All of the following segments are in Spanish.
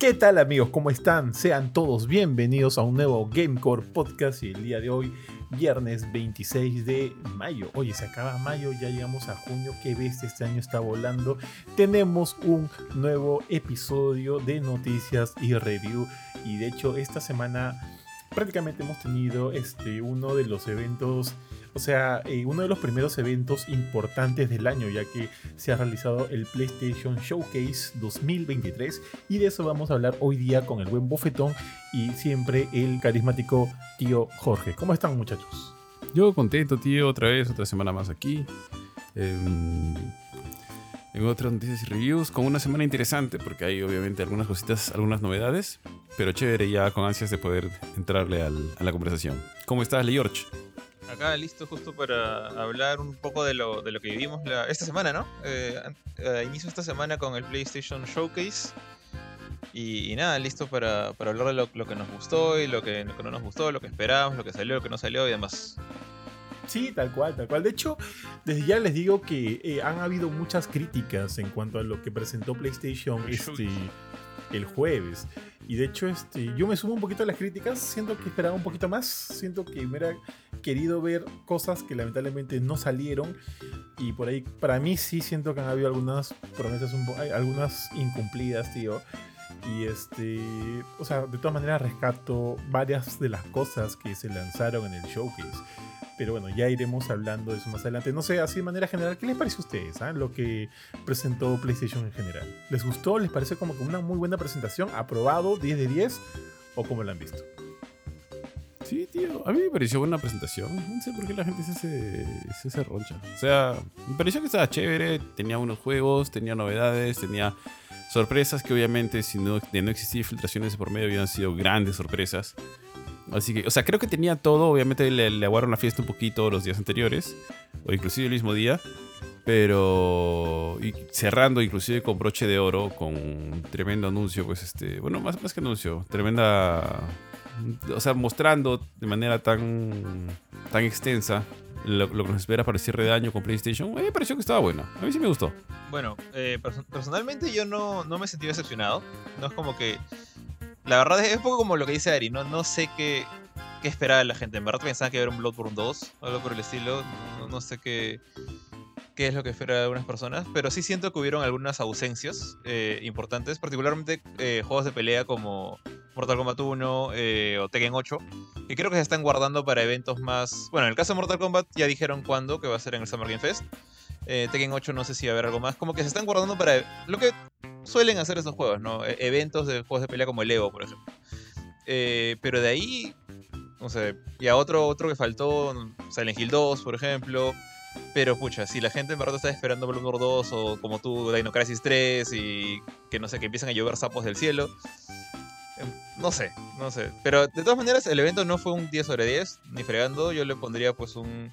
¿Qué tal amigos? ¿Cómo están? Sean todos bienvenidos a un nuevo Gamecore Podcast y el día de hoy, viernes 26 de mayo. Oye, se acaba mayo, ya llegamos a junio, qué bestia, este año está volando. Tenemos un nuevo episodio de noticias y review y de hecho esta semana prácticamente hemos tenido este, uno de los eventos o sea, eh, uno de los primeros eventos importantes del año, ya que se ha realizado el PlayStation Showcase 2023 y de eso vamos a hablar hoy día con el buen bofetón y siempre el carismático tío Jorge. ¿Cómo están muchachos? Yo contento, tío, otra vez, otra semana más aquí. En, en otras noticias y reviews, con una semana interesante, porque hay obviamente algunas cositas, algunas novedades, pero chévere ya con ansias de poder entrarle a la conversación. ¿Cómo estás, Lee George? acá listo justo para hablar un poco de lo, que vivimos esta semana, ¿no? Eh, inicio esta semana con el PlayStation Showcase. Y, nada, listo para, hablar de lo, que nos gustó y lo que, no nos gustó, lo que esperábamos, lo que salió, lo que no salió y demás. Sí, tal cual, tal cual. De hecho, desde ya les digo que eh, han habido muchas críticas en cuanto a lo que presentó PlayStation este, el jueves. Y de hecho, este, yo me sumo un poquito a las críticas. Siento que esperaba un poquito más. Siento que me hubiera querido ver cosas que lamentablemente no salieron. Y por ahí, para mí sí siento que han habido algunas promesas, un algunas incumplidas, tío. Y este, o sea, de todas maneras rescato varias de las cosas que se lanzaron en el showcase. Pero bueno, ya iremos hablando de eso más adelante. No sé, así de manera general, ¿qué les parece a ustedes ah, lo que presentó PlayStation en general? ¿Les gustó? ¿Les parece como que una muy buena presentación? ¿Aprobado? ¿10 de 10? ¿O cómo lo han visto? Sí, tío, a mí me pareció buena presentación. No sé por qué la gente se hace, roncha. O sea, me pareció que estaba chévere, tenía unos juegos, tenía novedades, tenía sorpresas que obviamente si no, de no existir filtraciones por medio habían sido grandes sorpresas. Así que, o sea, creo que tenía todo. Obviamente le, le aguaron la fiesta un poquito los días anteriores, o inclusive el mismo día. Pero y cerrando inclusive con broche de oro, con un tremendo anuncio, pues este, bueno, más, más que anuncio, tremenda, o sea, mostrando de manera tan, tan extensa lo, que nos espera para el cierre de año con PlayStation, a mí me pareció que estaba bueno. A mí sí me gustó. Bueno, eh, personalmente yo no, no me sentí decepcionado. No es como que la verdad es un poco como lo que dice Ari, no, no sé qué, qué esperaba la gente. En verdad pensaba que iba a haber un Bloodborne 2 o algo por el estilo. No, sé qué, qué es lo que espera algunas personas, pero sí siento que hubieron algunas ausencias eh, importantes, particularmente eh, juegos de pelea como Mortal Kombat 1 eh, o Tekken 8, que creo que se están guardando para eventos más... Bueno, en el caso de Mortal Kombat ya dijeron cuándo, que va a ser en el Summer Game Fest. Tekken 8 no sé si va a haber algo más, como que se están guardando para lo que suelen hacer esos juegos, ¿no? E-, eventos de juegos de pelea como el Evo, por ejemplo. Eh, pero de ahí, no sé, y a otro, otro que faltó, Silent Hill 2, por ejemplo. Pero pucha, si la gente en verdad está esperando Bloodborne 2 o como tú, Dino Crisis 3 y que no sé, que empiezan a llover sapos del cielo. Em, no sé, no sé. Pero de todas maneras, el evento no fue un 10 sobre 10, ni fregando. Yo le pondría pues un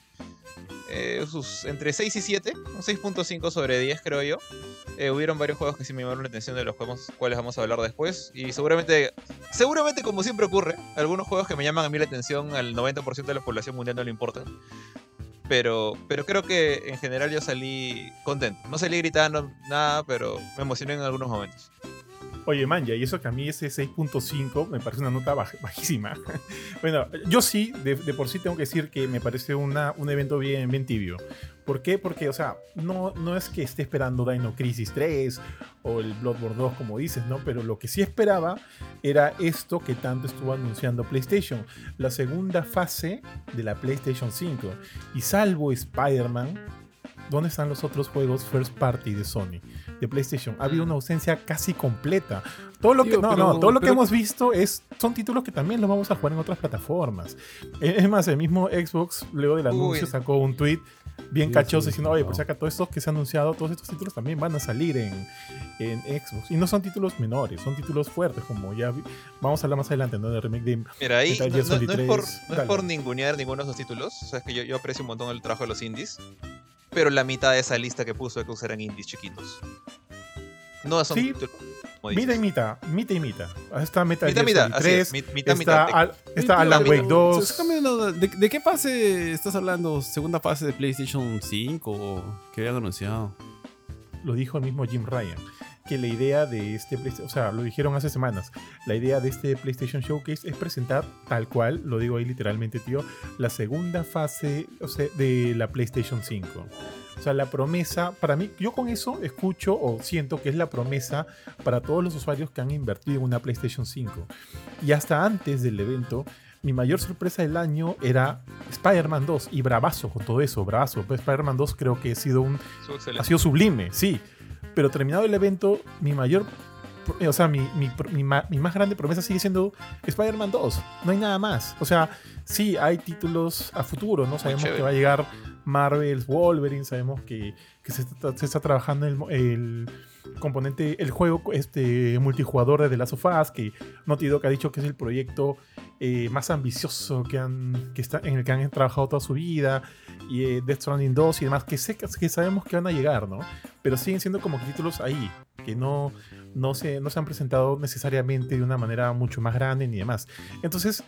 eh, entre 6 y 7, un 6.5 sobre 10 creo yo. Eh, hubieron varios juegos que sí me llamaron la atención de los juegos cuales vamos a hablar después. Y seguramente, seguramente como siempre ocurre, algunos juegos que me llaman a mí la atención al 90% de la población mundial no le importan. Pero, pero creo que en general yo salí contento. No salí gritando nada, pero me emocioné en algunos momentos. Oye, Manja, y eso que a mí ese 6.5 me parece una nota bajísima. bueno, yo sí, de, por sí tengo que decir que me parece un evento bien, bien tibio. ¿Por qué? Porque, o sea, no, no es que esté esperando Dino Crisis 3 o el Bloodborne 2, como dices, ¿no? Pero lo que sí esperaba era esto que tanto estuvo anunciando PlayStation, la segunda fase de la PlayStation 5. Y salvo Spider-Man, ¿dónde están los otros juegos first party de Sony? De PlayStation. Ha habido una ausencia casi completa. Todo lo que, no, no, todo lo que hemos visto es, son títulos que también los vamos a jugar en otras plataformas. Es más, el mismo Xbox, luego del anuncio, sacó un tweet bien cachoso diciendo, oye, pues acá todos estos que se han anunciado, todos estos títulos también van a salir en, en Xbox. Y no son títulos menores, son títulos fuertes, como ya vamos a hablar más adelante, ¿no? De remake de Mira, ahí no, es por, no es por ningunear ninguno de esos títulos. O sea, es que yo, yo aprecio un montón el trabajo de los indies pero la mitad de esa lista que puso que eran indies chiquitos. No son sí, mitad y mitad, mitad y mitad. Está Metal Gear Solid 3, mitad, está, está Alan Wake 2. ¿De, qué fase estás hablando? ¿Segunda fase de PlayStation 5 que habían anunciado? Lo dijo el mismo Jim Ryan. Que la idea de este PlayStation, o sea, lo dijeron hace semanas, la idea de este PlayStation Showcase es presentar tal cual, lo digo ahí literalmente, tío, la segunda fase o sea, de la PlayStation 5. O sea, la promesa, para mí, yo con eso escucho o siento que es la promesa para todos los usuarios que han invertido en una PlayStation 5. Y hasta antes del evento, mi mayor sorpresa del año era Spider-Man 2 y bravazo con todo eso, bravazo. Pues Spider-Man 2 creo que ha sido un ha sido sublime, sí. Pero terminado el evento, mi mayor. O sea, mi, mi- mi más grande promesa sigue siendo Spider-Man 2. No hay nada más. O sea, sí, hay títulos a futuro, ¿no? Sabemos que va a llegar Marvel's Wolverine, sabemos que, que se, está, se está trabajando el, el componente, el juego este, multijugador de The Last of Us, que Naughty Dog ha dicho que es el proyecto eh, más ambicioso que han, que está, en el que han trabajado toda su vida, y eh, Death Stranding 2 y demás, que, sé, que sabemos que van a llegar, ¿no? Pero siguen siendo como títulos ahí, que no, no, se, no se han presentado necesariamente de una manera mucho más grande ni demás. Entonces,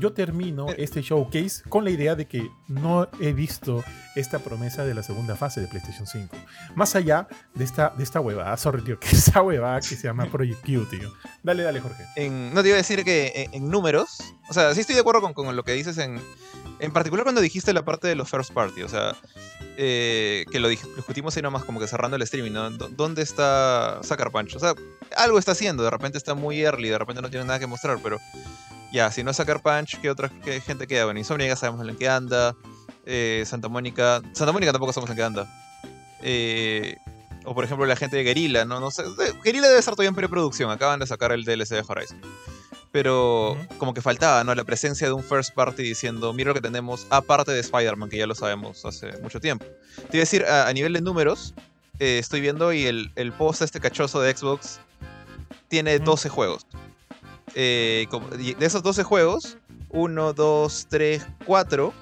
yo termino Eh. este showcase con la idea de que no he visto esta promesa de la segunda fase de PlayStation 5. Más allá de esta, de esta huevada, sorry, tío, que esa huevada que se llama Project Q, tío. Dale, dale, Jorge. En- no te iba a decir que en, en números, o sea, sí estoy de acuerdo con, con lo que dices en, en particular cuando dijiste la parte de los first party, o sea, eh, que lo discutimos ahí nomás como que cerrando el streaming, ¿no? ¿Dónde está Sucker Punch? O sea, algo está haciendo, de repente está muy early, de repente no tiene nada que mostrar, pero ya, si no es Sucker Punch, ¿qué otra qué gente queda? Bueno, Insomnia ya sabemos en qué anda, eh, Santa Mónica, Santa Mónica tampoco sabemos en qué anda. Eh, o por ejemplo la gente de Guerrilla, ¿no? no sé, Guerrilla debe estar todavía en preproducción, acaban de sacar el DLC de Horizon. Pero Ujú. como que faltaba, ¿no? La presencia de un first party diciendo, mira lo que tenemos, aparte de Spider-Man, que ya lo sabemos hace mucho tiempo. Te iba a decir, a, a nivel de números, eh, estoy viendo y el, el post este cachoso de Xbox tiene Ujú. 12 juegos. Eh, como- y de esos 12 juegos, 1, 2, 3, 4.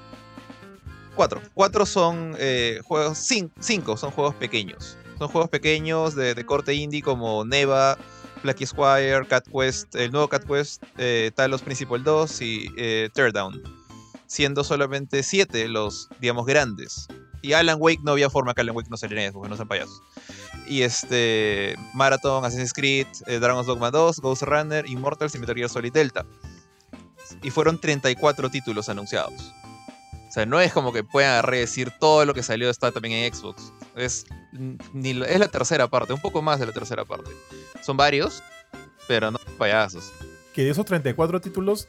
4. 4 son eh, juegos. 5 son juegos pequeños. Son juegos pequeños de, de corte indie como Neva, Black Squire, Cat Quest, el nuevo Cat Quest, eh, Talos Principal 2 y eh, Teardown. Siendo solamente 7 los, digamos, grandes. Y Alan Wake no había forma que Alan Wake no saliera Xbox, no sean payasos. Y este. Marathon, Assassin's Creed, eh, Dragon's Dogma 2, Ghost Runner, Immortals y Metal Gear Solid Delta. Y fueron 34 títulos anunciados. O sea, no es como que puedan agarrar y decir todo lo que salió está también en Xbox. Es, ni, es la tercera parte, un poco más de la tercera parte. Son varios, pero no payasos. que de esos 34 títulos,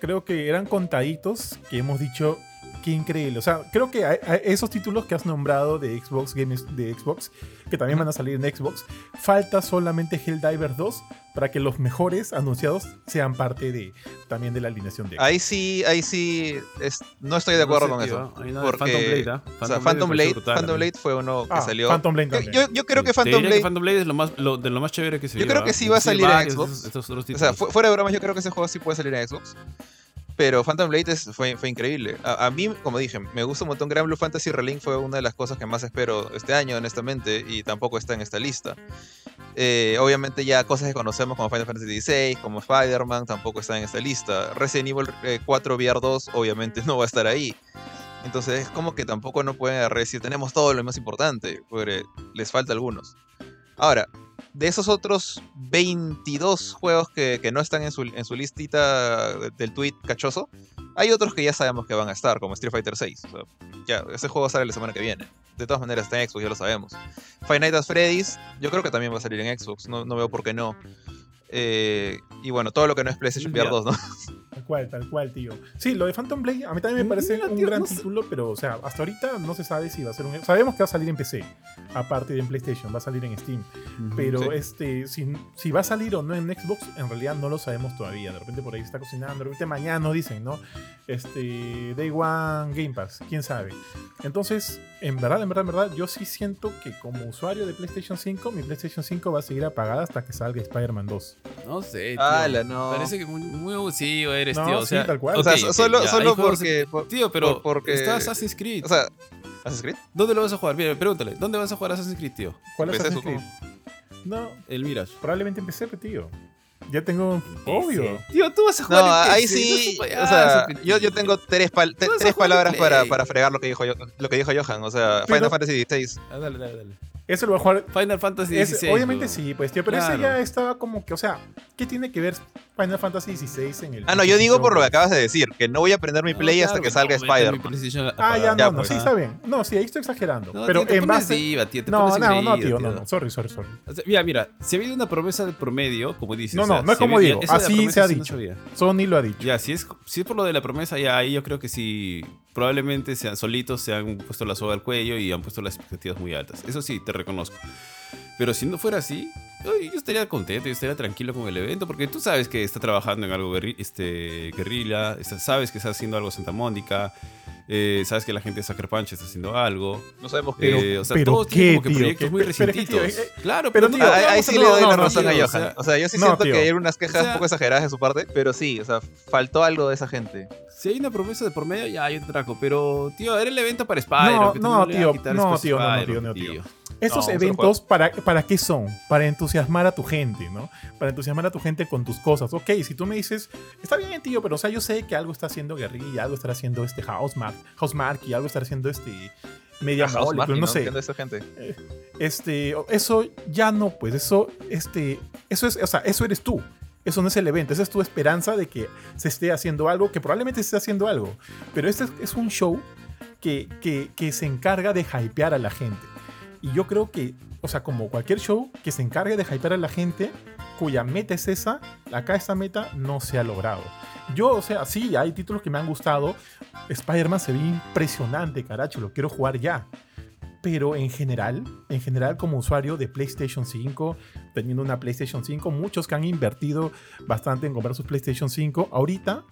creo que eran contaditos que hemos dicho qué increíble. O sea, creo que a- a esos títulos que has nombrado de Xbox Games de Xbox, que también van a salir en Xbox, falta solamente Helldivers 2 para que los mejores anunciados sean parte de también de la alineación de Xbox. Ahí sí, ahí sí, es- no estoy de acuerdo con eso. Nada de porque- Phantom Blade, ¿ah? O sea, Phantom Blade, brutal, Phantom. Blade fue uno que Ah, salió. Phantom Blade Yo, también. yo- yo creo que Phantom Blade, que Phantom Blade es lo, más, lo- de lo más chévere que se Yo creo que sí va a salir en varios de Xbox. esos- estos otros o sea, fuera de bromas, yo creo que ese juego sí puede salir en Xbox. Pero Phantom Blade fue, fue increíble. A, mí, como dije, me gusta un montón. Grand Blue Fantasy Relink fue una de las cosas que más espero este año, honestamente, y tampoco está en esta lista. Eh, obviamente ya cosas que conocemos como Final Fantasy XVI, como Spider-Man, tampoco están en esta lista. Resident Evil eh, 4 VR 2 obviamente no va a estar ahí. Entonces es como que tampoco no pueden decir tenemos todo lo más importante, porque les falta algunos. Ahora, de esos otros 22 juegos que, que no están en su, en su listita de- del tweet cachoso, hay otros que ya sabemos que van a estar, como Street Fighter 6. ya, ese juego sale la semana que viene. De todas maneras está en Xbox, ya lo sabemos. Five Nights at Freddy's, yo creo que también va a salir en Xbox, no, no veo por qué no. Eh, y bueno, todo lo que no es PlayStation VR 2, ¿no? Tal cual, tal cual, tío. Sí, lo de Phantom Blade a mí también me parece Mira, un tío, gran no sé. título, pero, o sea, hasta ahorita no se sabe si va a ser un. Sabemos que va a salir en PC, aparte de en PlayStation, va a salir en Steam. Pero Sí. este, si, si va a salir o no en Xbox, en realidad no lo sabemos todavía. De repente por ahí está cocinando, de repente mañana no dicen, ¿no? Este, Day One Game Pass, quién sabe. Entonces, en verdad, en verdad, en verdad, yo sí siento que como usuario de PlayStation 5, mi PlayStation 5 va a seguir apagada hasta que salga Spider-Man 2. No sé, tío. Ala, no. Parece que muy, muy abusivo eres, No, tío. O sí, sea, tal cual. O sea, solo, ya, solo hay juegos- porque. Tío, pero por- porque- está Assassin's Creed. o sea, ¿Assassin's Creed? ¿Dónde lo vas a jugar? Mira, pregúntale. ¿Dónde vas a jugar Assassin's Creed, tío? ¿Cuál es Assassin's. Creed? No, El Mirage. probablemente empecé, tío. Ya tengo. Obvio. Tío, tú vas a No, jugar en ahí PC, sí. no o sea, yo, yo tengo tres, pal- tres palabras para, para fregar lo que dijo, yo- lo que dijo Johan. O sea, Pero- Final Fantasy XVI. Ah, dale, dale, dale. Ese lo voy a jugar. Final Fantasy XVI. obviamente sí, pues tío, pero Claro. ese ya estaba como que, o sea, ¿qué tiene que ver Final Fantasy XVI en el. Ah, no, yo digo por lo que acabas de decir, que no voy a prender mi No, play hasta que salga no, Spider-Man. PlayStation Ah, ya, no, no, pues, sí, está bien. No, sí, ahí estoy exagerando. No, pero tío, te en base. diva, tío, te No, no, no, tío, no, no, sorry, sorry, sorry. O sea, mira, mira, si ha habido una promesa de promedio, como dices. No, o sea, no, no es si como digo, eso así se ha dicho. Sony lo ha dicho. Ya, si es, si es por lo de la promesa, ya ahí yo creo que sí, probablemente sean solitos, se han puesto la soga al cuello y han puesto las expectativas muy altas. Eso sí, te reconozco. Pero si no fuera así, yo, estaría contento, yo estaría tranquilo con el evento, porque tú sabes que está trabajando en algo guerri- este, guerrilla, está- sabes que está haciendo algo Santa Mónica, eh, sabes que la gente de Sucker Punch está haciendo algo. No sabemos qué. Eh, o sea, pero todos ¿qué, tienen como que tío? proyectos ¿Qué? muy recientitos. eh, claro, pero, pero, tío, Ah, ahí, ahí sí le doy no, la no, razón tío, a o Johan. sea, O sea, yo sí no, siento tío. que hay unas quejas O sea- un poco exageradas de su parte, pero sí, o sea, faltó algo de esa gente. Si hay una promesa de por medio, ya yo te traco. Pero, tío, era el evento para Spider. No, que tú no, le vas a tío, quitar no, tío, no, tío, no, tío. Estos eventos, ¿para, ¿para qué son? Para entusiasmar a tu gente, ¿no? Para entusiasmar a tu gente con tus cosas. Ok, si tú me dices, está bien, tío, pero o sea, yo sé que algo está haciendo Guerrilla, algo está haciendo este Housemark, Housemark y algo está haciendo este Media Ah, Martin, no ¿no? sé. ¿Entiendes esa gente? Este, eso ya no, pues, eso, este, eso es, o sea, eso eres tú. Eso no es el evento, esa es tu esperanza de que se esté haciendo algo, que probablemente se esté haciendo algo. Pero este es, es un show que, que, que se encarga de hypear a la gente. Y yo creo que, o sea, como cualquier show que se encargue de hypear a la gente, cuya meta es esa, acá esta meta no se ha logrado. Yo, o sea, sí, hay títulos que me han gustado. Spider-Man se ve impresionante, caracho, lo quiero jugar ya. Pero en general, en general como usuario de PlayStation 5, teniendo una PlayStation 5, muchos que han invertido bastante en comprar sus PlayStation 5, ahorita,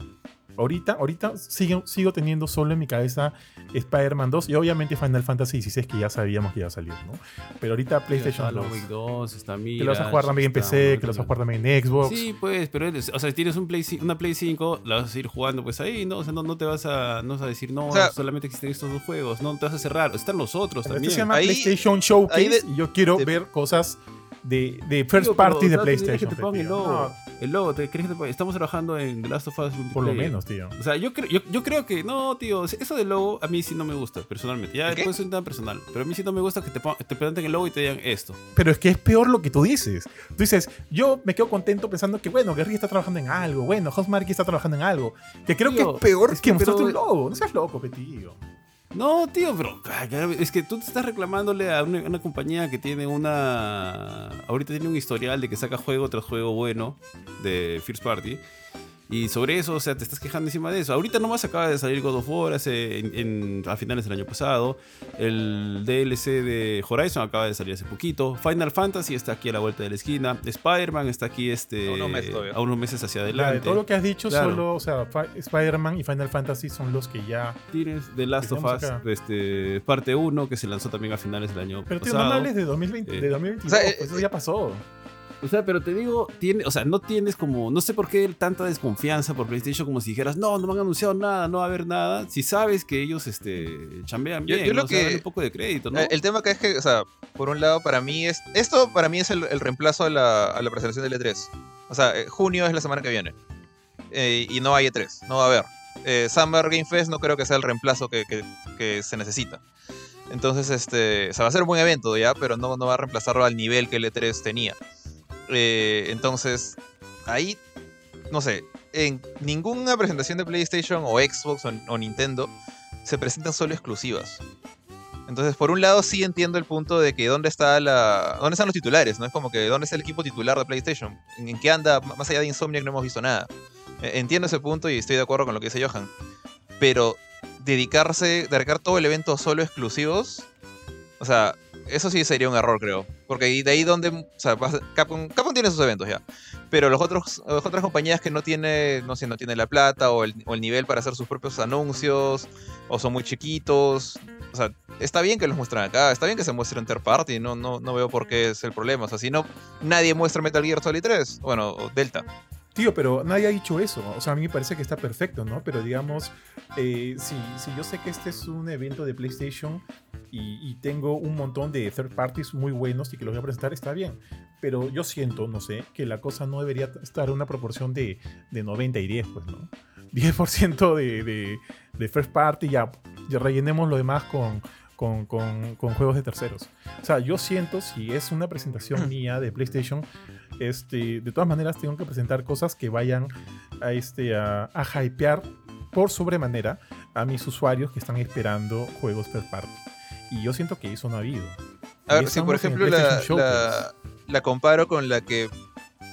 ahorita, ahorita sigo, sigo teniendo solo en mi cabeza Spider-Man 2 y obviamente Final Fantasy XVI que ya sabíamos que iba a salir, ¿no? Pero ahorita PlayStation Está 2, Alan Wake 2, está que lo vas a jugar Mirage, también en PC, que lo vas a jugar también en Xbox. Sí, pues, pero eres- o sea, si tienes un Play, una Play 5, la vas a ir jugando pues ahí, ¿no? O sea, no, no te vas a, no vas a decir, no, O sea- solamente existen estos dos juegos, no te vas a cerrar, están los otros Pero también. Este se llama Ahí- PlayStation Showcase de- y yo quiero de- ver cosas de, de first pero, party de PlayStation. que te pongan el logo. No, El logo, ¿te crees que te pongan? Estamos trabajando en The Last of Us por lo menos, tío. O sea, yo, creo yo, yo creo que, no, tío, eso del logo a mí sí no me gusta, personalmente. Ya después es un tema personal. Pero a mí sí no me gusta que te, pon- te planten el logo y te digan esto. Pero es que es peor lo que tú dices. Tú dices, yo me quedo contento pensando que, bueno, Guerrilla está trabajando en algo, bueno, Housemarque está trabajando en algo. Que creo Tío, que es peor es que, que, mostrarte pero- un logo. No seas loco, petillo. No, tío, pero es que tú te estás reclamándole a una, una compañía que tiene una... Ahorita tiene un historial de que saca juego tras juego bueno de First Party. Y sobre eso, o sea, te estás quejando encima de eso. Ahorita nomás acaba de salir God of War hace, en, en- a finales del año pasado. El DLC de Horizon acaba de salir hace poquito. Final Fantasy está aquí a la vuelta de la esquina. Spider-Man está aquí este, A unos meses a unos meses hacia La adelante. de todo lo que has dicho, Claro. solo, o sea, Spider-Man y Final Fantasy son los que ya. Tienes The Last of Us, acá. este, parte 1, que se lanzó también a finales del año Pero tío, pasado. no me hables de 2020, Eh. de 2022, O sea, pues eh, eso ya pasó. O sea, pero te digo, tiene, o sea, no tienes como, no sé por qué tanta desconfianza por PlayStation como si dijeras, no, no me han anunciado nada, no va a haber nada. Si sabes que ellos, este, chambean Yo- bien, yo lo ¿no? O sea, que- dale un poco de crédito, ¿no? Eh, El tema acá es que, o sea, por un lado, para mí es. Esto para mí es el, el reemplazo a la, a la presentación del E3. O sea, eh, junio es la semana que viene. Eh, y no hay E3, no va a haber. Eh, Summer Game Fest no creo que sea el reemplazo que, que- que se necesita. Entonces, este. O sea, va a ser un buen evento ya, pero no, no va a reemplazarlo al nivel que el E3 tenía. Eh, entonces, ahí. No sé. En ninguna presentación de PlayStation o Xbox o, Nintendo se presentan solo exclusivas. Entonces, por un lado, sí entiendo el punto de que dónde está la. dónde están los titulares, ¿no? Es como que dónde está el equipo titular de PlayStation. ¿En, qué anda? Más allá de Insomniac no hemos visto nada. Eh, Entiendo ese punto y estoy de acuerdo con lo que dice Johan. Pero dedicarse, dedicar todo el evento solo exclusivos. O sea, eso sí sería un error, creo. Porque de ahí donde. O sea, Capcom, tiene sus eventos ya. Pero los otros, las otras compañías que no tiene, no sé, no tiene la plata o el, nivel para hacer sus propios anuncios, o son muy chiquitos. O sea, está bien que los muestren acá, está bien que se muestren third party, no, no, no veo por qué es el problema. O sea, si no, nadie muestra Metal Gear Solid 3, bueno, Delta. Tío, pero nadie ha dicho eso. O sea, a mí me parece que está perfecto, ¿no? Pero digamos, eh, si, yo sé que este es un evento de PlayStation y, y tengo un montón de third parties muy buenos y que los voy a presentar, está bien. Pero yo siento, no sé, que la cosa no debería estar en una proporción de, de 90 y 10, pues, ¿no? 10% de, de, de first party, ya, ya rellenemos lo demás con, con, con- con juegos de terceros. O sea, yo siento, si es una presentación mía de PlayStation, este, de todas maneras tengo que presentar cosas que vayan a, este, a, a hypear por sobremanera a mis usuarios que están esperando juegos third party. Y yo siento que eso no ha habido. A ver, si por ejemplo la, PlayStation la, la comparo con la que.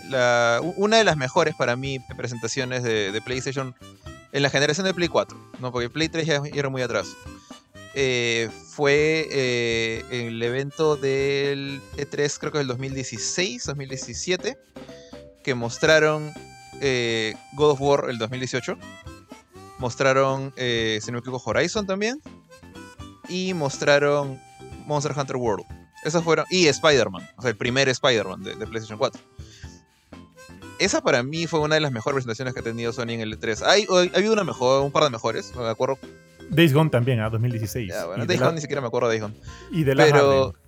La, una de las mejores para mí presentaciones de, de PlayStation en la generación de Play 4, ¿no? porque Play 3 ya era muy atrás. Eh, fue eh, el evento del E3, creo que del 2016, 2017, que mostraron eh, God of War el 2018. Mostraron, eh, si no me equivoco, Horizon también. Y mostraron Monster Hunter World. Esos fueron. Y Spider-Man. O sea, el primer Spider-Man de, de PlayStation 4. Esa para mí fue una de las mejores presentaciones que ha tenido Sony en el E3. Hay, ha habido una mejor, un par de mejores. Me acuerdo. Days Gone también, a 2016. Ya, bueno, Days Gone la- ni siquiera me acuerdo de Days Gone. y de Last Pero. Guardian.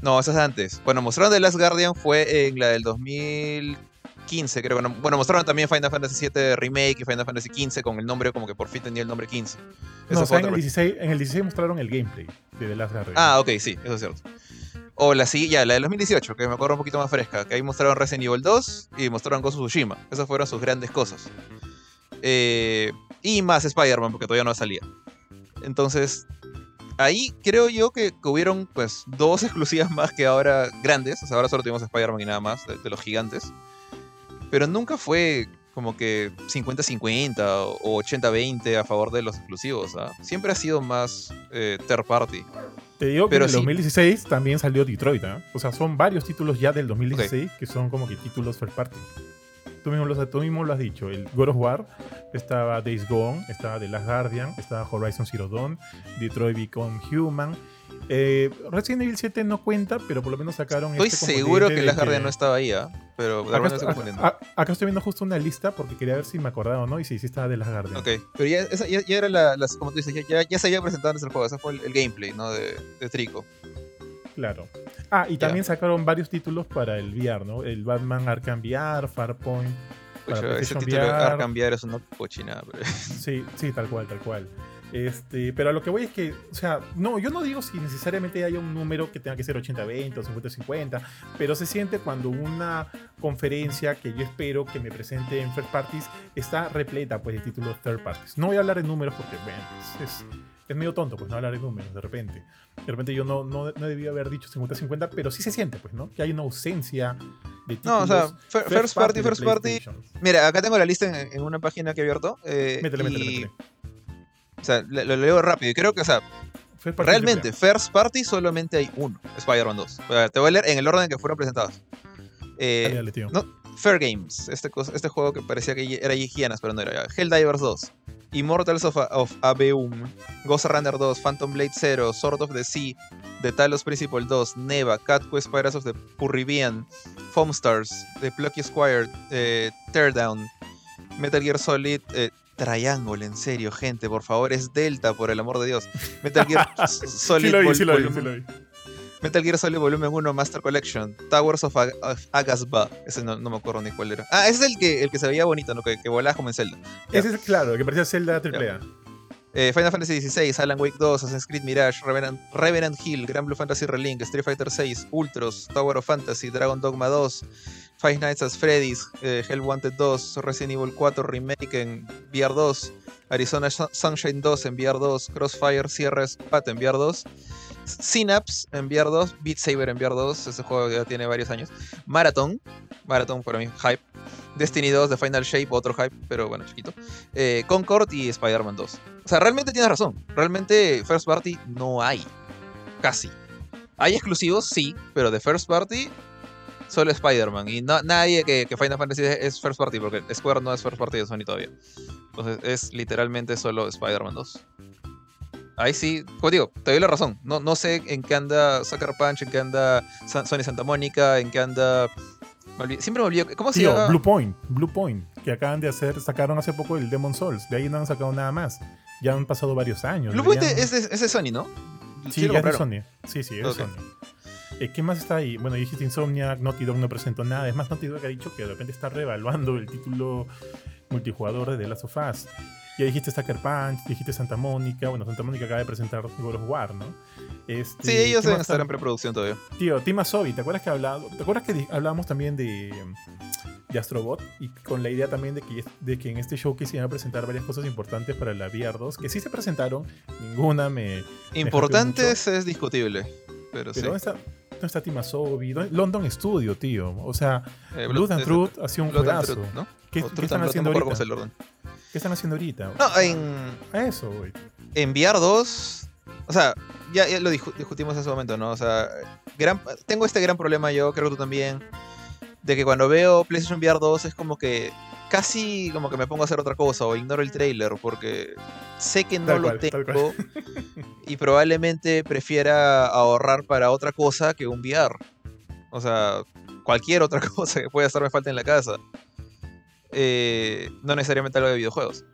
No, esa es antes. Bueno, mostraron The Last Guardian fue en la del 2015, creo. Bueno, bueno, mostraron también Final Fantasy VII Remake y Final Fantasy XV con el nombre, como que por fin tenía el nombre 15. No, Esa o fue sea, en el, pre- 16, en el 16 mostraron el gameplay de The Last Guardian. Ah, ok, sí, eso es cierto. O la siguiente, ya, la del 2018, que me acuerdo un poquito más fresca, que ahí mostraron Resident Evil 2 y mostraron Ghost of Tsushima. Esas fueron sus grandes cosas. Eh, y más Spider-Man, porque todavía no salía. Entonces, ahí creo yo que, que hubieron pues dos exclusivas más que ahora grandes. O sea, ahora solo tuvimos Spider-Man y nada más, de, de los gigantes. Pero nunca fue como que 50-50 o 80-20 a favor de los exclusivos. ¿ah? Siempre ha sido más eh, third party. Te digo que pero en el sí. 2016 también salió Detroit, ¿ah? O sea, son varios títulos ya del 2016 que son como que títulos first party. Tú mismo, lo, tú mismo lo has dicho. El God of War, estaba Days Gone, estaba The Last Guardian, estaba Horizon Zero Dawn, Detroit Become Human. Eh, Resident Evil 7 no cuenta, pero por lo menos sacaron Estoy este seguro que Last Guardian no estaba ahí, ¿ah? pero Acá, confundiendo. acá- acá estoy viendo justo una lista porque quería ver si me acordaba o no y si sí estaba de las Guardian. Ok, pero ya, esa, ya, ya era la, las, como tú dices, ya, ya, ya se había presentado antes el juego, ese fue el, el gameplay, ¿no? De, de Trico. Claro. Ah, y también sacaron varios títulos para el VR, ¿no? El Batman Arkham VR, Farpoint. Para Pucha, ese título VR. Arkham VR es una cochinada, pero... Sí, sí, tal cual, tal cual. Este, pero a lo que voy es que, o sea, no, yo no digo si necesariamente haya un número que tenga que ser 80-20 o 50-50, pero se siente cuando una conferencia que yo espero que me presente en third parties está repleta pues de títulos third parties. No voy a hablar de números porque, bueno, es, es- es medio tonto pues no hablar de números de repente. De repente yo no, no, no debía haber dicho 50-50, pero sí se siente pues, ¿no? Que hay una ausencia de títulos. No, o sea, fir- first party, first party. Mira, acá tengo la lista en, en una página que he abierto. eh, Métele, métele, y- métele. O sea, lo, lo leo rápido. Y creo que, o sea, First realmente, first party solamente hay uno, Spider-Man 2. O sea, te voy a leer en el orden que fueron presentados. Eh, Dale, dale, tío. no, Fair Games, este, este juego que parecía que era Hienas, pero no era. Helldivers 2, Immortals of, of Aveum, Ghost Runner 2, Phantom Blade 0, Sword of the Sea, The Talos Principle 2, Neva, Cat Quest Pirates of the Purribian, Foam Stars, The Plucky Squire, eh, Teardown, Metal Gear Solid, eh, Triangle, en serio, gente, por favor, es Delta, por el amor de Dios. Metal Gear Solid Sí lo vi, Vol- sí lo vi, Volumen- sí lo vi. Metal Gear Solid Volumen 1 Master Collection, Towers of, Ag- of Agasba, ese no, no me acuerdo ni cuál era. Ah, ese es el que, el que se veía bonito, ¿no? que, que volaba como en Zelda. Ya. Ese es claro, el que parecía Zelda AAA. Eh, Final Fantasy XVI, Alan Wake 2, Assassin's Creed Mirage, Revenant, Revenant Hill, Grand Blue Fantasy Relink, Street Fighter VI, Ultros, Tower of Fantasy, Dragon Dogma 2, Five Nights at Freddy's, eh, Hell Wanted 2, Resident Evil 4 Remake en VR 2, Arizona Sun- Sunshine 2 en VR 2, Crossfire Sierras Pat en VR 2, Synapse en VR 2, Beat Saber en VR 2, ese juego ya tiene varios años, Marathon, Marathon para mí, hype, Destiny 2, The Final Shape, otro hype, pero bueno, chiquito, eh, Concord y Spider-Man 2. O sea, realmente tienes razón. Realmente First Party no hay. Casi. Hay exclusivos, sí, pero de First Party solo Spider-Man. Y no, nadie que, que Final Fantasy es First Party, porque Square no es First Party de Sony todavía. Entonces es literalmente solo Spider-Man 2. Ahí sí, como digo, te doy la razón. No, no sé en qué anda Sucker Punch, en qué anda Sony Santa Mónica, en qué anda... Siempre me olvido. ¿Cómo se Tío, llama? Blue Point, Blue Point, que acaban de hacer, sacaron hace poco el Demon Souls. De ahí no han sacado nada más. Ya han pasado varios años. Blue Point es de, es de Sony, ¿no? Sí, lo ya es de. Sony. Sí, sí, es Ok. de Sony. Eh, ¿Qué más está ahí? Bueno, dijiste Insomniac, Naughty Dog no presentó nada. Es más, Naughty Dog ha dicho que de repente está revaluando el título multijugador de The Last of Us. Ya dijiste Sucker Punch, dijiste Santa Mónica. Bueno, Santa Mónica acaba de presentar God of War, ¿no? Este, Sí, ellos ¿qué deben estar en preproducción todavía. Tío, Tima Sobi, ¿te acuerdas que hablaba, ¿te acuerdas que hablábamos también de, de Astrobot? Y con la idea también de que, de que en este showcase se iban a presentar varias cosas importantes para la VR 2, que sí se presentaron, ninguna me... Importantes es discutible, pero, Pero sí. ¿dónde dónde está Tima Sobi? ¿Dónde- London Studio, tío. O sea, Eh, Blood and Truth ha sido un Blood and juegazo. Truth, ¿no? ¿Qué, están haciendo no ahorita? el. ¿Qué están haciendo ahorita? No, en, A eso, güey. en VR 2, o sea, ya, ya lo discu- discutimos en su momento, ¿no? O sea, gran, tengo este gran problema yo, creo que tú también, de que cuando veo PlayStation VR 2 es como que casi como que me pongo a hacer otra cosa o ignoro el trailer porque sé que no Tal lo cual, tengo y probablemente prefiera ahorrar para otra cosa que un VR. O sea, cualquier otra cosa que pueda estarme falta en la casa. Eh, no necesariamente algo de videojuegos.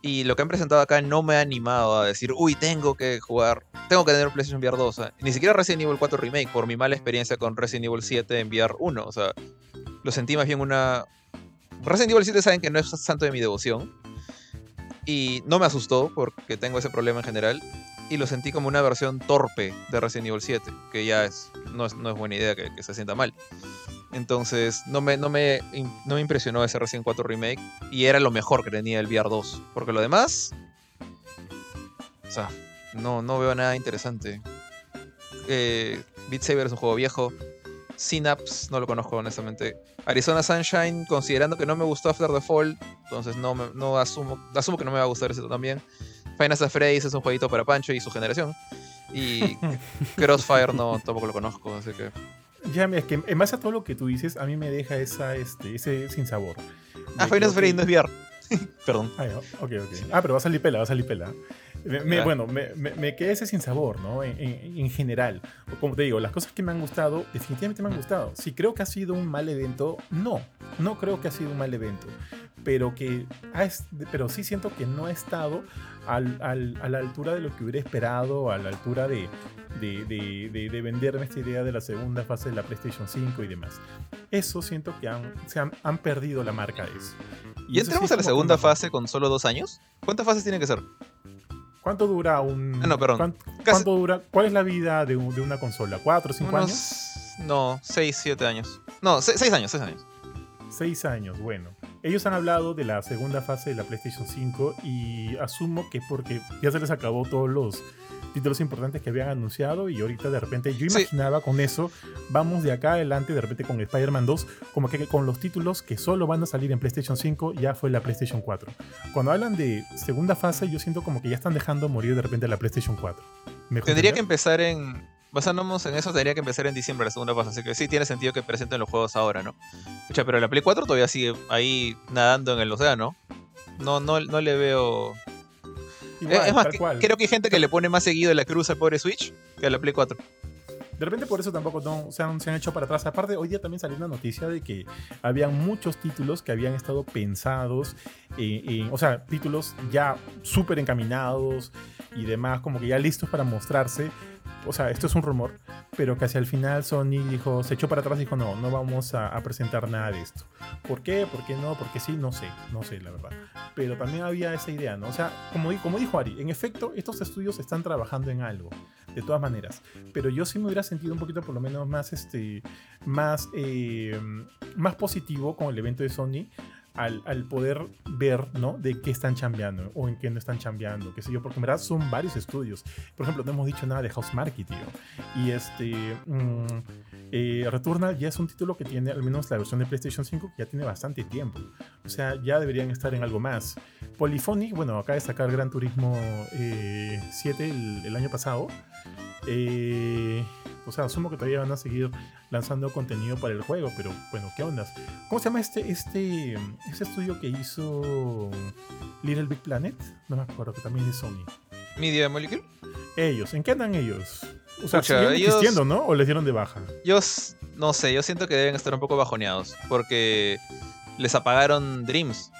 Y lo que han presentado acá no me ha animado a decir, uy, tengo que jugar, tengo que tener un PlayStation VR 2. O sea, ni siquiera Resident Evil 4 Remake por mi mala experiencia con Resident Evil 7 en VR 1. O sea, lo sentí más bien una... Resident Evil 7 saben que no es santo de mi devoción. Y no me asustó porque tengo ese problema en general. Y lo sentí como una versión torpe de Resident Evil 7, que ya es, no, es, no es buena idea que, se sienta mal. Entonces, no me, no, me, no me impresionó ese Resident 4 Remake. Y era lo mejor que tenía el VR 2. Porque lo demás. O sea, no, no veo nada interesante. Eh, Beat Saber es un juego viejo. Synapse, no lo conozco honestamente. Arizona Sunshine, considerando que no me gustó After the Fall, entonces no, me- no asumo, asumo que no me va a gustar ese también. Final Phrase es un jueguito para Pancho y su generación. Y Crossfire no, tampoco lo conozco, así que... Ya, mira, es que en base a todo lo que tú dices, a mí me deja esa, este, ese sinsabor. Ah, De que, Final Phrase no es VR. Perdón. Ah, ok. Ah, pero va a salir pela, va a salir pela. Me- Ya. Bueno, me, me, me quedé ese sin sabor, ¿no? En, en- en general. Como te digo, las cosas que me han gustado, definitivamente me han gustado. Si creo que ha sido un mal evento, no. No creo que ha sido un mal evento. Pero que ha pero sí siento que no ha estado al- al- a la altura de lo que hubiera esperado, a la altura de, de, de- de- de venderme esta idea de la segunda fase de la PlayStation 5 y demás. Eso siento que han, se han, han perdido la marca de eso. ¿Y sí entramos es a la segunda un- fase con solo dos años? ¿Cuántas fases tiene que ser? ¿Cuánto dura un.? Ah, no, perdón. ¿cuán- Casi- ¿Cuánto dura? ¿Cuál es la vida de, un- de una consola? ¿Cuatro, cinco Unos- años? No, seis, siete años. No, se- seis años, seis años. Seis años, bueno. Ellos han hablado de la segunda fase de la PlayStation 5 y asumo que porque ya se les acabó todos los títulos importantes que habían anunciado y ahorita de repente yo Sí. imaginaba con eso, vamos de acá adelante de repente con Spider-Man 2, como que con los títulos que solo van a salir en PlayStation 5 ya fue la PlayStation 4. Cuando hablan de segunda fase yo siento como que ya están dejando morir de repente la PlayStation 4. ¿Me Tendría que empezar en. Basándonos en eso, tendría que empezar en diciembre la segunda fase. Así que sí tiene sentido que presenten los juegos ahora, ¿no? Pucha, pero la Play 4 todavía sigue ahí nadando en el océano. No, no, no le veo. Igual, Eh, es más, que- creo que hay gente que le pone más seguido la cruz al pobre Switch que a la Play 4. De repente por eso tampoco no, se, han, se han hecho para atrás. Aparte, hoy día también salió una noticia de que habían muchos títulos que habían estado pensados, en, en- o sea, títulos ya súper encaminados y demás, como que ya listos para mostrarse. O sea, esto es un rumor, pero que hacia el final Sony dijo, se echó para atrás y dijo, no, no vamos a, presentar nada de esto. ¿Por qué? ¿Por qué no? ¿Por qué sí? No sé, no sé, la verdad. Pero también había esa idea, ¿no? O sea, como, como dijo Ari, en efecto, estos estudios están trabajando en algo, de todas maneras pero yo sí me hubiera sentido un poquito por lo menos más este más eh, más positivo con el evento de Sony al, poder ver ¿no? de qué están chambeando o en qué no están chambeando qué sé yo porque en son varios estudios. Por ejemplo no hemos dicho nada de House Market tío y este mm, eh, Returnal ya es un título que tiene al menos la versión de PlayStation 5 que ya tiene bastante tiempo. O sea ya deberían estar en algo más. Polyphony bueno acaba de sacar Gran Turismo eh, 7 el- el año pasado eh, o sea, asumo que todavía van a seguir lanzando contenido para el juego, pero bueno, ¿qué ondas? ¿Cómo se llama este, este, este estudio que hizo Little Big Planet? No me acuerdo, que también es Sony. Media Molecule. Ellos, ¿en qué andan ellos? O sea, Pucha, siguen ellos- existiendo, ¿no? ¿O les dieron de baja? Yo no sé, yo siento que deben estar un poco bajoneados. Porque les apagaron Dreams.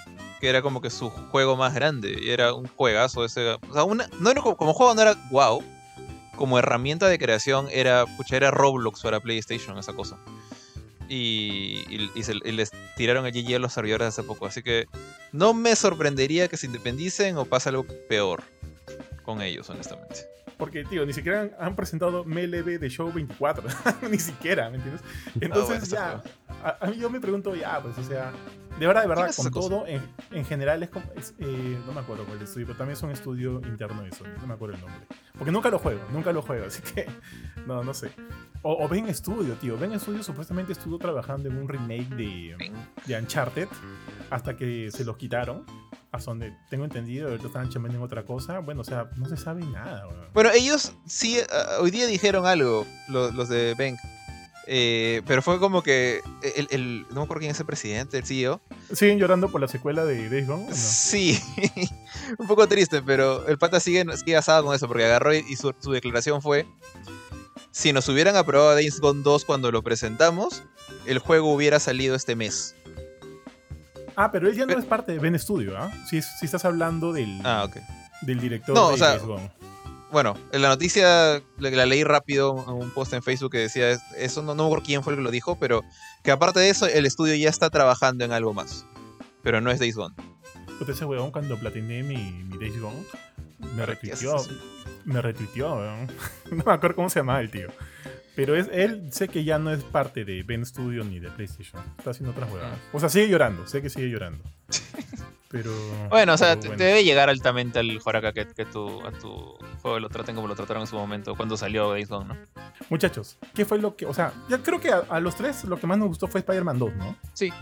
Que era como que su juego más grande. Y era un juegazo ese. O sea, una, no era, como como juego no era wow. Como herramienta de creación era. Pucha, era Roblox para PlayStation, esa cosa. Y, y- y se- y les tiraron el GG a los servidores hace poco. Así que no me sorprendería que se independicen o pase algo peor con ellos, honestamente. Porque, tío, ni siquiera han, han presentado MLB de Show 24. ni siquiera, ¿me entiendes? Entonces, bueno, eso ya. A, a mí yo me pregunto, ya, pues, o sea. De verdad, de verdad, ¿Quién es con todo, en, en general es como. es, eh, no me acuerdo cuál estudio, pero también es un estudio interno de Sony. No me acuerdo el nombre. Porque nunca lo juego, nunca lo juego, así que. No, no sé. O, o Ben Studio, tío. Ben Studio supuestamente estuvo trabajando en un remake de, de Uncharted hasta que se los quitaron. Hasta donde tengo entendido, ahorita están chambeando en otra cosa. Bueno, o sea, no se sabe nada. Bueno, ellos sí, ah, hoy día dijeron algo, lo- los, de Bank. Eh, pero fue como que el, el- no me acuerdo quién es el presidente, el CEO. ¿Siguen llorando por la secuela de Days Gone? no? Sí, un poco triste, pero el pata sigue, sigue asado con eso porque agarró y, y su, su declaración fue: si nos hubieran aprobado Days Gone 2 cuando lo presentamos, el juego hubiera salido este mes. Ah, pero él ya no Pero- es parte de Ben Studio, ¿ah? Si, si estás hablando del, Ah, ok. del director No, de o sea, Days Gone. Bueno, en la noticia la, la leí rápido un post en Facebook que decía es- eso, no, no me acuerdo quién fue el que lo dijo, pero que aparte de eso, el estudio ya está trabajando en algo más. Pero no es Days Gone. Puta, ese weón cuando platiné mi, mi Days Gone, me ¿Para qué retuiteó. Me retuiteó, weón. No me acuerdo cómo se llamaba el tío. Pero es, él sé que ya no es parte de Ben Studio ni de PlayStation. Está haciendo otras huevadas. O sea, sigue llorando, sé que sigue llorando. Pero. Bueno, o sea, te, bueno. te debe llegar altamente al Joraka que, que tu, a tu juego lo traten como lo trataron en su momento cuando salió Days Gone, ¿no? Muchachos, ¿qué fue lo que.? O sea, ya creo que a, a los tres lo que más nos gustó fue Spider-Man 2, ¿no? Sí.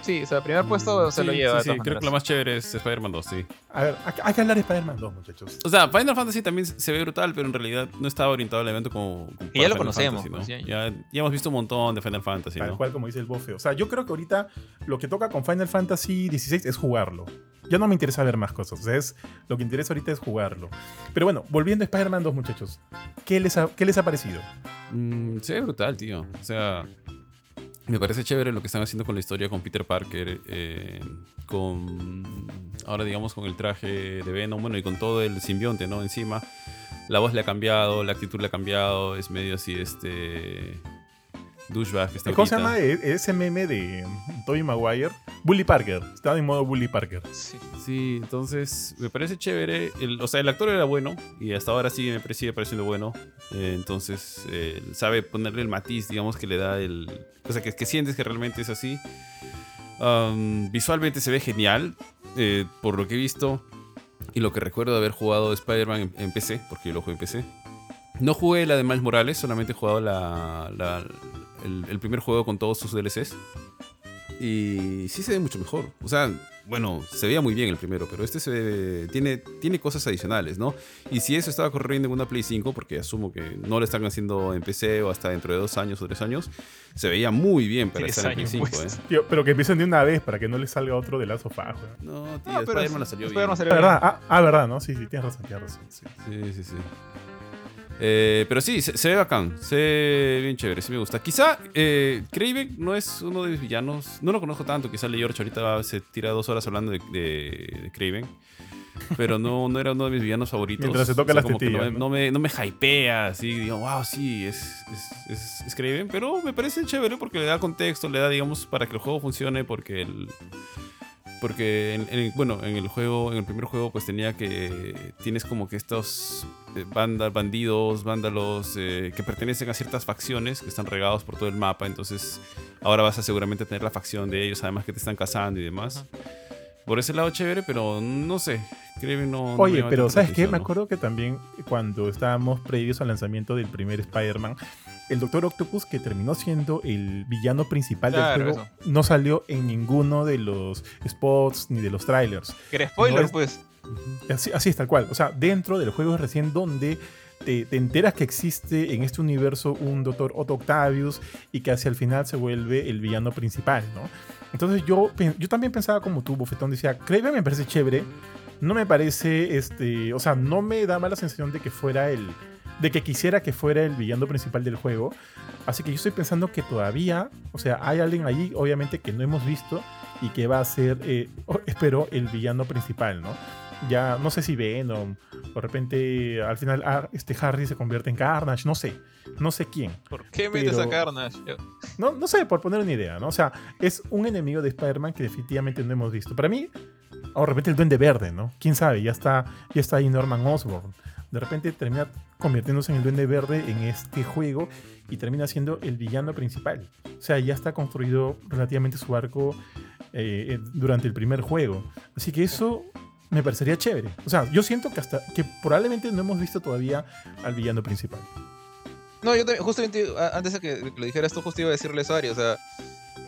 Sí, o sea, primer puesto se Sí, lo lleva. sí, sí, creo que lo más chévere es Spider-Man 2, sí. A ver, hay, hay que hablar de Spider-Man 2, muchachos. O sea, Final Fantasy también se ve brutal, pero en realidad no estaba orientado al evento como. como Y ya lo Final conocemos, Fantasy, ¿no? pues, ya- ya, ya hemos visto un montón de Final Fantasy, Tal ¿no? cual como dice el bofe. O sea, yo creo que ahorita lo que toca con Final Fantasy XVI es jugarlo. Ya no me interesa ver más cosas. O sea, es, lo que interesa ahorita es jugarlo. Pero bueno, volviendo a Spider-Man 2, muchachos. ¿Qué les ha, qué les ha parecido? Mm, se ve brutal, tío. O sea, me parece chévere lo que están haciendo con la historia con Peter Parker, eh, con. Ahora, digamos, con el traje de Venom, bueno, y con todo el simbionte, ¿no? Encima. La voz le ha cambiado, la actitud le ha cambiado, es medio así, este. Douchebag que está ¿Cómo se llama e- ese meme de Tobey Maguire? Bully Parker. Estaba en modo Bully Parker. Sí. Entonces me parece chévere. El- o sea, el actor era bueno y hasta ahora sí me sigue pareciendo bueno. Eh, entonces eh, sabe ponerle el matiz, digamos, que le da el. O sea, que, sientes que realmente es así. Um, visualmente se ve genial, eh, por lo que he visto y lo que recuerdo de haber jugado Spider-Man en, PC, porque yo lo jugué en PC. No jugué la de Miles Morales, solamente he jugado la, la- el, el primer juego con todos sus DLCs. Y sí se ve mucho mejor. O sea, bueno, se veía muy bien el primero, pero este se ve- tiene, tiene cosas adicionales, ¿no? Y si eso estaba corriendo en una Play 5, porque asumo que no lo están haciendo en PC o hasta dentro de dos años o tres años, se veía muy bien para estar en Play años, 5, pues. ¿eh? Tío, pero que empiecen de una vez para que no les salga otro de Us, weón. No, tío, No, pero Spider-Man la salió bien. salió Ah, bien. ¿verdad? Ah, ah, verdad, ¿no? Sí, sí, tienes razón, tienes razón. sí. Sí, sí, sí. Eh, pero sí, se, se ve bacán, se ve bien chévere, sí me gusta. Quizá eh, Kraven no es uno de mis villanos, no lo conozco tanto, quizá Le George ahorita se tira dos horas hablando de, de, de Kraven, pero no, no era uno de mis villanos favoritos. Mientras se toca las como que no, me, ¿no? no me, no me hypea, así, digo, wow, sí, es, es, es, es Kraven, pero me parece chévere porque le da contexto, le da, digamos, para que el juego funcione, porque el... Porque, en, en- bueno, en el juego, en el primer juego, pues tenía que. Tienes como que estos eh, bandas, bandidos, vándalos eh, que pertenecen a ciertas facciones que están regados por todo el mapa. Entonces, ahora vas a seguramente tener la facción de ellos, además que te están cazando y demás. Por ese lado, chévere, pero no sé. Creo que no. Oye, pero ¿sabes qué? Me acuerdo que también cuando estábamos previos al lanzamiento del primer Spider-Man, el Doctor Octopus, que terminó siendo el villano principal Claro, del juego, no salió en ninguno de los spots ni de los trailers. Que era spoiler, No es- pues. Así, así es, tal cual. O sea, dentro del juego es recién donde te, te enteras que existe en este universo un Doctor Otto Octavius y que hacia el final se vuelve el villano principal, ¿no? Entonces yo, yo también pensaba como tú, Bofetón, decía, Kraven me parece chévere, no me parece, este, o sea, no me da mala sensación de que fuera el, de que quisiera que fuera el villano principal del juego. Así que yo estoy pensando que todavía, o sea, hay alguien allí, obviamente, que no hemos visto y que va a ser, eh, o- espero, el villano principal, ¿no? Ya, no sé si Venom, o de repente al final ah, este Harry se convierte en Carnage, no sé, no sé quién. ¿Por qué metes Pero- a Carnage? No, no sé, por poner una idea, ¿no? O sea, es un enemigo de Spider-Man que definitivamente no hemos visto. Para mí, O de repente el Duende Verde, ¿no? Quién sabe, ya está, ya está ahí Norman Osborn. De repente termina convirtiéndose en el Duende Verde en este juego y termina siendo el villano principal. O sea, ya está construido relativamente su arco eh, durante el primer juego. Así que eso me parecería chévere. O sea, yo siento que hasta que probablemente no hemos visto todavía al villano principal. No, yo también, justamente antes de que lo dijeras tú, justo iba a decirle eso a Ari, o sea,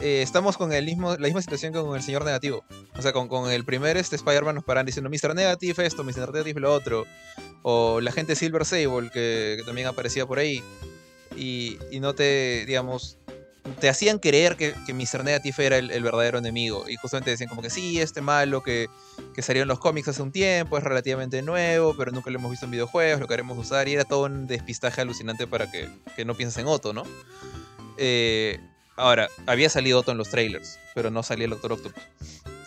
eh, estamos con el mismo, la misma situación que con el señor negativo. O sea, con, con el primer este Spider-Man nos paran diciendo Mr. Negative esto, Mr. Negative lo otro. O la gente Silver Sable, que, que también aparecía por ahí. Y, y, no te, digamos, te hacían creer que, que Mr. Negative era el, el, verdadero enemigo. Y justamente decían como que sí, este malo que, que salió en los cómics hace un tiempo, es relativamente nuevo, pero nunca lo hemos visto en videojuegos, lo queremos usar. Y era todo un despistaje alucinante para que, que no pienses en Otto, ¿no? Eh, ahora, había salido Otto en los trailers, pero no salía el Doctor Octopus.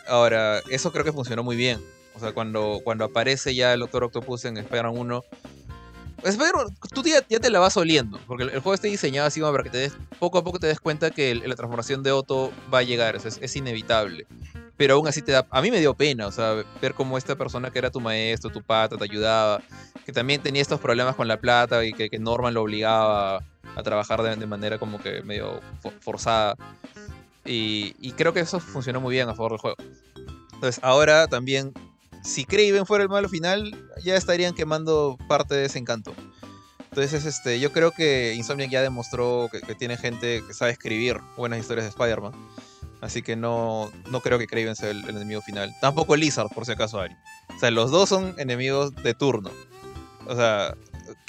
Ahora, eso creo que funcionó muy bien. O sea, cuando, cuando aparece ya el Doctor Octopus en Spider-Man 1, Espero, tú ya, te la vas oliendo, porque el, juego está diseñado así para que te des, poco a poco te des cuenta que la transformación de Otto va a llegar, es, inevitable. Pero aún así te a mí me dio pena, o sea, ver cómo esta persona que era tu maestro, tu pata, te ayudaba, que también tenía estos problemas con la plata y que, que Norman lo obligaba a trabajar de, manera como que medio forzada. Y, y creo que eso funcionó muy bien a favor del juego. Entonces ahora también si Kraven fuera el malo final, ya estarían quemando parte de ese encanto. Entonces, este, yo creo que Insomniac ya demostró que, tiene gente que sabe escribir buenas historias de Spider-Man. Así que no, no creo que Kraven sea el, el, enemigo final. Tampoco Lizard, por si acaso, Ari. O sea, los dos son enemigos de turno. O sea,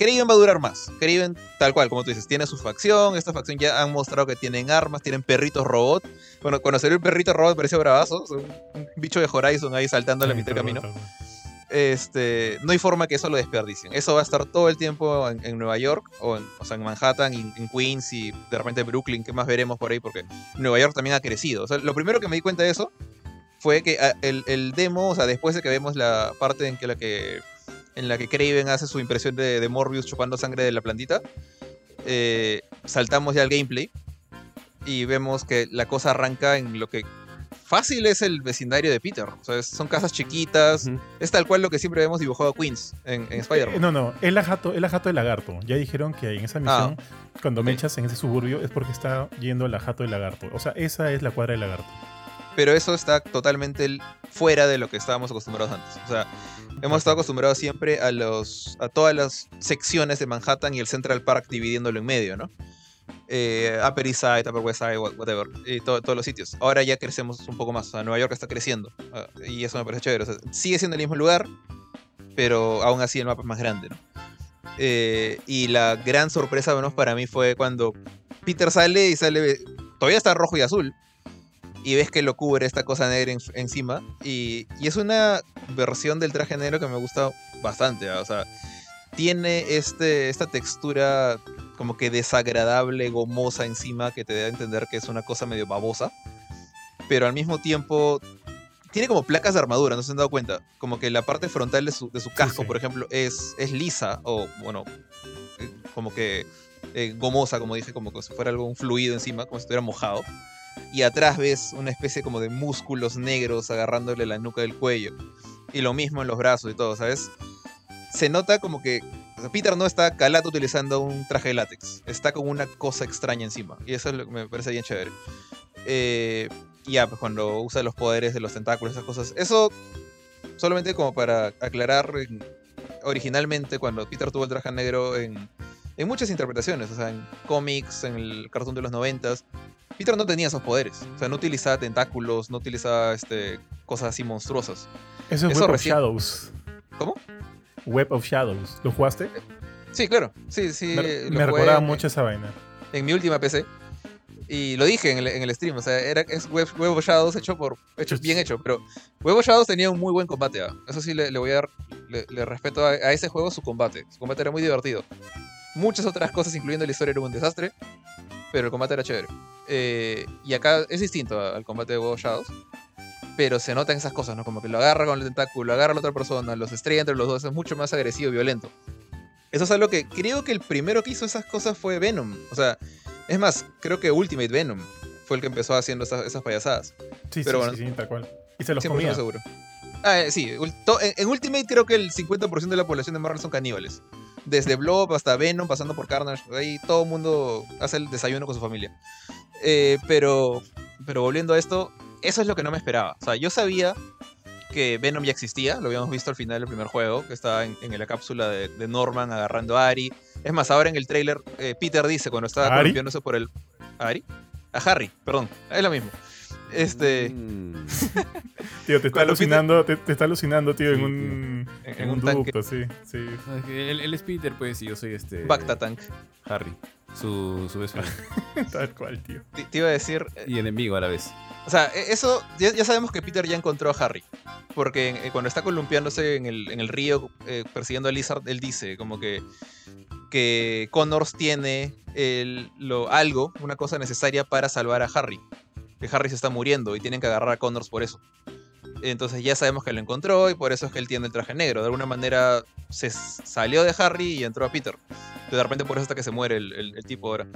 Kraven va a durar más. Kraven, tal cual, como tú dices, tiene su facción. Esta facción ya han mostrado que tienen armas, tienen perritos robot. Bueno, cuando salió el perrito robot pareció bravazo. Un, un bicho de Horizon ahí saltando a la mitad del camino. Este, no hay forma que eso lo desperdicien. Eso va a estar todo el tiempo en, en Nueva York, o, en, o sea, en Manhattan, en, en, Queens y de repente Brooklyn, que más veremos por ahí, porque Nueva York también ha crecido. O sea, lo primero que me di cuenta de eso fue que ah, el, el demo, o sea, después de que vemos la parte en que la que en la que Kraven hace su impresión de, de Morbius chupando sangre de la plantita, eh, saltamos ya al gameplay y vemos que la cosa arranca en lo que fácil es el vecindario de Peter. O sea, son casas chiquitas. Uh -huh. Es tal cual lo que siempre hemos dibujado a Queens en, en Spider-Man. Eh, no, no, es la, jato, es la jato de lagarto. Ya dijeron que en esa misión, ah, cuando me echas en ese suburbio, es porque está yendo la jato de lagarto. O sea, esa es la cuadra de lagarto. Pero eso está totalmente fuera de lo que estábamos acostumbrados antes. O sea, hemos estado acostumbrados siempre a los a todas las secciones de Manhattan y el Central Park dividiéndolo en medio, ¿no? Eh, Upper East Side, Upper West Side, whatever, y to todos los sitios. Ahora ya crecemos un poco más, o sea, Nueva York está creciendo, uh, y eso me parece chévere. O sea, sigue siendo el mismo lugar, pero aún así el mapa es más grande, ¿no? Eh, y la gran sorpresa, menos para mí, fue cuando Peter sale y sale, todavía está rojo y azul, y ves que lo cubre esta cosa negra en, encima. Y, y, es una versión del traje negro que me gusta bastante. O sea, tiene este, esta textura como que desagradable, gomosa encima, que te da a entender que es una cosa medio babosa. Pero al mismo tiempo tiene como placas de armadura, no se han dado cuenta. Como que la parte frontal de su, de su casco, sí, sí. por ejemplo, es, es lisa o, bueno, eh, como que eh, gomosa, como dije, como que si fuera algo un fluido encima, como si estuviera mojado y atrás ves una especie como de músculos negros agarrándole la nuca del cuello. Y lo mismo en los brazos y todo, ¿sabes? Se nota como que Peter no está calato utilizando un traje de látex, está con una cosa extraña encima. Y eso es lo que me parece bien chévere. Eh, ya, pues cuando usa los poderes de los tentáculos, esas cosas. Eso, solamente como para aclarar, originalmente cuando Peter tuvo el traje negro en, en muchas interpretaciones, o sea, en cómics, en el cartoon de los noventas, Peter no tenía esos poderes. O sea, no utilizaba tentáculos, no utilizaba este, cosas así monstruosas. Eso es Eso Web recién... of Shadows. ¿Cómo? Web of Shadows. ¿Lo jugaste? Sí, claro. Sí, sí. Me, me recordaba en, mucho esa vaina. En mi última PC. Y lo dije en el, en el stream, o sea, era, es Web, Web, of Shadows hecho por. Hecho, bien hecho, pero Web of Shadows tenía un muy buen combate. Eso sí le, le, voy a dar. Le, le respeto a, a, ese juego su combate. Su combate era muy divertido. Muchas otras cosas, incluyendo la historia, era un desastre. Pero el combate era chévere. Eh, y acá es distinto al combate de of Shadows. Pero se notan esas cosas, ¿no? Como que lo agarra con el tentáculo, lo agarra a la otra persona, los estrella entre los dos, es mucho más agresivo y violento. Eso es algo que creo que el primero que hizo esas cosas fue Venom. O sea, es más, creo que Ultimate Venom fue el que empezó haciendo esas, esas payasadas. Sí, Pero sí, bueno, sí, sí, tal cual. Y se los comía. seguro. Ah, eh, sí, en, en Ultimate creo que el 50% de la población de Marvel son caníbales. Desde Blob hasta Venom, pasando por Carnage, ahí todo el mundo hace el desayuno con su familia. Eh, pero, pero volviendo a esto, eso es lo que no me esperaba. O sea, yo sabía que Venom ya existía, lo habíamos visto al final del primer juego, que estaba en, en la cápsula de, de Norman agarrando a Ari. Es más, ahora en el tráiler, eh, Peter dice cuando estaba ¿Ari? columpiándose por el... ¿A ¿Ari? A Harry, perdón, es lo mismo. Este... Mm. Tío, te está Cuando alucinando, te, te está alucinando, tío, en un, En- en en un un tanque. ducto, sí, sí. Él, él es Peter, pues, y yo soy este. Bacta Tank. Harry. Su, su friend. Tal cual, tío. Te, te iba a decir, eh, y enemigo a la vez. O sea, e- eso, ya, ya sabemos que Peter ya encontró a Harry. Porque eh, cuando está columpiándose en el, en el río eh, persiguiendo a Lizard, él dice como que, que Connors tiene el- lo, algo, una cosa necesaria para salvar a Harry. Que Harry se está muriendo y tienen que agarrar a Connors por eso. Entonces ya sabemos que lo encontró y por eso es que él tiene el traje negro. De alguna manera se salió de Harry y entró a Peter. De repente por eso hasta que se muere el, el- tipo ahora.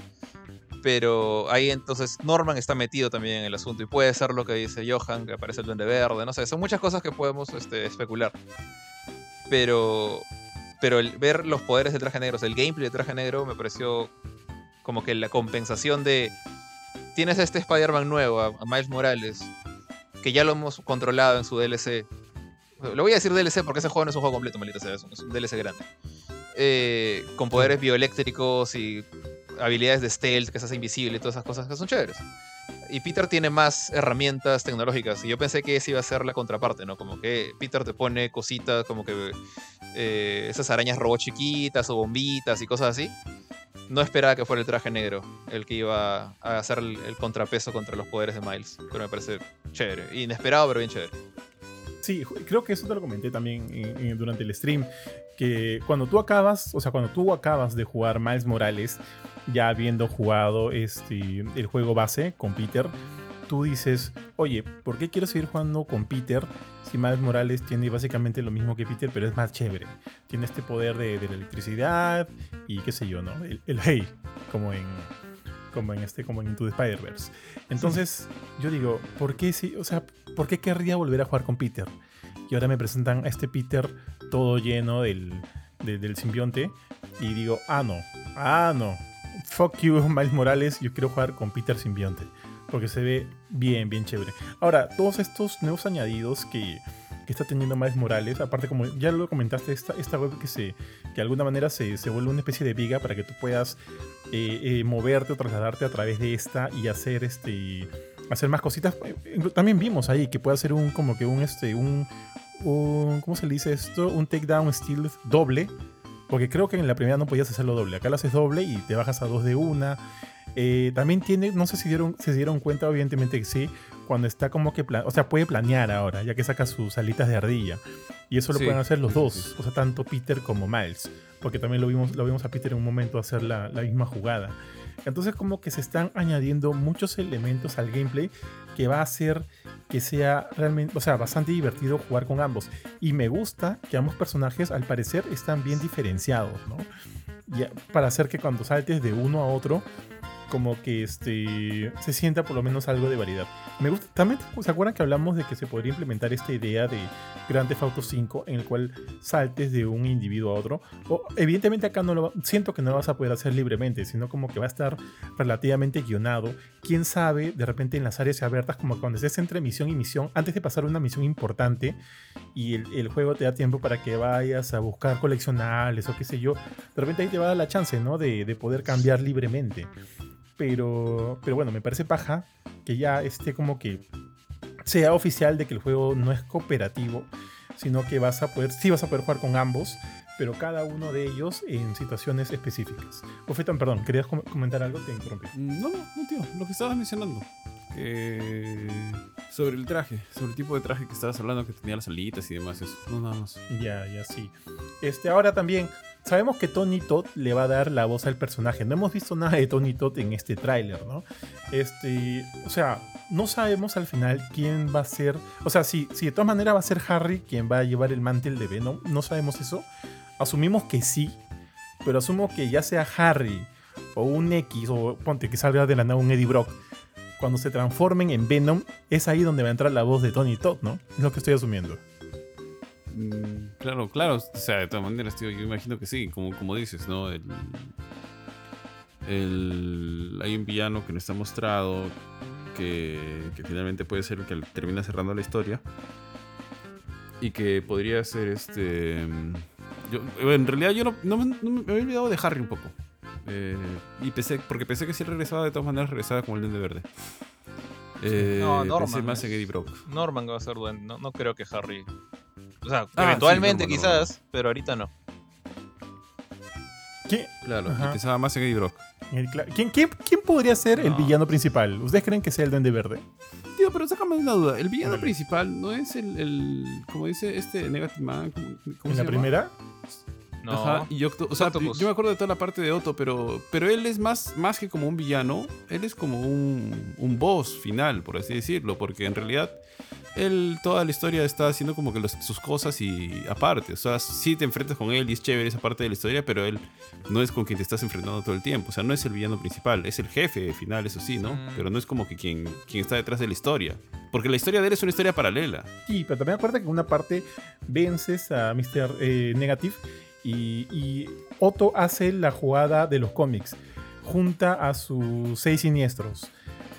Pero ahí entonces Norman está metido también en el asunto y puede ser lo que dice Johan, que aparece el Duende Verde, no sé, son muchas cosas que podemos este, especular. Pero, pero el ver los poderes del traje negro, el gameplay del traje negro me pareció como que la compensación de... Tienes este Spider-Man nuevo, a Miles Morales, que ya lo hemos controlado en su DLC. Lo voy a decir DLC porque ese juego no es un juego completo, maldita sea, es un- DLC grande. Eh, con poderes bioeléctricos y habilidades de stealth que se hace invisible y todas esas cosas que son chéveres. Y Peter tiene más herramientas tecnológicas y yo pensé que esa iba a ser la contraparte, ¿no? Como que Peter te pone cositas como que eh, esas arañas robot chiquitas o bombitas y cosas así. No esperaba que fuera el traje negro el que iba a hacer el, el contrapeso contra los poderes de Miles, pero me parece chévere. Inesperado, pero bien chévere. Sí, creo que eso te lo comenté también en- en- durante el stream, que cuando tú acabas, o sea, cuando tú acabas de jugar Miles Morales, ya habiendo jugado este, el juego base con Peter, tú dices, oye, ¿por qué quiero seguir jugando con Peter si Miles Morales tiene básicamente lo mismo que Peter, pero es más chévere? Tiene este poder de, la electricidad y qué sé yo, ¿no? El hey, como en, como en este, como en Into the Spider-Verse. Entonces, yo digo, ¿por qué sí? O sea, ¿por qué querría volver a jugar con Peter? Y ahora me presentan a este Peter todo lleno del, de- del simbionte. Y digo, ah, no, ah, no. Fuck you, Miles Morales. Yo quiero jugar con Peter simbionte. Porque se ve bien, bien chévere. Ahora, todos estos nuevos añadidos que, que está teniendo Miles Morales, aparte, como ya lo comentaste, esta, esta web que, se, que de alguna manera se, se vuelve una especie de viga para que tú puedas eh, eh, moverte o trasladarte a través de esta y hacer este hacer más cositas. También vimos ahí que puede hacer un como que un este un, ¿cómo se dice esto? Un takedown stealth doble. Porque creo que en la primera no podías hacerlo doble. Acá lo haces doble y te bajas a dos de una. Eh, también tiene, no sé si dieron, se dieron cuenta, evidentemente que sí, cuando está como que, o sea, puede planear ahora, ya que saca sus alitas de ardilla. Y eso lo Sí, pueden hacer los dos, o sea, tanto Peter como Miles. Porque también lo vimos, lo vimos a Peter en un momento hacer la, la misma jugada. Entonces como que se están añadiendo muchos elementos al gameplay que va a hacer que sea realmente, o sea, bastante divertido jugar con ambos. Y me gusta que ambos personajes al parecer están bien diferenciados, ¿no? Para hacer que cuando saltes de uno a otro, como que este se sienta por lo menos algo de variedad. Me gusta, también se acuerdan que hablamos de que se podría implementar esta idea de Grand Theft Auto 5 en el cual saltes de un individuo a otro. O, evidentemente acá no lo siento que no lo vas a poder hacer libremente, sino como que va a estar relativamente guionado. Quién sabe, de repente en las áreas abiertas, como cuando estés entre misión y misión, antes de pasar una misión importante y el, el juego te da tiempo para que vayas a buscar coleccionables o qué sé yo, de repente ahí te va a dar la chance, ¿no? De, de poder cambiar libremente. Pero, pero bueno, me parece paja que ya esté como que sea oficial de que el juego no es cooperativo, sino que vas a poder, sí vas a poder jugar con ambos, pero cada uno de ellos en situaciones específicas. Ofetan, perdón, ¿querías com- comentar algo? Te interrumpí. Mm, No, no, no, tío. Lo que estabas mencionando. Que... Sobre el traje. Sobre el tipo de traje que estabas hablando que tenía las alitas y demás. Eso. No, nada más. Ya, ya sí. Este, ahora también, sabemos que Tony Todd le va a dar la voz al personaje. No hemos visto nada de Tony Todd en este tráiler, ¿no? Este, o sea, no sabemos al final quién va a ser. O sea, si, si de todas maneras va a ser Harry quien va a llevar el mantel de Venom, no sabemos eso. Asumimos que sí, pero asumo que ya sea Harry o un X, o ponte que salga de la nada un Eddie Brock. Cuando se transformen en Venom, es ahí donde va a entrar la voz de Tony Todd, ¿no? Es lo que estoy asumiendo. Mm, claro, claro. O sea, de todas maneras, tío, yo imagino que sí, como, como dices, ¿no? El, el- hay un villano que no está mostrado, que, que finalmente puede ser el que termina cerrando la historia. Y que podría ser este. Yo, en realidad, yo no, no me, no me- me había olvidado de Harry un poco. Eh, y pensé, porque pensé que si él regresaba, de todas maneras regresaba como el Duende Verde. Eh, No, pensé Norman más en Eddie Brock. Norman va a ser duende. No, no creo que Harry. O sea, Ah, eventualmente sí, Norman, quizás, pero ahorita no. ¿Qué- Claro, Ajá. y pensaba más en Eddie Brock. el ¿Quién, quién, quién podría ser el No. villano principal? ¿Ustedes creen que sea el Duende Verde? Tío, pero sácame una duda. El villano Dale. principal no es el, el como dice este Negative Man. ¿cómo, cómo ¿En se la llama? primera? No. Ajá, y Octo- o sea, Octopus. yo me acuerdo de toda la parte de Otto, pero, pero él es más, más que como un villano, él es como un, un boss final, por así decirlo, porque en realidad él toda la historia está haciendo como que los- sus cosas y aparte, o sea, sí te enfrentas con él y es chévere esa parte de la historia, pero él no es con quien te estás enfrentando todo el tiempo, o sea, no es el villano principal, es el jefe final, eso sí, ¿no? Mm. Pero no es como que quien, quien está detrás de la historia, porque la historia de él es una historia paralela. Sí, pero también acuerda que en una parte vences a Mr. eh, Negative y, y Otto hace la jugada de los cómics. Junta a sus seis siniestros.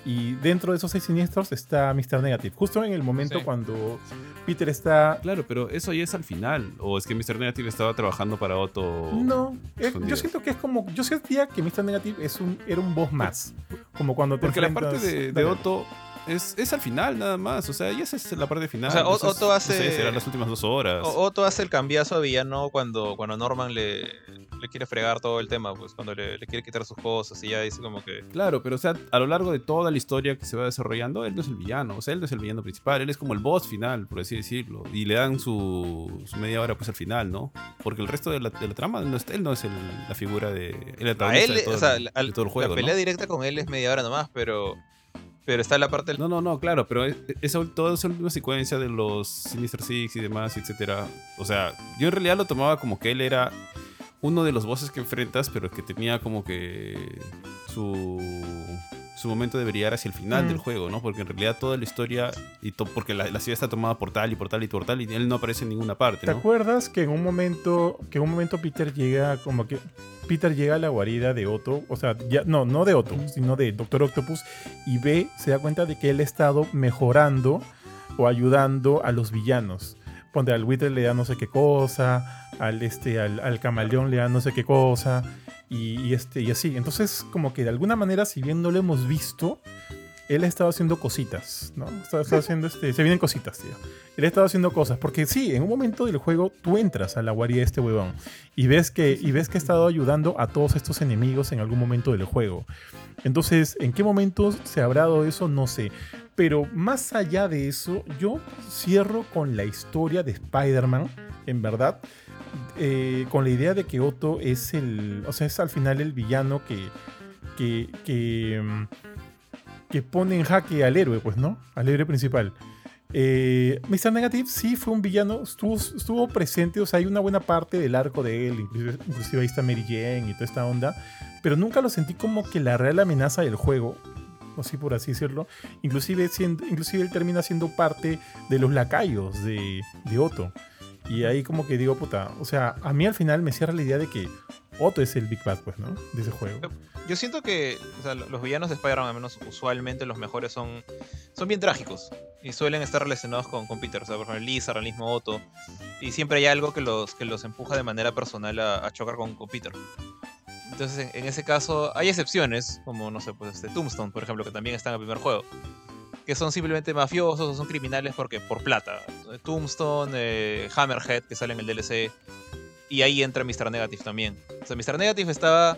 Y dentro de esos seis siniestros está Mr. Negative. Justo en el momento Sí. cuando Peter está... Claro, pero eso ya es al final, o es que Mr. Negative estaba trabajando para Otto. No, eh, yo siento que es como... Yo sentía que Mr. Negative es un, era un boss más. Como cuando te Porque la parte de. Otto es, es al final nada más. O sea, ya esa es la parte final. O sea, Otto hace- No sé, serán las últimas dos horas. Otto hace el cambiazo a villano cuando, cuando Norman le, le quiere fregar todo el tema, pues cuando le, le quiere quitar sus cosas y ya dice como que... Claro, pero o sea, a lo largo de toda la historia que se va desarrollando, él no es el villano. O sea, él no es el villano principal. Él es como el boss final, por así decirlo. Y le dan su, su media hora pues al final, ¿no? Porque el resto de la, de la trama, no es- él no es el- la figura de... El A él, de todo, o sea, el, la, de todo el juego, la pelea ¿no? directa con él es media hora nomás, pero... Pero está la parte del... No, no, no, claro, pero es- esa, toda esa última secuencia de los Sinister Six y demás, etcétera. O sea, yo en realidad lo tomaba como que él era uno de los bosses que enfrentas, pero que tenía como que su, su momento de brillar hacia el final Mm. del juego, ¿no? Porque en realidad toda la historia, y to- porque la, la ciudad está tomada por tal y por tal y por tal, y él no aparece en ninguna parte, ¿Te ¿no? acuerdas que en un momento, que en un momento Peter llega como que Peter llega a la guarida de Otto, o sea, ya no, no de Otto, sino de Doctor Octopus y ve, se da cuenta de que él ha estado mejorando o ayudando a los villanos. Ponte al buitre le da no sé qué cosa, al este al, al camaleón le da no sé qué cosa y, y este y así. Entonces, como que de alguna manera si bien no lo hemos visto, él ha estado haciendo cositas, ¿no? Está, está haciendo este, se vienen cositas, tío. Él ha estado haciendo cosas. Porque sí, en un momento del juego tú entras a la guarida de este huevón y ves que, y ves que ha estado ayudando a todos estos enemigos en algún momento del juego. Entonces, ¿en qué momento se habrá dado eso? No sé. Pero más allá de eso, yo cierro con la historia de Spider-Man, en verdad. Eh, con la idea de que Otto es el. O sea, es al final el villano que. que. que. mm, que pone en jaque al héroe, pues, ¿no? Al héroe principal. Eh, Mr. Negative sí fue un villano, estuvo, estuvo presente, o sea, hay una buena parte del arco de él, inclusive, ahí está Mary Jane y toda esta onda, pero nunca lo sentí como que la real amenaza del juego, así por así decirlo. Inclusive, siendo, inclusive él termina siendo parte de los lacayos de, de Otto. Y ahí como que digo, puta, o sea, a mí al final me cierra la idea de que Otto es el Big Bad, pues, ¿no? De ese juego. Yo siento que o sea, los villanos de Spider-Man, al menos usualmente los mejores, son, son bien trágicos. Y suelen estar relacionados con, con Peter. O sea, por ejemplo, Lizard, el mismo Otto. Y siempre hay algo que los, que los empuja de manera personal a, a chocar con, con Peter. Entonces, en, en ese caso, hay excepciones, como, no sé, pues este Tombstone, por ejemplo, que también está en el primer juego. Que son simplemente mafiosos o son criminales porque por plata. Tombstone, eh, Hammerhead, que sale en el DLC. Y ahí entra Mr. Negative también. O sea, Mr. Negative estaba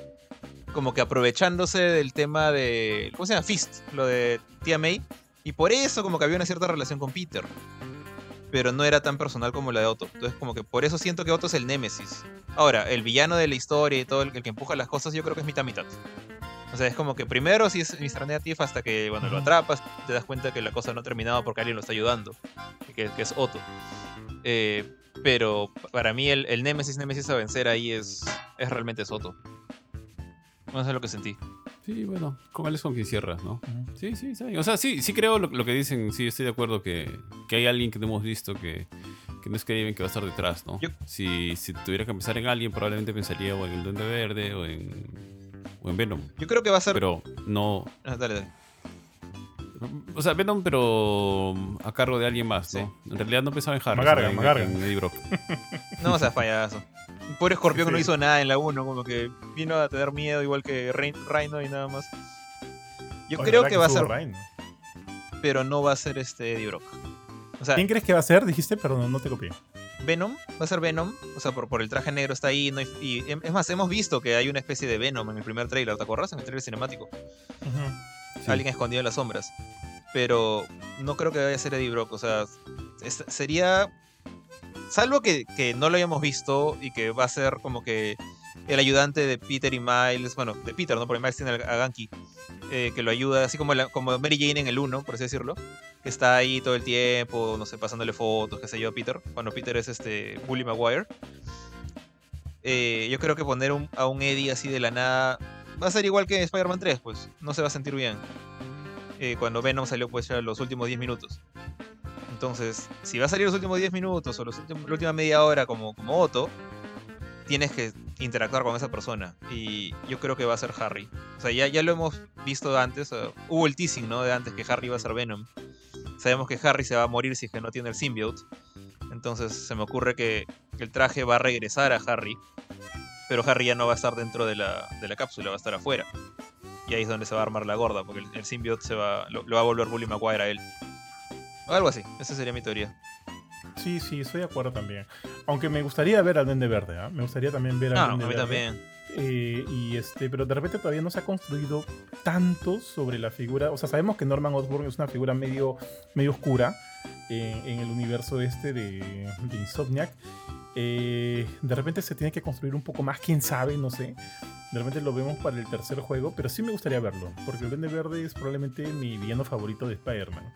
como que aprovechándose del tema de. ¿Cómo se llama? Fist, lo de Tía May. Y por eso, como que había una cierta relación con Peter. Pero no era tan personal como la de Otto. Entonces, como que por eso siento que Otto es el némesis. Ahora, el villano de la historia y todo, el, el que empuja las cosas, yo creo que es mitad mitad. O sea, es como que primero sí es Mr. Negative hasta que, bueno, lo atrapas, te das cuenta que la cosa no ha terminado porque alguien lo está ayudando. Que, que es Otto. Eh, pero para mí el, el némesis, némesis a vencer ahí es, es realmente Soto. No sé lo que sentí. Sí, bueno, con él es con quien cierras, ¿no? Sí, sí, sí. O sea, sí, sí creo lo, lo que dicen, sí, estoy de acuerdo que, que hay alguien que no hemos visto que, que no es Kraven que va a estar detrás, ¿no? Yo- Si, si tuviera que pensar en alguien, probablemente pensaría o en el Duende Verde o en, o en Venom. Yo creo que va a ser. Pero no. Ah, dale, dale. O sea, Venom, pero a cargo de alguien más, ¿no? En realidad no pensaba en Harry, Magargan, sino en- Magargan. en Eddie Brock. No o sea. Un Pobre escorpión que no hizo nada en la 1, como que vino a tener miedo igual que Rein- Rhino y nada más. Yo Oye, creo ¿verdad que va a ser, Ryan? pero no va a ser este Eddie Brock. O sea, ¿Quién crees que va a ser? Dijiste, pero no, no te copié. Venom, va a ser Venom, o sea, por, por el traje negro está ahí, no hay- y es más, hemos visto que hay una especie de Venom en el primer trailer, ¿te acuerdas? En el trailer cinemático. Sí. Alguien escondido en las sombras. Pero no creo que vaya a ser Eddie Brock, o sea, es- sería... Salvo que, que no lo hayamos visto y que va a ser como que el ayudante de Peter y Miles, bueno, de Peter, ¿no? Porque Miles tiene a Ganky, eh, que lo ayuda, así como, como Mary Jane en el 1, por así decirlo, que está ahí todo el tiempo, no sé, pasándole fotos, qué sé yo, a Peter, cuando Peter es este Bully Maguire. Eh, yo creo que poner un- a un Eddie así de la nada va a ser igual que en Spider-Man 3, pues, no se va a sentir bien. Eh, cuando Venom salió pues ya los últimos 10 minutos. Entonces, si va a salir los últimos 10 minutos o los la última media hora como, como Otto, tienes que interactuar con esa persona. Y yo creo que va a ser Harry. O sea, ya, ya lo hemos visto antes. hubo el teasing, ¿no? De antes que Harry iba a ser Venom. Sabemos que Harry se va a morir si es que no tiene el symbiote. Entonces se me ocurre que, el traje va a regresar a Harry. Pero Harry ya no va a estar dentro de la, de la cápsula, va a estar afuera. Y ahí es donde se va a armar la gorda, porque el, el symbiote se va, lo, lo va a volver Bully Maguire a él. O algo así, esa sería mi teoría. Sí, sí, estoy de acuerdo también. Aunque me gustaría ver al Duende Verde, ¿ah? Me gustaría también ver al No, a Duende mí Verde. también. Eh, y este, pero de repente todavía no se ha construido tanto sobre la figura. O sea, sabemos que Norman Osborn es una figura medio, medio oscura en, en el universo este de, de Insomniac. Eh, de repente se tiene que construir un poco más, quién sabe, no sé. De repente lo vemos para el tercer juego, pero sí me gustaría verlo, porque el Duende Verde es probablemente mi villano favorito de Spider-Man.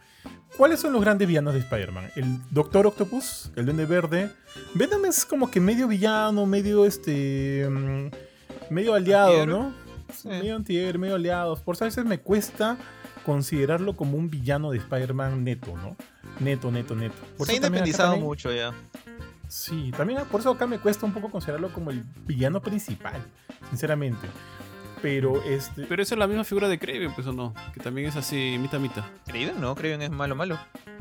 ¿Cuáles son los grandes villanos de Spider-Man? El Doctor Octopus, el Duende Verde. Venom es como que medio villano, medio este. mm, medio aliado. ¿no? Sí. Medio antihéroe, medio aliado. Por eso a veces me cuesta considerarlo como un villano de Spider-Man neto, ¿no? Neto, neto, neto. Por Se ha independizado mucho ya. Sí, también por eso acá me cuesta un poco considerarlo como el villano principal, sinceramente. Pero este. Pero esa es la misma figura de Kraven, pues o no. Que también es así, mitad mitad. Creíven, ¿no? Creíven es malo, malo.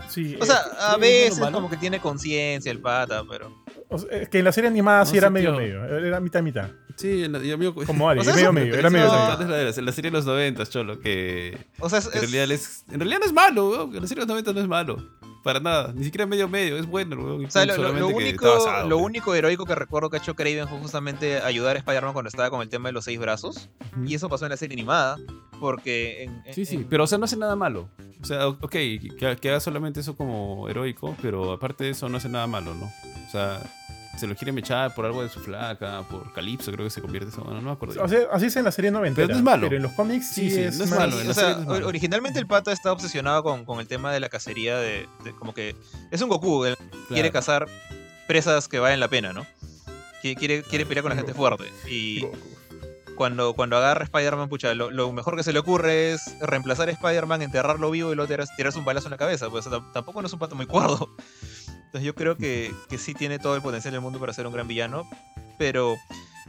sí, O sea, eh, a veces malo, malo. como que tiene conciencia el pata, pero... o sea, es que en la serie animada sí No era sé, medio tío. medio, era mitad mitad. Sí, en la, y amigo, Como Ari, O sea, medio medio, era medio eso- medio. La, la- serie de los 90, cholo, que O sea, es, en realidad, es- en realidad no es malo, weón, que La serie de los 90 no es malo. Para nada, ni siquiera medio medio, es bueno, weón, o sea, lo, lo- único, basado, lo único heroico que recuerdo que ha hecho Craven fue justamente ayudar a Spider-Man cuando estaba con el tema de los seis brazos. Y eso pasó en la serie animada. Porque en, en- Sí, sí, en- pero o sea, no hace nada malo. O sea, ok, que, que haga solamente eso como heroico, pero aparte de eso no hace nada malo, ¿no? O sea, se lo quiere mechar por algo de su flaca, por Calipso, creo que se convierte eso, bueno, no me acuerdo. O sea, así es en la serie 90. Pero no es malo. Pero en los cómics sí, Sí, sí, es, no es más- malo, o sea, es originalmente el pata está obsesionado con, con el tema de la cacería de, de- como que es un Goku, él quiere Claro. cazar presas que valen la pena, ¿no? Quiere, quiere, quiere pelear con la gente fuerte. Y cuando, cuando agarra Spider-Man, pucha, lo, lo mejor que se le ocurre es reemplazar a Spider-Man, enterrarlo vivo y luego tiras- tirarse un balazo en la cabeza. Pues o sea, tam- tampoco no es un pato muy cuerdo. Entonces yo creo que, que sí tiene todo el potencial del mundo para ser un gran villano. Pero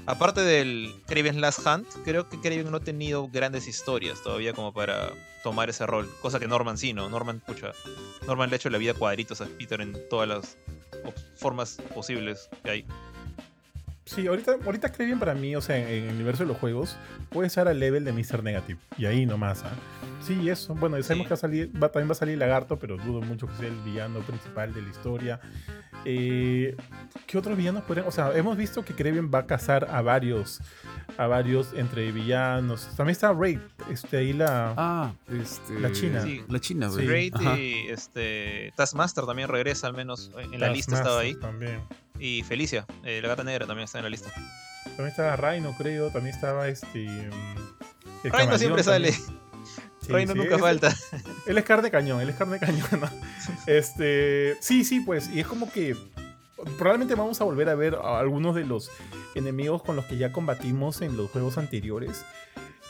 aparte del Kraven's Last Hunt, creo que Kraven no ha tenido grandes historias todavía como para tomar ese rol. Cosa que Norman sí, ¿no? Norman, pucha, Norman le ha hecho la vida cuadritos a Peter en todas las formas posibles que hay. Sí, ahorita, ahorita Kraven para mí, o sea, en el universo de los juegos, puede estar al level de Mr. Negative. Y ahí nomás, ¿ah? Sí, eso. Bueno, ya sabemos Sí. que va a salir, va, también va a salir Lagarto, pero dudo mucho que sea el villano principal de la historia. Eh, ¿Qué otros villanos podrían...? O sea, hemos visto que Kraven va a cazar a varios, a varios entre villanos. También está Raid, este, ahí la... Ah, este... La China. Sí. La China. Sí. Ajá. y este, Taskmaster también regresa, al menos en la lista estaba ahí. También. Y Felicia, eh, la gata negra, también está en la lista. También estaba Rhino, creo. También estaba este... mm, el Rhino siempre sale. Sí, nunca es- falta. Él es carne de cañón, él es carne de cañón. ¿no? Este, sí, sí, pues, y es como que probablemente vamos a volver a ver a algunos de los enemigos con los que ya combatimos en los juegos anteriores.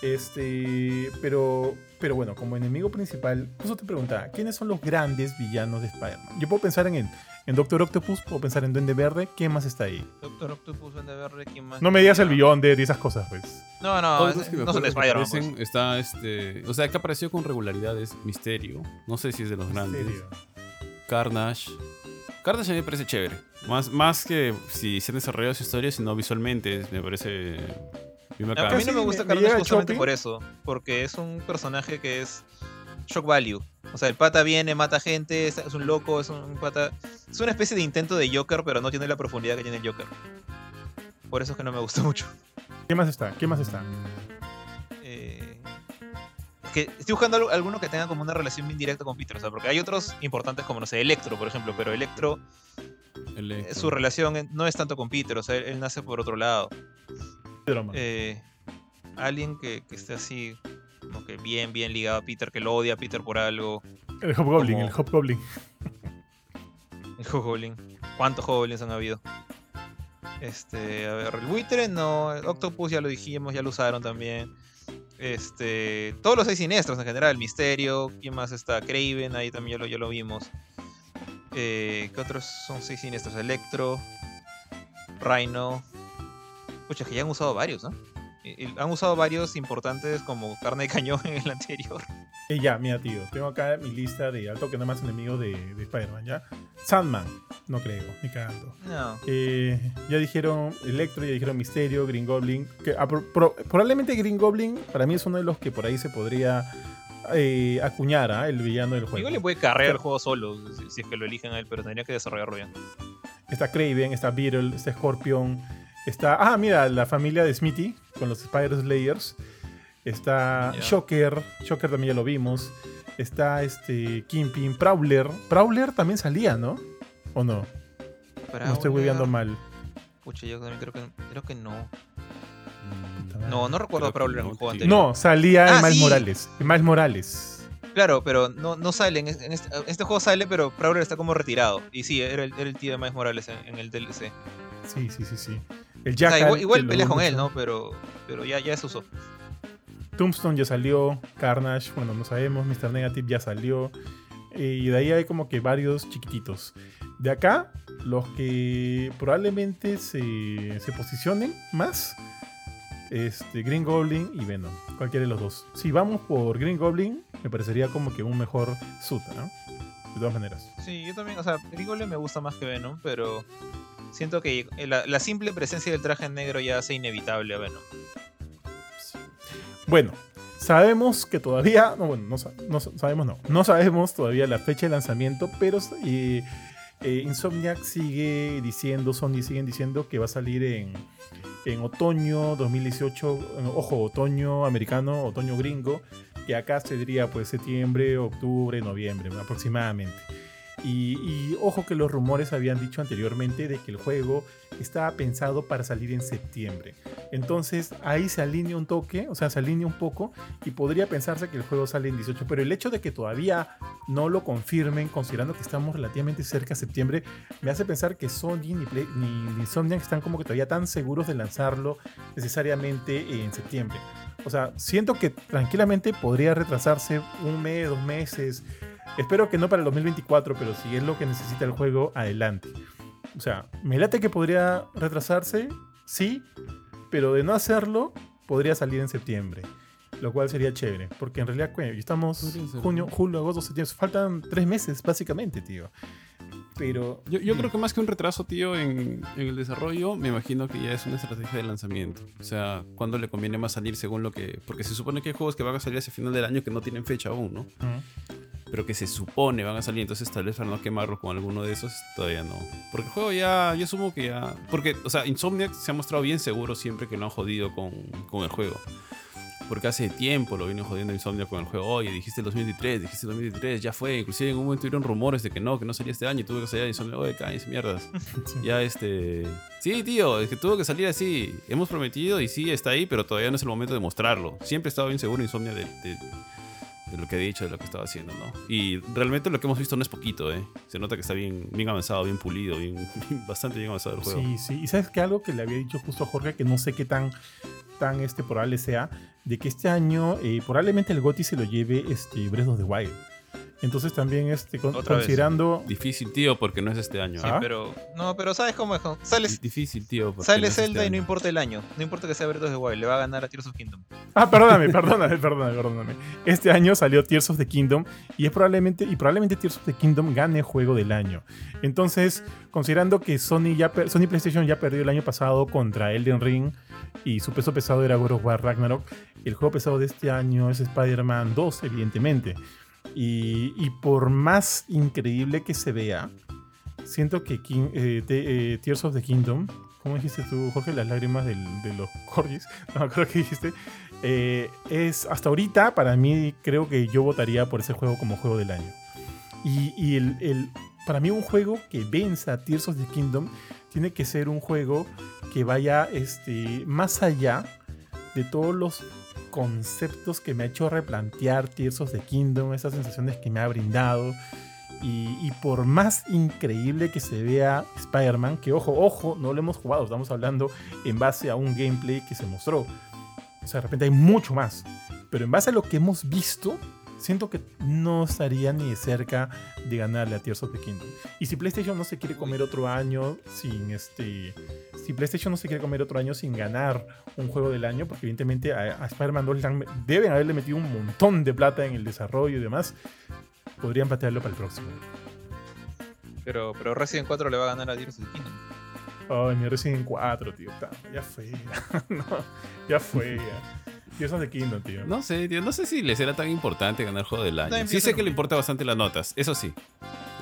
Este, pero, pero bueno, como enemigo principal, justo te preguntaba, ¿quiénes son los grandes villanos de Spider-Man? Yo puedo pensar en el, en Doctor Octopus, puedo pensar en Duende Verde. ¿Qué más está ahí? Doctor Octopus, Duende Verde, ¿quién más? No me digas el. Beyonder y esas cosas, pues. No, no, es- que no son de Spider-Man. pues. Está este. O sea, que apareció con regularidades Misterio. No sé si es de los ¿En grandes. serio? Carnage. Carnage a mí me parece chévere. Más, más que si se han desarrollado su historia, sino visualmente. Me parece. A mí no me gusta me Carnage justamente por eso. Porque es un personaje que es shock value. O sea, el pata viene, mata gente, es, un loco, es un pata. Es una especie de intento de Joker, pero no tiene la profundidad que tiene el Joker. Por eso es que no me gusta mucho. ¿Qué más está? ¿Qué más está? Eh, que estoy buscando algo- alguno que tenga como una relación bien directa con Peter. O sea, porque hay otros importantes como, no sé, Electro, por ejemplo. Pero Electro, El- eh, su relación no es tanto con Peter. O sea, él, él nace por otro lado. Eh, alguien que, que esté así, como que bien, bien ligado a Peter, que lo odia a Peter por algo. el Hobgoblin, como- el Hobgoblin. El Hobgoblin. ¿Cuántos Hobgoblins han habido? Este, a ver, el buitre no, el Octopus ya lo dijimos, ya lo usaron también. Este, todos los seis siniestros en general, Misterio, ¿quién más está? Craven, ahí también ya lo, ya lo vimos. Eh, ¿Qué otros son seis siniestros? Electro, Rhino. Pucha, que ya han usado varios, ¿no? Han usado varios importantes como carne de cañón en el anterior. Eh, ya, mira, tío. Tengo acá mi lista de alto que no más enemigos de, de Spider-Man, ¿ya? Sandman. No creo, ni cagando. No. Eh, ya dijeron Electro, ya dijeron Misterio, Green Goblin. Que, ah, pro- pro- probablemente Green Goblin para mí es uno de los que por ahí se podría eh, acuñar, ¿ah? el villano del juego. Igual le puede cargar el juego solo, si, si es que lo eligen a él, pero tendría que desarrollarlo bien. Está Craven, está Beetle, está Scorpion. Está. Ah, mira, la familia de Smithy con los Spider Slayers. Está Ya. Shocker. Shocker también ya lo vimos. Está este Kingpin, Prowler. Prowler también salía, ¿no? ¿O no? No estoy hueveando mal. Pucha, yo también creo que, creo que no. Mm, No, no recuerdo a Prowler en no, el juego tío. anterior. No, salía Ah, en Miles sí. Morales. En Miles Morales. Claro, pero no, no sale. En este, en este- en este juego sale, pero Prowler está como retirado. Y sí, era el, era el tío de Miles Morales en, en el DLC. Sí, sí, sí, sí. El O sea, Jackal, igual igual peleas con él. ¿no? Pero, pero ya, ya se usó. Tombstone ya salió, Carnage, bueno, no sabemos, Mr. Negative ya salió. eh, Y de ahí hay como que varios chiquititos. De acá, los que probablemente se, se posicionen más, este, Green Goblin y Venom. Cualquiera de los dos. Si vamos por Green Goblin, me parecería como que un mejor suit, ¿no? De todas maneras. Sí, yo también, o sea, Grigole me gusta más que Venom, pero siento que la, la simple presencia del traje negro ya hace inevitable a Venom. Bueno, sabemos que todavía, no, bueno, no, no sa- sabemos, no, sabemos todavía la fecha de lanzamiento, pero eh, eh, Insomniac sigue diciendo, Sony siguen diciendo que va a salir en, otoño 2018, eh, ojo, otoño americano, otoño gringo, que acá sería pues septiembre, octubre, noviembre aproximadamente. Y, ojo que los rumores habían dicho anteriormente de que el juego estaba pensado para salir en septiembre. Entonces ahí se alinea un toque, o sea, se alinea un poco y podría pensarse que el juego sale en 18. Pero el hecho de que todavía no lo confirmen, considerando que estamos relativamente cerca de septiembre, me hace pensar que Sony ni, Play- están como que todavía tan seguros de lanzarlo necesariamente en septiembre. O sea, siento que tranquilamente podría retrasarse un mes, dos meses. Espero que no para el 2024, pero si es lo que necesita el juego, adelante. O sea, me late que podría retrasarse, sí, pero de no hacerlo, podría salir en septiembre. Lo cual sería chévere, porque en realidad ya estamos junio, julio, agosto, septiembre. Faltan tres meses, básicamente, tío. Pero. Yo, yo creo que más que un retraso, tío, en, en el desarrollo, me imagino que ya es una estrategia de lanzamiento. O sea, cuándo le conviene más salir según lo que... Porque se supone que hay juegos que van a salir hacia final del año que no tienen fecha aún, ¿no? Ujú. Pero que se supone van a salir, entonces tal vez para no quemarlo con alguno de esos, todavía no. Porque el juego ya, yo asumo que ya... Porque, o sea, Insomniac se ha mostrado bien seguro siempre que lo han jodido con, con el juego. Porque hace tiempo lo vienen jodiendo Insomniac con el juego. Oye, dijiste el 2023, dijiste el 2023, ya fue. Inclusive en un momento tuvieron rumores de que no, que no salía este año y tuve que salir a Insomniac. Oye, cállense mierdas. Sí. Ya este. Sí, tío, es que tuvo que salir así. Hemos prometido y sí está ahí, pero todavía no es el momento de mostrarlo. Siempre he estado bien seguro Insomnia de, de- de lo que he dicho, de lo que estaba haciendo, ¿no? Y realmente lo que hemos visto no es poquito, ¿eh? Se nota que está bien, bien avanzado, bien pulido, bien, bien- bastante bien avanzado el juego. Sí, sí. Y sabes que algo que le había dicho justo a Jorge, que no sé qué tan, tan este, probable sea, de que este año eh, probablemente el GOTY se lo lleve este, Breath of the Wild. Entonces también este, con- Otra vez. considerando... Difícil, tío, porque no es este año. Sí, Ah. pero. No, pero ¿sabes cómo es? Sale, Di- Difícil, tío. sale no es este Zelda y no importa el año. No importa que sea Breath of the Wild, le va a ganar a Tears of Kingdom. Ah, perdóname, perdóname, perdóname, perdóname. Este año salió Tears of the Kingdom y es probablemente y probablemente Tears of the Kingdom gane juego del año. Entonces, considerando que Sony ya Sony PlayStation ya perdió el año pasado contra Elden Ring y su peso pesado era God of War Ragnarok, el juego pesado de este año es Spider-Man 2, evidentemente. Y, por más increíble que se vea, siento que King- eh, eh, Tears of the Kingdom, ¿cómo dijiste tú, Jorge? Las lágrimas de los corgis, no me acuerdo qué dijiste. Eh, es hasta ahorita, para mí, creo que yo votaría por ese juego como juego del año. Y, el- para mí, un juego que venza a Tears of the Kingdom tiene que ser un juego que vaya este, más allá de todos los conceptos que me ha hecho replantear Tears of the Kingdom, esas sensaciones que me ha brindado. Y, y por más increíble que se vea Spider-Man, que ojo, ojo, no lo hemos jugado, estamos hablando en base a un gameplay que se mostró. O sea, de repente hay mucho más. Pero en base a lo que hemos visto, siento que no estaría ni de cerca de ganarle a Tears of the Kingdom. Y si PlayStation no se quiere comer otro año sin este. Si PlayStation no se quiere comer otro año sin ganar un juego del año, porque evidentemente a, a Spider-Man 2 le han- deben haberle metido un montón de plata en el desarrollo y demás, podrían patearlo para el próximo. Pero, pero Resident 4 le va a ganar a Tears of the Kingdom. Ay, mi Resident 4, tío. Ya fue. no, ya fue. Ya. Tears of the Kingdom, tío. No sé, tío, no sé si les era tan importante ganar juego del año. Sí sé que le importa bastante las notas, eso sí.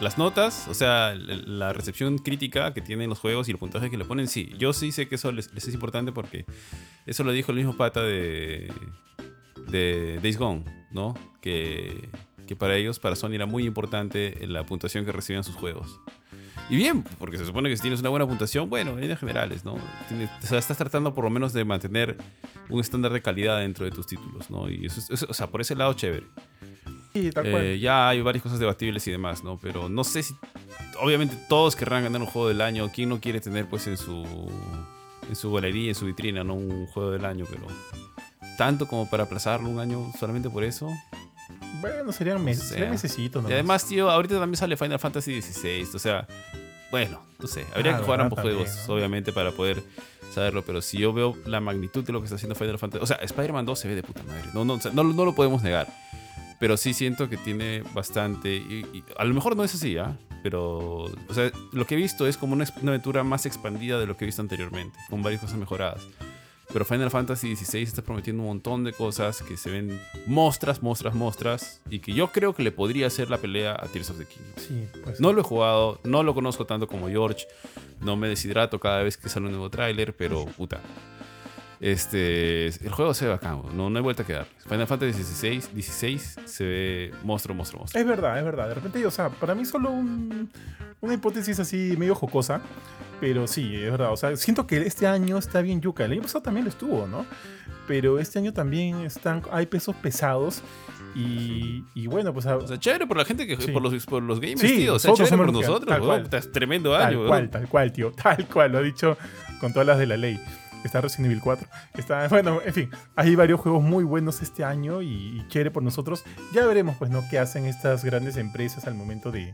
Las notas, o sea, la recepción crítica que tienen los juegos y el puntaje que le ponen, sí. Yo sí sé que eso les, les es importante porque eso lo dijo el mismo pata de, de Days Gone, ¿no? Que, que para ellos, para Sony, era muy importante la puntuación que recibían sus juegos. Y bien, porque se supone que si tienes una buena puntuación, bueno, en líneas generales, ¿no? Tienes- o sea, estás tratando por lo menos de mantener un estándar de calidad dentro de tus títulos, ¿no? Y eso, es- eso- o sea, por ese lado, chévere. Sí, tal Eh, cual. ya hay varias cosas debatibles y demás, ¿no? Pero no sé si. Obviamente todos querrán ganar un juego del año. ¿Quién no quiere tener, pues, en su. En su galería, en su vitrina, ¿no? Un juego del año, pero. Tanto como para aplazarlo un año solamente por eso. Bueno, serían meses, sea. serían mesecitos Y además, tío, ahorita también sale Final Fantasy XVI. O sea, bueno, no sé. Habría Ah, que jugar ambos juegos, ¿no? obviamente, para poder saberlo. Pero si yo veo la magnitud de lo que está haciendo Final Fantasy. O sea, Spider-Man 2 se ve de puta madre. No, no, o sea, no, no lo podemos negar. Pero sí siento que tiene bastante. Y, y a lo mejor no es así, ¿ah? Pero. O sea, lo que he visto es como una, una aventura más expandida de lo que he visto anteriormente. Con varias cosas mejoradas. Pero Final Fantasy XVI está prometiendo un montón de cosas que se ven mostras, mostras, mostras. Y que yo creo que le podría hacer la pelea a Tears of the Kingdom. Sí, pues. No lo he jugado, no lo conozco tanto como George. No me deshidrato cada vez que sale un nuevo tráiler, pero puta. Este, el juego se ve bacán, no, no hay vuelta que dar. Final Fantasy XVI, 16 se ve monstruo, monstruo, monstruo. Es verdad, es verdad. De repente, o sea, para mí solo un- una hipótesis así medio jocosa. Pero sí, es verdad. O sea, siento que este año está bien yuca. El año pasado también lo estuvo, ¿no? Pero este año también están, hay pesos pesados. Y, y bueno, pues O sea, chévere por la gente que Sí. por los, por los gamers, Sí, tío. O sea, chévere por nosotros, tal weón. cual. Tremendo tal año, cual, weón. tal cual, tío. Tal cual, lo ha dicho con todas las de la ley. Está Resident Evil 4. Está, bueno, en fin, hay varios juegos muy buenos este año y, y chévere por nosotros. Ya veremos, pues, ¿no? Qué hacen estas grandes empresas al momento de,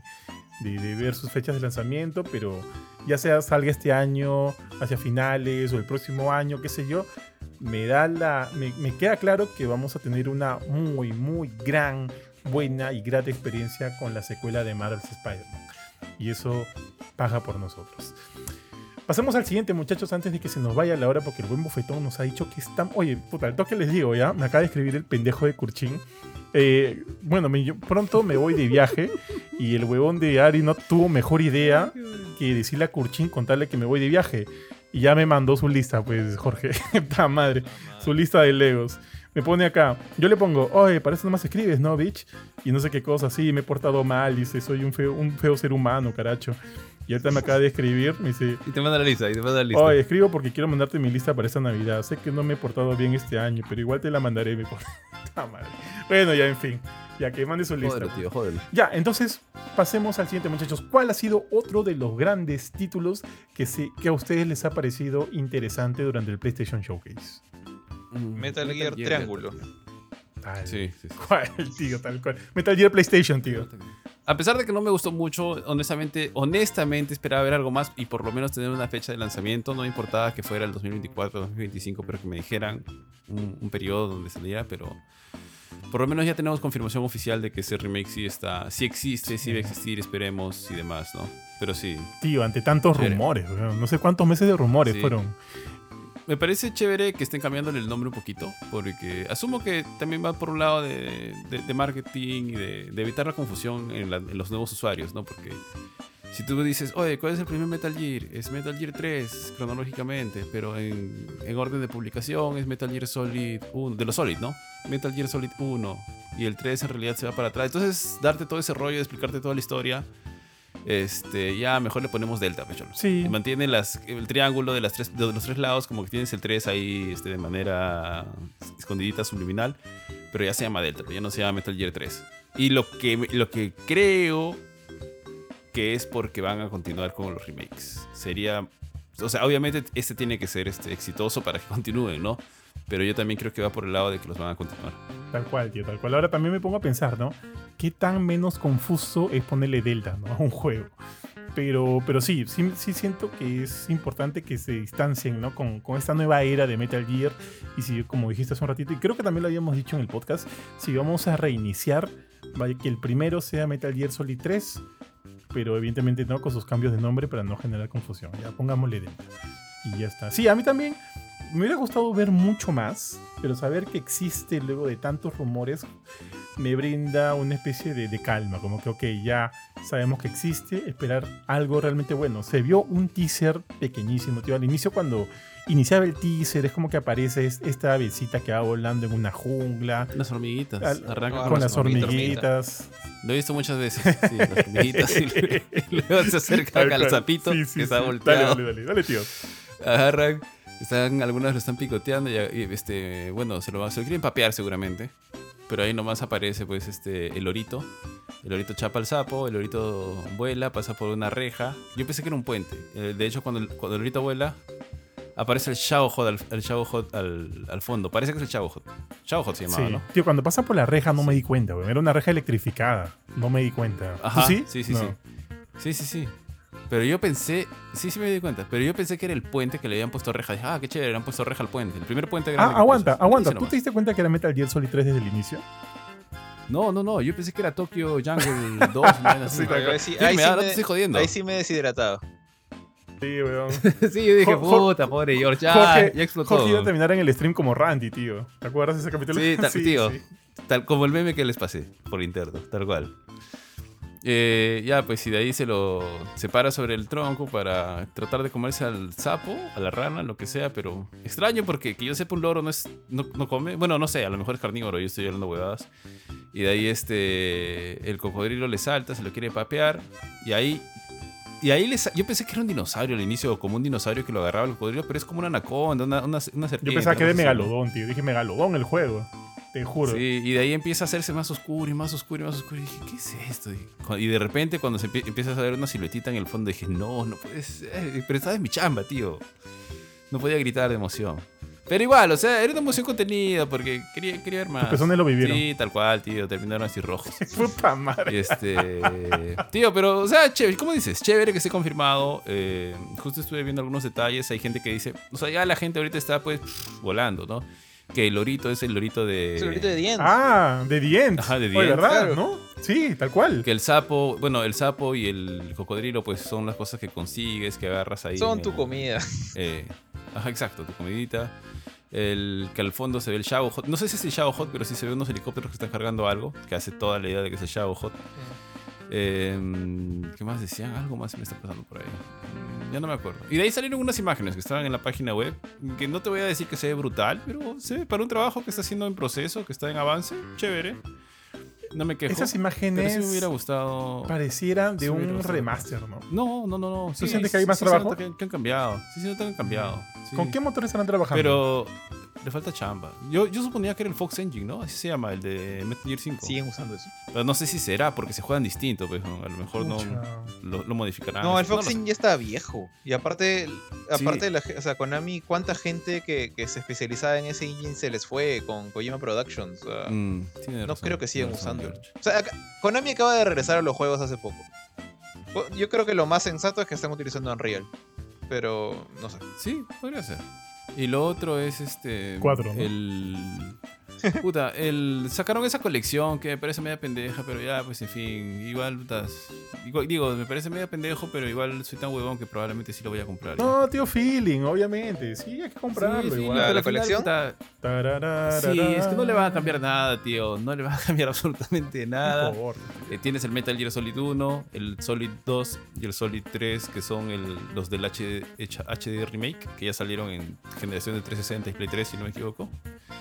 de- ver sus fechas de lanzamiento, pero ya sea salga este año, hacia finales o el próximo año, qué sé yo, me da la. Me queda claro que vamos a tener una muy, muy gran, buena y grata experiencia con la secuela de Marvel's Spider-Man. Y eso paga por nosotros. Pasemos al siguiente, muchachos, antes de que se nos vaya la hora, porque el buen bofetón nos ha dicho que están. Oye, puta, el toque les digo ya, me acaba de escribir el pendejo de Kurchin. Eh, bueno, me- yo pronto me voy de viaje y el huevón de Ari no tuvo mejor idea que decirle a Kurchin contarle que me voy de viaje. Y ya me mandó su lista, pues, Jorge. Madre. Su lista de Legos. Me pone acá. Yo le pongo, oye, para eso nomás escribes, ¿no, bitch? Y no sé qué cosa. Sí, me he portado mal. Dice, soy un feo ser humano, caracho. Y ahorita me acaba de escribir. Me dice, Y te manda la lista, y te manda la lista. Oye, escribo porque quiero mandarte mi lista para esta Navidad. Sé que no me he portado bien este año, pero igual te la mandaré, mi por... Puta madre. Bueno, ya, en fin. Ya que mande su lista. Tío, jódelo. Ya, entonces pasemos al siguiente, muchachos. ¿Cuál ha sido otro de los grandes títulos que, se, que a ustedes les ha parecido interesante durante el PlayStation Showcase? Mm, Metal Gear Triángulo. Sí, sí, sí. ¿Cuál, tío? Tal cual. Metal Gear PlayStation, tío. A pesar de que no me gustó mucho, honestamente, honestamente esperaba ver algo más y por lo menos tener una fecha de lanzamiento. No me importaba que fuera el 2024 o 2025, pero que me dijeran un, un periodo donde saliera, pero por lo menos ya tenemos confirmación oficial de que ese remake sí está, sí existe, sí va a existir, esperemos y demás, ¿no? Pero sí, Tío, ante tantos rumores. No sé cuántos meses de rumores Sí. fueron. Me parece chévere que estén cambiándole el nombre un poquito, porque asumo que también va por un lado de, de- de marketing y de, de evitar la confusión en, la- en los nuevos usuarios, ¿no? Porque si tú dices, oye, ¿cuál es el primer Metal Gear? Es Metal Gear 3, cronológicamente, pero en, en orden de publicación es Metal Gear Solid 1, de los Solid, ¿no? Metal Gear Solid 1, y el 3 en realidad se va para atrás. Entonces, darte todo ese rollo, explicarte toda la historia, este, ya mejor le ponemos Delta, pecholo. Sí. Y mantiene las, el triángulo de, las tres, de los tres lados, como que tienes el 3 ahí este, de manera escondidita, subliminal, pero ya se llama Delta, pero ya no se llama Metal Gear 3. Y lo que, lo que creo que es porque van a continuar con los remakes. Sería, o sea, obviamente este tiene que ser este, exitoso para que continúen, ¿no? Pero yo también creo que va por el lado de que los van a continuar. Tal cual, tío, tal cual. Ahora también me pongo a pensar, ¿no? ¿Qué tan menos confuso es ponerle Delta, ¿no? A un juego. Pero, pero sí, sí, sí siento que es importante que se distancien, ¿no? Con, con esta nueva era de Metal Gear. Y si, como dijiste hace un ratito, y creo que también lo habíamos dicho en el podcast, si vamos a reiniciar, vaya, que el primero sea Metal Gear Solid 3, pero evidentemente no con sus cambios de nombre para no generar confusión. Ya pongámosle Delta. Y ya está. Sí, a mí también me hubiera gustado ver mucho más, pero saber que existe luego de tantos rumores me brinda una especie de, de calma, como que, ok, ya sabemos que existe, esperar algo realmente bueno. Se vio un teaser pequeñísimo, tío. Al inicio, cuando iniciaba el teaser, es como que aparece es- esta avecita que va volando en una jungla. Las hormiguitas. al- arrancan Ah, con las hormiguita, hormiguitas. Lo he visto muchas veces. Sí, las hormiguitas. y luego- se acerca al sapito Sí, sí, que está sí. volteado. Dale, dale, dale, dale, tío. agarran, están, algunas lo están picoteando y, este, bueno, se lo, se lo quieren papear seguramente. Pero ahí nomás aparece pues este el lorito. El lorito chapa al sapo, el lorito vuela, pasa por una reja. Yo pensé que era un puente. Eh, De hecho, cuando el, cuando el lorito vuela, aparece el Shao Hot al, el al, al fondo. Parece que es el Shao Hot. Shao Hot se llamaba, Sí. ¿no? Tío, cuando pasa por la reja no me di cuenta, güey. Era una reja electrificada. No me di cuenta. ¿Tú Ajá, sí? sí, sí, No. sí. Sí, sí, sí. Pero yo pensé, sí, sí me di cuenta, pero yo pensé que era el puente que le habían puesto reja. Dije, ah, qué chévere, le han puesto reja al puente. El primer puente grande. Ah, aguanta, puso. aguanta. ¿Tú te diste cuenta que era Metal Gear Solid 3 desde el inicio? No, no, no, yo pensé que era Tokyo Jungle 2. una vaina así. Sí. Ahí sí, Sí, ahí me sí estoy jodiendo. ahí sí me he deshidratado. Sí, weón. sí, yo dije, Jo- Jo- puta, pobre George, ya, Jorge, ya explotó. Jorge iba a terminar en el stream como Randy, tío. ¿Te acuerdas de ese capítulo? Sí, tal- tío. Tal como el meme que les pasé por interno, tal cual. Eh, ya, pues y de ahí se lo separa sobre el tronco para tratar de comerse al sapo, a la rana, lo que sea, pero extraño porque que yo sepa un loro no es no, no come, bueno, no sé, a lo mejor es carnívoro, yo estoy hablando huevadas. Y de ahí este el cocodrilo le salta, se lo quiere papear y ahí y ahí le sa- yo pensé que era un dinosaurio al inicio, como un dinosaurio que lo agarraba el cocodrilo, pero es como una anaconda, una, una, una serpiente. Yo pensaba que era. Megalodón, tío. Dije Megalodón el juego. Te juro. Sí, y de ahí empieza a hacerse más oscuro y más oscuro y más oscuro. Y dije, ¿qué es esto? Y, de repente, cuando se empie- empiezas a ver una siluetita en el fondo, dije, no, no puede ser. Pero estaba en mi chamba, tío. No podía gritar de emoción. Pero igual, o sea, era una emoción contenida porque quería, quería ver más. pezones lo vivieron. Sí, tal cual, tío. Terminaron así rojos. Puta madre. Este. Tío, pero, o sea, chévere, ¿cómo dices? Chévere que esté confirmado. eh, justo estuve viendo algunos detalles. Hay gente que dice. O sea, ya la gente ahorita está, pues, volando, ¿no? Que el lorito es el lorito de. Es el grito de Dien. Ah, de End. Ajá, de Oye, End, ¿verdad? claro. ¿No? Sí, tal cual. Que el sapo, bueno, el sapo y el cocodrilo, pues son las cosas que consigues, que agarras ahí. Son en tu comida. eh, ajá, exacto, tu comidita. El que al fondo se ve el Shao Hot. No sé si es el Shao Hot, pero sí se ve unos helicópteros que están cargando algo, que hace toda la idea de que es el Shao Hot. Eh, ¿Qué más decían? Algo más me está pasando por ahí. Ya no me acuerdo. Y de ahí salieron unas imágenes que estaban en la página web. Que no te voy a decir que se ve brutal, pero se ve para un trabajo que está haciendo en proceso, que está en avance. Chévere. No me quejo. Esas imágenes sí me hubiera gustado. parecieran de Sí, un remaster, ¿no? No, no, no, no. sientes que hay más nota trabajo? Que, que han cambiado. Sí, nota que han cambiado. Sí. ¿Con qué motores estarán trabajando? Pero le falta chamba. Yo, yo suponía que era el Fox Engine, ¿no? Así se llama, el de Metal Gear 5. Siguen usando eso. Pero no sé si será, porque se juegan distinto, pues ¿no? a lo mejor no lo, lo modificarán. No, el Fox. Engine ya está viejo. Y aparte, aparte Sí. de la, o sea, Konami, ¿cuánta gente que, que se especializaba en ese engine se les fue con Kojima Productions? O sea, Mm, tiene no razón, creo que sigan razón, usando. O sea, acá- Konami acaba de regresar a los juegos hace poco. Po- Yo creo que lo más sensato es que están utilizando Unreal. Pero, no sé. Sí, podría ser. Y lo otro es este. Cuatro, ¿no? El. Puta, el. Sacaron esa colección que me parece media pendeja, pero ya, pues en fin. Igual, putas, igual- digo, me parece media pendejo, pero igual soy tan huevón que probablemente sí lo voy a comprar. ya. No, tío, feeling, obviamente. Sí, hay que comprarlo Sí, sí, igual. ¿La- colección? Tararara. Sí, es que no le va a cambiar nada, tío. No le va a cambiar absolutamente Por nada. favor. Eh, tienes el Metal Gear Solid 1, el Solid 2 y el Solid 3, que son el- los del HD, H- HD Remake, que ya salieron en generación de 360 y Play 3, si no me equivoco.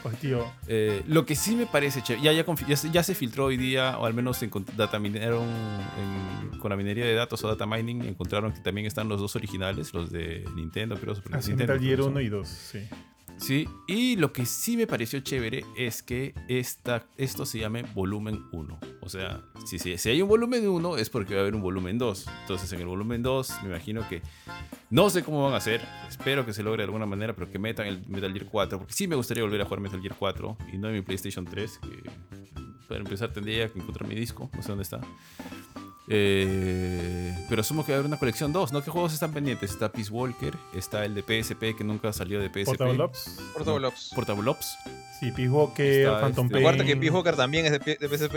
Pues, tío, Eh, lo que sí me parece chévere, ya, ya, ya, se- ya se filtró hoy día, o al menos encont- data mineron en- con la minería de datos o data mining, encontraron que también están los dos originales, los de Nintendo, creo, Super así Nintendo. Que 1 son. y 2, sí. Sí, y lo que sí me pareció chévere es que esta, esto se llame volumen 1. O sea, si, si, si hay un volumen 1 es porque va a haber un volumen 2. Entonces en el volumen 2 me imagino que no sé cómo van a hacer. Espero que se logre de alguna manera, pero que metan el Metal Gear 4. Porque sí me gustaría volver a jugar Metal Gear 4 y no en mi PlayStation 3. Que para empezar tendría que encontrar mi disco. No sé dónde está. Eh, pero asumo que va a haber una colección 2, ¿no? ¿Qué juegos están pendientes? Está Peace Walker, está el de PSP que nunca salió de PSP. Portable Ops. Portable Ops. Portable Ops. Sí, Peace Walker, Está, Phantom este, Pain. Recuerda que Peace Walker también es de, P- de PSP.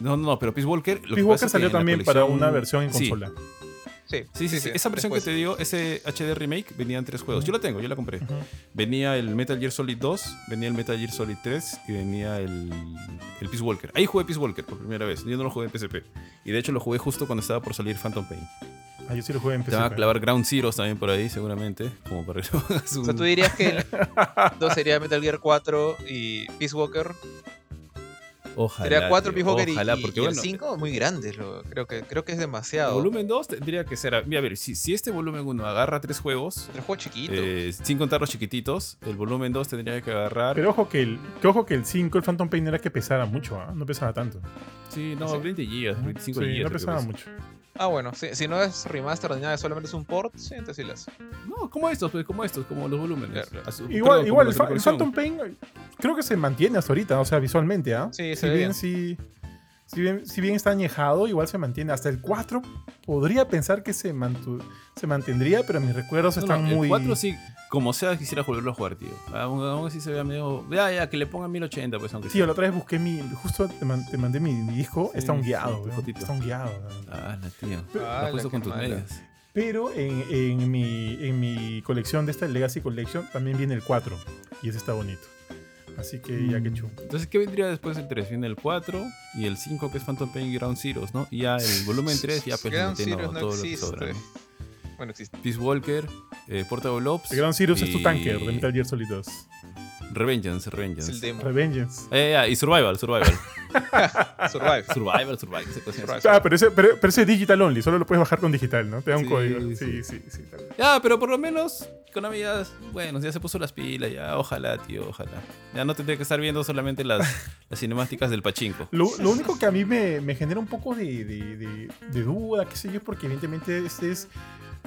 No, no, no, pero Peace Walker. lo que Peace pasa Walker es que salió también para una versión en Sí, Sí, Sí, sí, sí. Esa versión después. que te dio, ese HD Remake, venían tres juegos. Yo la tengo, yo la compré. Venía el Metal Gear Solid 2, venía el Metal Gear Solid 3 y venía el, el Peace Walker. Ahí jugué Peace Walker por primera vez. Yo no lo jugué en PSP. Y de hecho lo jugué justo cuando estaba por salir Phantom Pain. Ah, yo sí lo jugué en Te van a PSP. clavar Ground Zeroes también por ahí, seguramente. Como para O sea, tú dirías que el 2 sería Metal Gear 4 y Peace Walker. Ojalá. Sería 4 tío, Peace Walker y- Ojalá, y, porque y bueno. el 5 muy grandes. Lo, creo, que, creo que es el demasiado. volumen 2 tendría que ser. Mira, a ver, si, si este volumen 1 agarra tres juegos, Tres juegos chiquitos. eh, sin contar los chiquititos, el volumen 2 tendría que agarrar. Pero ojo que el, que ojo que el 5, el Phantom Pain, no era que pesara mucho, ¿ah? no pesaba tanto. sí, no, Sí. 20 gigas, 25 Sí, gigas. no pesaba pesa. mucho. Ah, bueno, si, si no es remaster ni nada, solamente es un port, sí, entonces sí las. No, como estos, pues, como estos, como los volúmenes. Claro, claro. Igual, igual el, Fa- el. Phantom Pain eh, creo que se mantiene hasta ahorita, o sea, visualmente, ¿ah? Sí, se si ve bien, bien. si, si bien si bien está añejado, igual se mantiene. Hasta el 4 podría pensar que se, mantu- se mantendría, pero mis recuerdos No, están no, muy... El 4 sí, como sea, quisiera volverlo a jugar, tío. Aún, aún así se vea medio. Ya, ya, que le pongan 1080, pues, aunque Sí, la otra vez busqué mi... Justo te, man- te mandé mi, mi disco, Sí, está un sí, guiado, fotito. Está un guiado. Ah, la tío. Pero- Lo has Ala, puesto qué con tus medias. Pero en, en mi, en mi colección de esta Legacy Collection también viene el 4. Y ese está bonito. Así que ya que Mm. chu. Entonces, ¿qué vendría después del 3? Viene el 4 y el 5, que es Phantom Pain y Ground Zeroes, ¿no? Y ya el volumen 3, ya pues meten Zeroes no todo lo que existe. sobra. ¿no? Bueno, existe. Peace Walker, eh, Portable Ops. El Ground Zeroes es tu y tanker de Metal Gear Solid 2. Revengeance, Es Revengeance. el demo. Revengeance. Eh, ya, y Survival, Survival. Survive. survival, Survival. Survival. Ah, pero ese, pero, pero ese es digital only, solo lo puedes bajar con digital, ¿no? Te da un Sí, código. sí. Sí, sí, sí. Ya, pero por lo menos Konami ya, bueno, ya se puso las pilas, ya, ojalá, tío, ojalá. Ya no tendría que estar viendo solamente las, las cinemáticas del pachinko. Lo, lo único que a mí me, me genera un poco de, de- de- de duda, qué sé yo, porque evidentemente este es.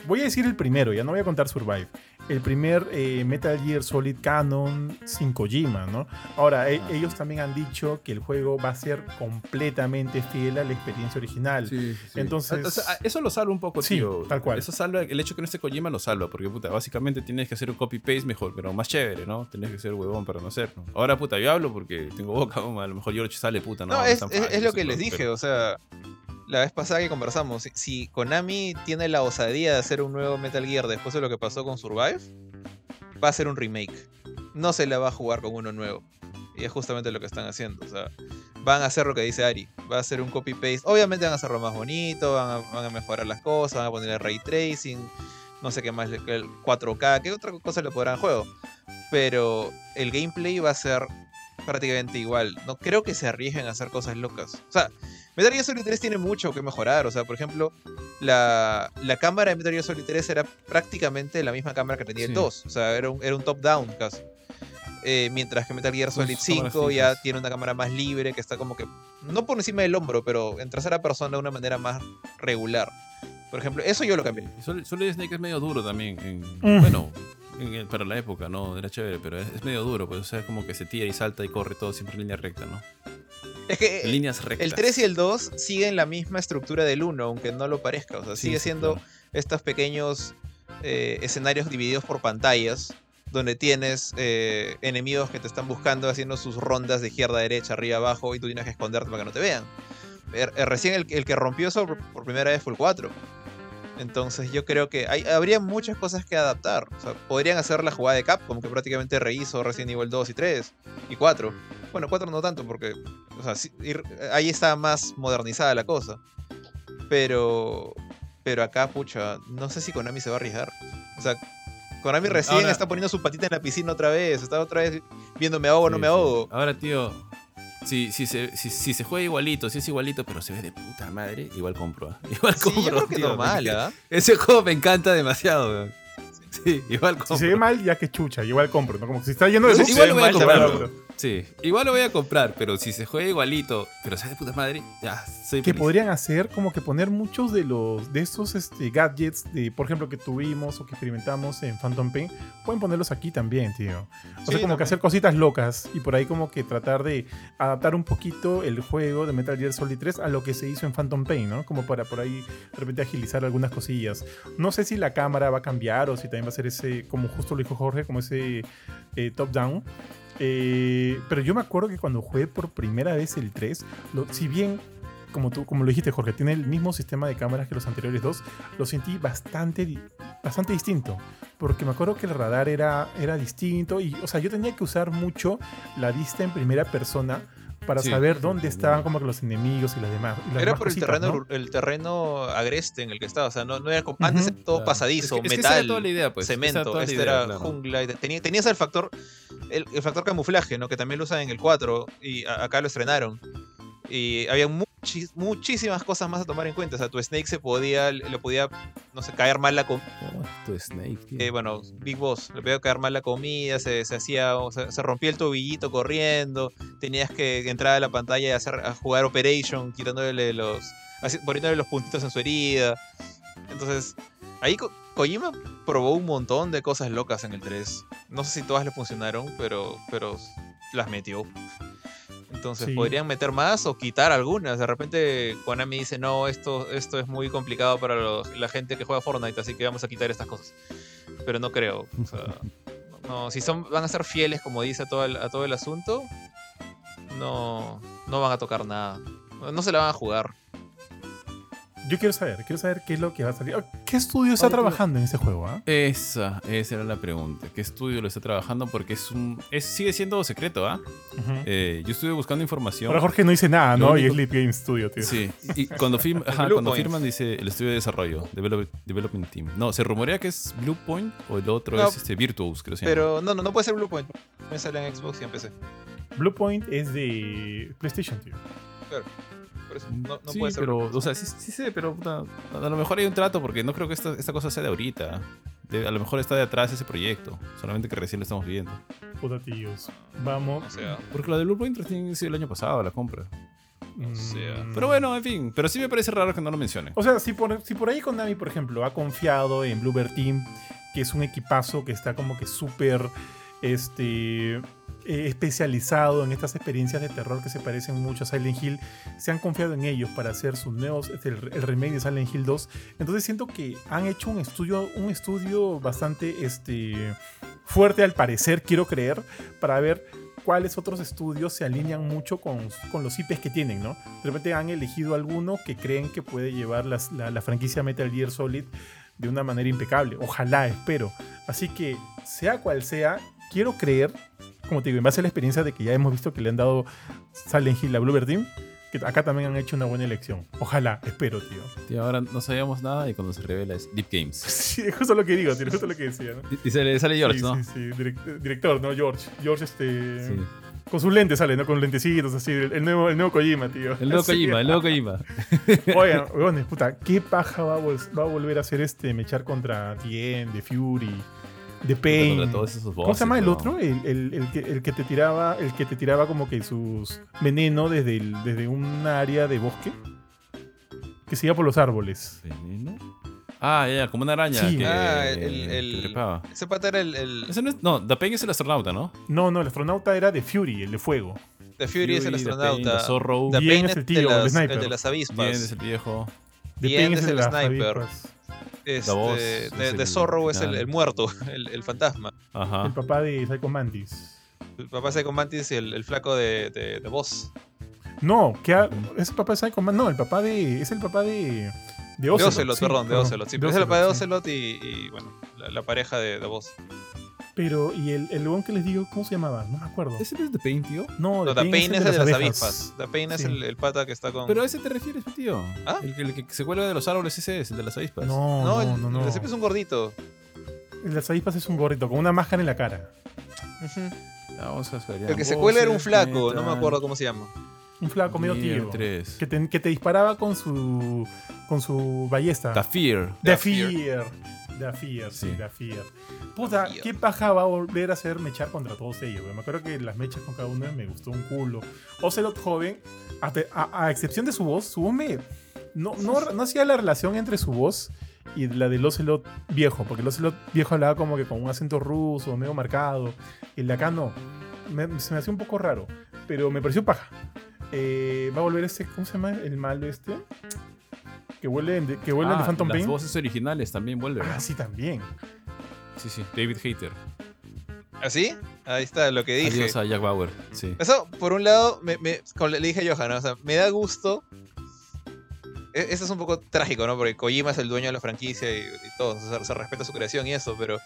Voy a decir el primero, ya no voy a contar Survive. El primer eh, Metal Gear Solid Canon sin Kojima, ¿no? Ahora, e- Ah. ellos también han dicho que el juego va a ser completamente fiel a la experiencia original. Entonces- O sea, eso lo salva un poco, Sí, tío. tal cual. Eso salva, el hecho que no esté Kojima lo salva, porque puta, básicamente tienes que hacer un copy-paste mejor, pero más chévere, ¿no? Tienes que ser huevón para no hacerlo. Ahora, puta, yo hablo porque tengo boca, ¿no? a lo mejor George sale, puta, no. No, no es, lo que les dije, pero- o sea, la vez pasada que conversamos, si, Konami tiene la osadía de hacer un nuevo Metal Gear después de lo que pasó con Survive, va a ser un remake. No se la va a jugar con uno nuevo. Y es justamente lo que están haciendo. O sea, van a hacer lo que dice Ari. Va a ser un copy-paste. Obviamente van a hacerlo más bonito, van a, a mejorar las cosas, van a poner el ray tracing, no sé qué más, el 4K, qué otra cosa le podrán al juego. Pero el gameplay va a ser prácticamente igual. No creo que se arriesguen a hacer cosas locas. O sea, Metal Gear Solid 3 tiene mucho que mejorar. O sea, por ejemplo, la, la cámara de Metal Gear Solid 3 era prácticamente la misma cámara que tenía el Sí. 2. O sea, era un, era un top-down casi. eh, mientras que Metal Gear Solid cámaras 5 ya fijas. tiene una cámara más libre, que está como que, no por encima del hombro, pero en tercera persona de una manera más regular. Por ejemplo, eso yo lo cambié. Solid, Solid Snake es medio duro también. en- Mm. Bueno, en el- para la época, ¿no? Era chévere, pero es, es medio duro, pues. O sea, es como que se tira y salta y corre todo siempre en línea recta, ¿no? Es que líneas rectas. el 3 y el 2 siguen la misma estructura del 1, aunque no lo parezca. O sea, Sí, sigue siendo claro. estos pequeños eh, escenarios divididos por pantallas, donde tienes eh, enemigos que te están buscando haciendo sus rondas de izquierda a derecha, arriba abajo, y tú tienes que esconderte para que no te vean. Er- eh, recién el, el que rompió eso por, por primera vez fue el 4. Entonces yo creo que hay, habría muchas cosas que adaptar. O sea, podrían hacer la jugada de Capcom, que prácticamente rehizo Resident Evil 2 y 3 y 4. Bueno, 4 no tanto, porque o sea, sí, ir- ahí está más modernizada la cosa. Pero pero acá, pucha, no sé si Konami se va a arriesgar. O sea, Konami recién Ahora- está poniendo su patita en la piscina otra vez. Está otra vez viendo me ahogo o no Sí, me sí. ahogo. Ahora, tío, si, si, se, si, si se juega igualito, si es igualito, pero se ve de puta madre, igual compro. ¿ah? Igual Sí, compro. yo creo que tío, normal, ¿ah? Ese juego me encanta demasiado, weón. Sí, igual compro. Si se ve mal, ya que chucha, igual compro, ¿no? Como que si está lleno de sí, igual lo voy. Sí, igual lo voy a comprar, pero si se juega igualito, pero se ve de puta madre, ya, soy que feliz. podrían hacer como que poner muchos de los de estos este, gadgets de por ejemplo que tuvimos o que experimentamos en Phantom Pain pueden ponerlos aquí también tío o sea Sí, como que también. hacer cositas locas y por ahí como que tratar de adaptar un poquito el juego de Metal Gear Solid 3 a lo que se hizo en Phantom Pain no como para por ahí de repente agilizar algunas cosillas no sé si la cámara va a cambiar o si también va a ser ese como justo lo dijo Jorge como ese eh, top down Eh, pero yo me acuerdo que cuando jugué por primera vez el 3, lo- si bien, como tú como lo dijiste, Jorge, tiene el mismo sistema de cámaras que los anteriores dos, lo sentí bastante, bastante distinto. Porque me acuerdo que el radar era, era distinto y, o sea, yo tenía que usar mucho la vista en primera persona para Sí. saber dónde estaban como que los enemigos y las demás. y las Era demás por el cositas, terreno, ¿no? el terreno agreste en el que estaba. O sea, no, no era como. Antes era todo Claro. pasadizo, Es que- es que esa era metal, toda la idea, pues. Cemento. toda la Este idea, era claro. jungla. y te- tenía- tenías el factor. El, el factor camuflaje, ¿no? Que también lo usan en el 4. Y a- acá lo estrenaron. Y había muchis- muchísimas cosas más a tomar en cuenta. O sea, tu Snake se podía. Le podía, no sé, caer mal la comida. Oh, tu Snake. Eh, bueno, Big Boss, le podía caer mal la comida, se, se hacía, o sea, se rompía el tobillito corriendo, tenías que entrar a la pantalla y hacer, a jugar Operation, quitándole los, así- poniéndole los puntitos en su herida. Entonces, ahí Ko- Kojima probó un montón de cosas locas en el 3. No sé si todas le funcionaron, pero, pero las metió. Entonces, Sí. podrían meter más o quitar algunas. De repente, Konami dice: No, esto, esto es muy complicado para los- la gente que juega Fortnite, así que vamos a quitar estas cosas. Pero no creo. O sea, no, si son, van a ser fieles, como dice a todo el, a todo el asunto, no, no van a tocar nada. No se la van a jugar. Yo quiero saber, quiero saber qué es lo que va a salir. Ah, ¿Qué estudio está trabajando en ese juego? ah? Esa, esa era la pregunta. ¿Qué estudio lo está trabajando? Porque es un. Es, sigue siendo secreto, ¿ah? Eh, yo estuve buscando información. Ahora Jorge no dice nada, Lo ¿no? Y es Leap Game Studio, tío. Sí, y cuando, firma- ajá, cuando firman dice el estudio de desarrollo, develop- Development Team. No, se rumorea que es Blue Point o el otro No, es este, Virtuos, creo que. Pero no, no, no puede ser Bluepoint. Me sale en Xbox y en PC. Bluepoint es de PlayStation, tío. Por eso, no, no sí, puede ser. pero, o sea, sí, sí sé, pero puta, a lo mejor hay un trato porque no creo que esta, esta cosa sea de ahorita. De- a lo mejor está de atrás ese proyecto, solamente que recién lo estamos viendo. Puta, tíos. Vamos. O sea, Porque lo de Blue Point recién sido el año pasado, la compra. Mm, sea. Pero bueno, en fin, pero sí me parece raro que no lo mencione. O sea, si por, si por ahí Konami, por ejemplo, ha confiado en Bluebird Team, que es un equipazo que está como que súper este, eh, especializado en estas experiencias de terror que se parecen mucho a Silent Hill, se han confiado en ellos para hacer sus nuevos, este, el, el remake de Silent Hill 2. Entonces siento que han hecho un estudio, un estudio bastante este, fuerte al parecer, quiero creer, para ver cuáles otros estudios se alinean mucho con, con los IPs que tienen, ¿no? De repente han elegido alguno que creen que puede llevar la, la franquicia Metal Gear Solid de una manera impecable. Ojalá, espero. Así que, sea cual sea, quiero creer, como te digo, en base a la experiencia de que ya hemos visto que le han dado Silent Hill a Bluebird Team, que acá también han hecho una buena elección. Ojalá, espero, tío. Y ahora no sabíamos nada y cuando se revela es Deep Games. Sí, es justo lo que digo, tío, es justo lo que decía, ¿no? Y sale, sale George, sí, ¿no? sí, sí, direct- director, ¿no? George. George, este... Sí. Con sus lentes sale, ¿no? Con lentecitos, así. El, nuevo, el nuevo Kojima, tío. El nuevo Sí. Kojima, el nuevo Kojima. Oigan, weones, puta, ¿qué paja va a, va a volver a hacer este mechar contra Tien, de Fury? The Pain. Contra todos esos ¿Cómo se llama el otro? El, el- el que, el que te tiraba, el que te tiraba como que sus veneno desde, el- desde un área de bosque. Que se iba por los árboles. ¿Veneno? Ah, ya, como una araña. Sí. que, Ah, el-. Ese pata era el. el Ese no, es, no, The Pain es el astronauta, ¿no? No, no, el astronauta era de Fury, el de fuego. The Fury, es el The Pain, astronauta. The Zorro. The Bien Pain es el tío, de el las, sniper. el de las avispas. Bien, es el viejo. The Bien Pain es es el de sniper. avispas. Este, voz de, es de el Zorro es el, el muerto, el, el fantasma. Ajá. El papá de Psycho Mantis. El papá de Psycho Mantis y el, el flaco de, de, de Boss. No, que ha- es el papá de Psycho Mantis. No, el papá de. Es el papá de. De De Ocelot. Ocelot, sí, perdón, de Ocelot. Sí, pero es el papá de Ocelot, sí. Ocelot y, y, bueno, la, la pareja de, de Boss. Pero, ¿y el, el león que les digo, cómo se llamaba? No me acuerdo. ¿Ese no es The Pain, tío? No, No, The The Pain es el de las abejas. avispas. The Pain es el, el pata que está con. Pero a ese te refieres, tío. ¿Ah? El, que- el que se cuelga de los árboles, ese es, el de las avispas. No, no, no, el, no. no. de es un gordito. El de las avispas es un gorrito, con una máscara en la cara. Ujú. Ya, vamos a El que se cuela era un flaco, no me acuerdo cómo se llama. Un flaco medio tío. Que te, que te disparaba con su. con su ballesta. The Fear. Fear. The Fear, sí, Sí. The Fear. Puta, qué paja va a volver a hacer mechar contra todos ellos. Me acuerdo que las mechas con cada uno me gustó un culo. Ocelot joven, a, a- a excepción de su voz, su voz me. No, no, no hacía la relación entre su voz y la del Ocelot viejo, porque el Ocelot viejo hablaba como que con un acento ruso, medio marcado. Y el de acá no. Me- se me hacía un poco raro, pero me pareció paja. Eh, va a volver este, ¿cómo se llama? El malo este. Que vuelve, en- que vuelve el de Ah, Phantom las Pain. voces originales también vuelven. Ah, sí, también. Sí, sí. David Hater. ¿Así? Ahí está lo que dije. Adiós a Jack Bauer. Sí. Eso, por un lado, me, me- como le dije a Johan, ¿no? o sea, me da gusto. E- Eso es un poco trágico, ¿no? Porque Kojima es el dueño de la franquicia y, y todo, o sea, se respeta su creación y eso, pero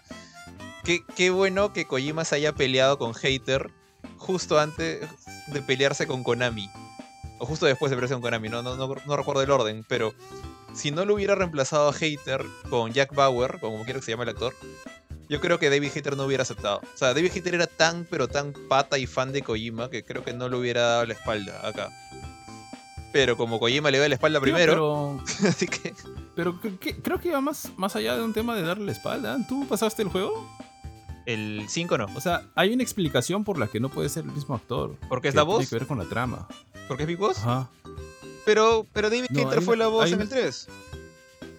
qué, qué bueno que Kojima se haya peleado con Hater justo antes de pelearse con Konami. O justo después de pelearse con Konami, no, no, no, no recuerdo el orden, pero si no lo hubiera reemplazado a Hater con Jack Bauer, como quiera que se llame el actor, yo creo que David Hater no hubiera aceptado. O sea, David Hater era tan, pero tan pata y fan de Kojima que creo que no le hubiera dado la espalda acá. Pero como Kojima le dio la espalda primero, Pero, así que. pero que- creo que va más, más allá de un tema de darle la espalda. ¿Tú pasaste el juego? El 5 no. O sea, hay una explicación por la que no puede ser el mismo actor. Porque es la Tiene voz. que ver con la trama. Porque es Big Boss. Ajá. Pero, pero David No, fue la voz en el 3.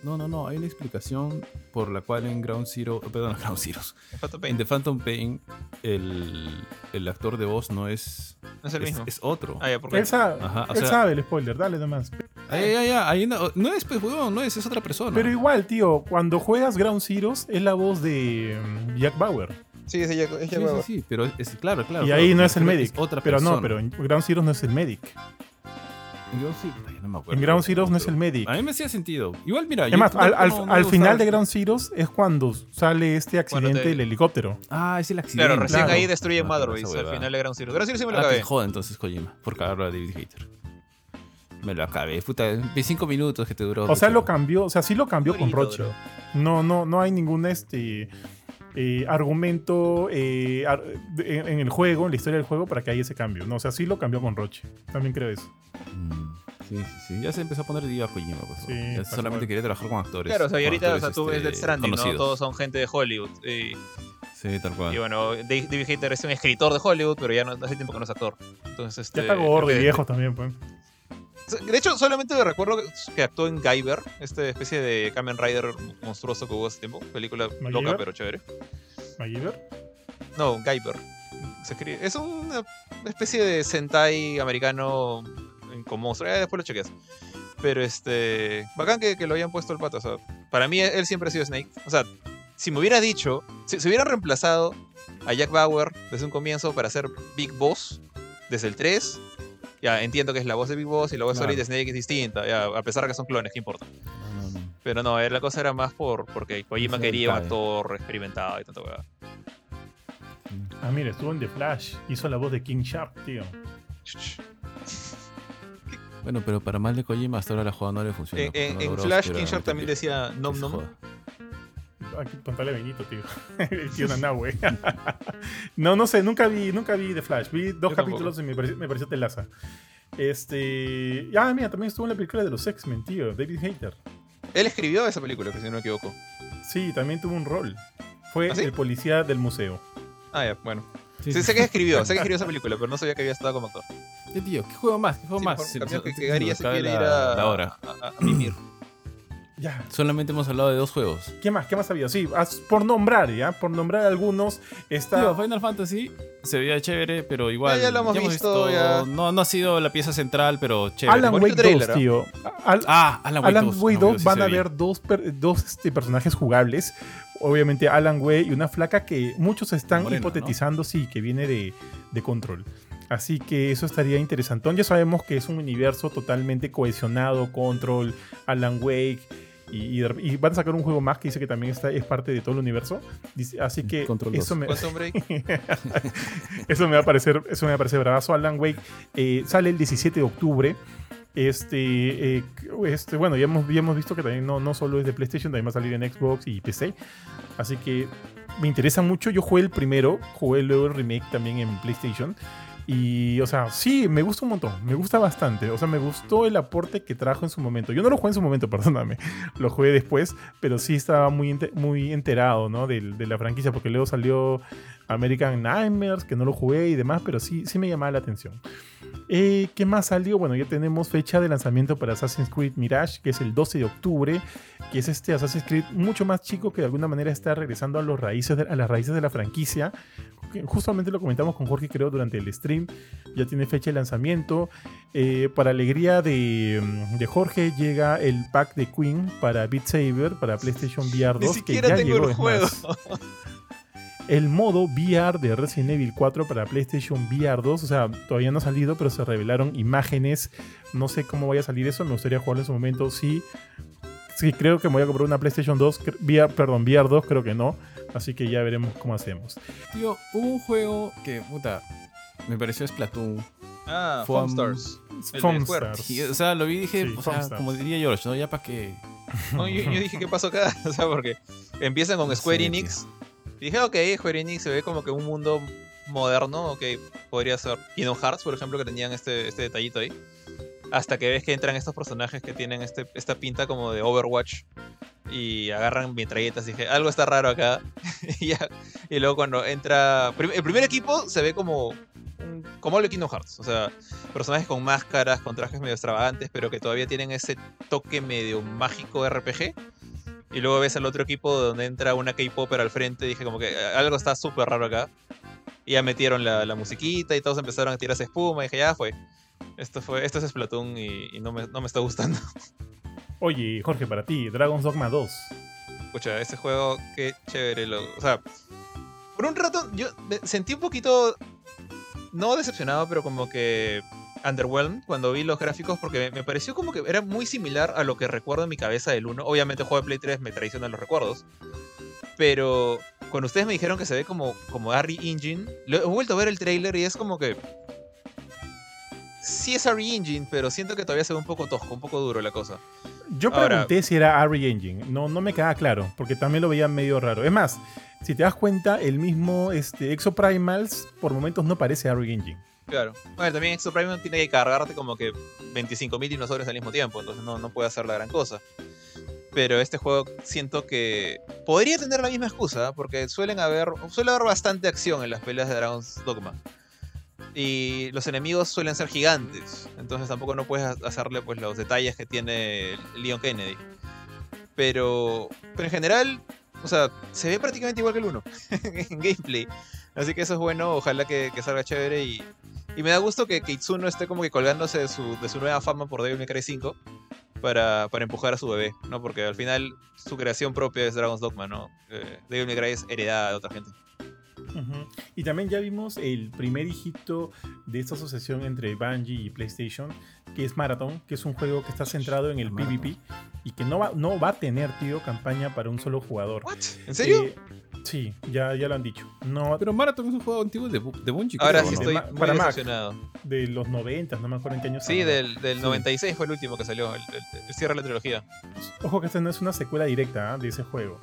No, no, no. Hay una explicación por la cual en Ground Zero. Perdón, Ground Zeroes. Phantom En. The Phantom Pain, el, el actor de voz no es. No es el mismo. Es, otro. Ah, ya, porque. Él, sabe, Ajá, él sea- sabe el spoiler, dale nomás. Ay, ay, ay, una- no es, pues, huevón, no es, es otra persona. Pero igual, tío, cuando juegas Ground Zeroes es la voz de mm, Jack Bauer. Sí, es Jack, es Sí, Jack sí, Bauer. sí, pero es claro, claro. y claro, ahí no es el medic. otra pero no, persona. pero Ground Zeroes no es el medic. En Ground Zero- no me acuerdo. En Ground Zeroes no es Pero el medic. A mí me hacía sentido. Igual, mira. Es yo más, al, al- no- no al final de Ground Zeroes es cuando sale este accidente te- del helicóptero. Ah, es el accidente. Claro, recién Claro. ahí destruye No, pero al final de Ground Zero. Ground Zero sí me lo Ah, acabé. joda entonces Kojima, por cagarlo a David Hater. Me lo acabé, puta, de cinco minutos que te duró. O sea, lo cambió, o sea, sí lo cambió con Roche. bro. No, no, no hay ningún este eh, argumento eh, ar- en, en el juego, en la historia del juego, para que haya ese cambio. No, o sea, sí lo cambió con Roche. También creo eso. Mm, Sí, sí, sí. Ya se empezó a poner diva Kojima, pues. Sí, ya solamente cual. quería trabajar con actores. Claro, o sea, y ahorita o sea, actores, tú ves este, Death Stranding, ¿no? Todos son gente de Hollywood. Y, Sí, tal cual. y bueno, David Hater es un escritor de Hollywood, pero ya no hace tiempo que no es actor. Entonces, este, Ya está gordo y viejo también, pues. De hecho, solamente me recuerdo que actuó en Guyver, esta especie de Kamen Rider monstruoso que hubo hace tiempo. Película loca, pero chévere. ¿MacGyver? No, Guyver. Se escribe- Es una especie de Sentai americano con monstruos. Eh, después lo chequeas. Pero este. Bacán que, que lo hayan puesto el pato. O sea, para mí él siempre ha sido Snake. O sea, si me hubiera dicho. Si, si hubieran reemplazado a Jack Bauer desde un comienzo para hacer Big Boss desde el 3. Ya entiendo que es la voz de Big Boss y la voz Claro. de Snake es distinta. Ya, a pesar de que son clones, ¿qué importa? No, no, no. Pero no, eh, la cosa era más por porque Kojima quería un actor experimentado y tanta weá. Ah, mira, estuvo en The Flash. Hizo la voz de King Sharp, tío. Bueno, pero para mal de Kojima, hasta ahora la jugada no le funciona. En, porque en- en Flash, King Sharp también decía. Nom Nom. Joda. Aquí, contale a Benito, tío. El tío Nanahue. no, no sé, nunca vi, nunca vi The Flash. Vi dos Yo capítulos y me pareció, me pareció telaza. Este. Ah, mira, también estuvo en la película de los X-Men, tío. David Hater. Él escribió esa película, que si no me equivoco. Sí, también tuvo un rol. Fue ¿Ah, sí? el policía del museo. Ah, ya, bueno. Sí, Sí, sé que escribió, sé que escribió esa película, pero no sabía que había estado como actor. ¿Qué tío? ¿Qué juego más? ¿Qué juego Sí, más? por- que, que cabe quiere la- ir a, la hora. a, a- a mimir. Ya. Solamente hemos hablado de dos juegos. ¿Qué más? ¿Qué más había? Sí, as- por nombrar, ¿ya? Por nombrar algunos. Está. Final Fantasy se veía chévere, pero igual. Ya, ya lo hemos visto, ya. No, no ha sido la pieza central, pero chévere. Alan Wake trailer, 2, ¿ah? tío. Al- Ah, Alan Wake Alan 2. Wake Alan 2 Wake sí van a haber dos, per- dos este, personajes jugables. Obviamente Alan Wake y una flaca que muchos están Morena, ¿no? hipotetizando, sí, que viene de, de Control. Así que eso estaría interesantón. Ya sabemos que es un universo totalmente cohesionado, Control, Alan Wake. Y, y de- y van a sacar un juego más que dice que también está, es parte de todo el universo. Dice- Así que Control eso 2. me, eso me va a parecer, eso me va a parecer bravazo. Alan Wake eh, sale el 17 de octubre. Este, eh, este, bueno, ya hemos, ya hemos visto que también no, no solo es de PlayStation, también va a salir en Xbox y PC. Así que me interesa mucho. Yo jugué el primero, jugué luego el remake también en PlayStation. Y, o sea, sí, me gusta un montón, me gusta bastante. O sea, me gustó el aporte que trajo en su momento. Yo no lo jugué en su momento, perdóname, lo jugué después, pero sí estaba muy, muy enterado, ¿no? Del- De, la franquicia, porque luego salió American Nightmares, que no lo jugué y demás, pero sí, sí me llamaba la atención. Eh, ¿Qué más salió? Bueno, ya tenemos fecha de lanzamiento para Assassin's Creed Mirage, que es el 12 de octubre, que es este Assassin's Creed mucho más chico que de alguna manera está regresando de- a las raíces de la franquicia. Que justamente lo comentamos con Jorge, creo, durante el stream. Ya tiene fecha de lanzamiento. Eh, para alegría de, de Jorge, llega el pack de Queen para Beat Saber, para PlayStation VR 2. Ni que siquiera ya tengo llegó, el juego. más el modo VR de Resident Evil 4 para PlayStation VR 2. O sea, todavía no ha salido, pero se revelaron imágenes. No sé cómo vaya a salir eso. Me gustaría jugarlo en su momento. Sí, sí creo que me voy a comprar una PlayStation 2. cre- VR, perdón, VR 2 creo que no. Así que ya veremos cómo hacemos. Tío, hubo un juego que, puta, me pareció Splatoon. Ah, Foam- Stars. Foam. Stars. Y, o sea, lo vi y dije, Sí, o sea, Foamstars. como diría George, ¿no? Ya para que. No, yo, yo dije, ¿qué pasó acá? O sea, porque empiezan con Square Enix. Y dije, ok, Square Enix se ve como que un mundo moderno, ok, podría ser Kingdom Hearts, por ejemplo, que tenían este, este detallito ahí. Hasta que ves que entran estos personajes que tienen este, esta pinta como de Overwatch y agarran metralletas. Dije, algo está raro acá. y, y luego cuando entra. El primer equipo se ve como. Como el Kingdom Hearts. O sea, personajes con máscaras, con trajes medio extravagantes, pero que todavía tienen ese toque medio mágico RPG. Y luego ves al otro equipo donde entra una K-Popper al frente. Dije, como que "Ah, algo está súper raro acá. Y ya metieron la, la musiquita y todos empezaron a tirarse espuma. Y dije, ya fue. Esto fue esto es Splatoon y, y no, me, no me está gustando. Oye, Jorge, para ti, Dragon's Dogma 2. Escucha, ese juego, qué chévere. Lo, o sea, por un rato yo me sentí un poquito, no decepcionado, pero como que underwhelmed cuando vi los gráficos porque me, pareció como que era muy similar a lo que recuerdo en mi cabeza del 1. Obviamente el juego de Play 3 me traicionan los recuerdos. Pero cuando ustedes me dijeron que se ve como, como Harry Engine, lo, he vuelto a ver el trailer y es como que... Sí es Harry Engine, pero siento que todavía se ve un poco tosco, un poco duro la cosa. Yo Ahora- pregunté si era Ari Engine. No, no me quedaba claro, porque también lo veía medio raro. Es más, si te das cuenta, el mismo este, Exoprimals por momentos no parece Ari Engine. Claro. Bueno, también Exo Prime tiene que cargarte como que 25.000 dinosaurios al mismo tiempo, entonces no, no puede hacer la gran cosa. Pero este juego siento que podría tener la misma excusa, porque suelen haber, suele haber bastante acción en las peleas de Dragon's Dogma. Y los enemigos suelen ser gigantes, entonces tampoco no puedes ha- hacerle pues los detalles que tiene Leon Kennedy. Pero, en general, o sea, se ve prácticamente igual que el 1 en gameplay. Así que eso es bueno, ojalá que, salga chévere y, y me da gusto que, que Itsuno esté como que colgándose de su, de su nueva fama por Devil May Cry 5 para, para empujar a su bebé, ¿no? Porque al final su creación propia es Dragon's Dogma, ¿no? Eh, Devil May Cry es heredada de otra gente. Y también ya vimos el primer hijito de esta asociación entre Bungie y PlayStation, que es Marathon, que es un juego que está centrado en el Marathon. PvP y que no va, no va a tener, tío, campaña para un solo jugador. ¿What? ¿En serio? Eh, sí, ya, ya lo han dicho. No, Pero Marathon es un juego antiguo de, de Bungie. Ahora sí estoy muy para Mac. de los 90, no me acuerdo en qué año Sí, del, del Sí. 96 fue el último que salió, el, el- el cierre de la trilogía. Ojo que esta no es una secuela directa ¿ah? de ese juego.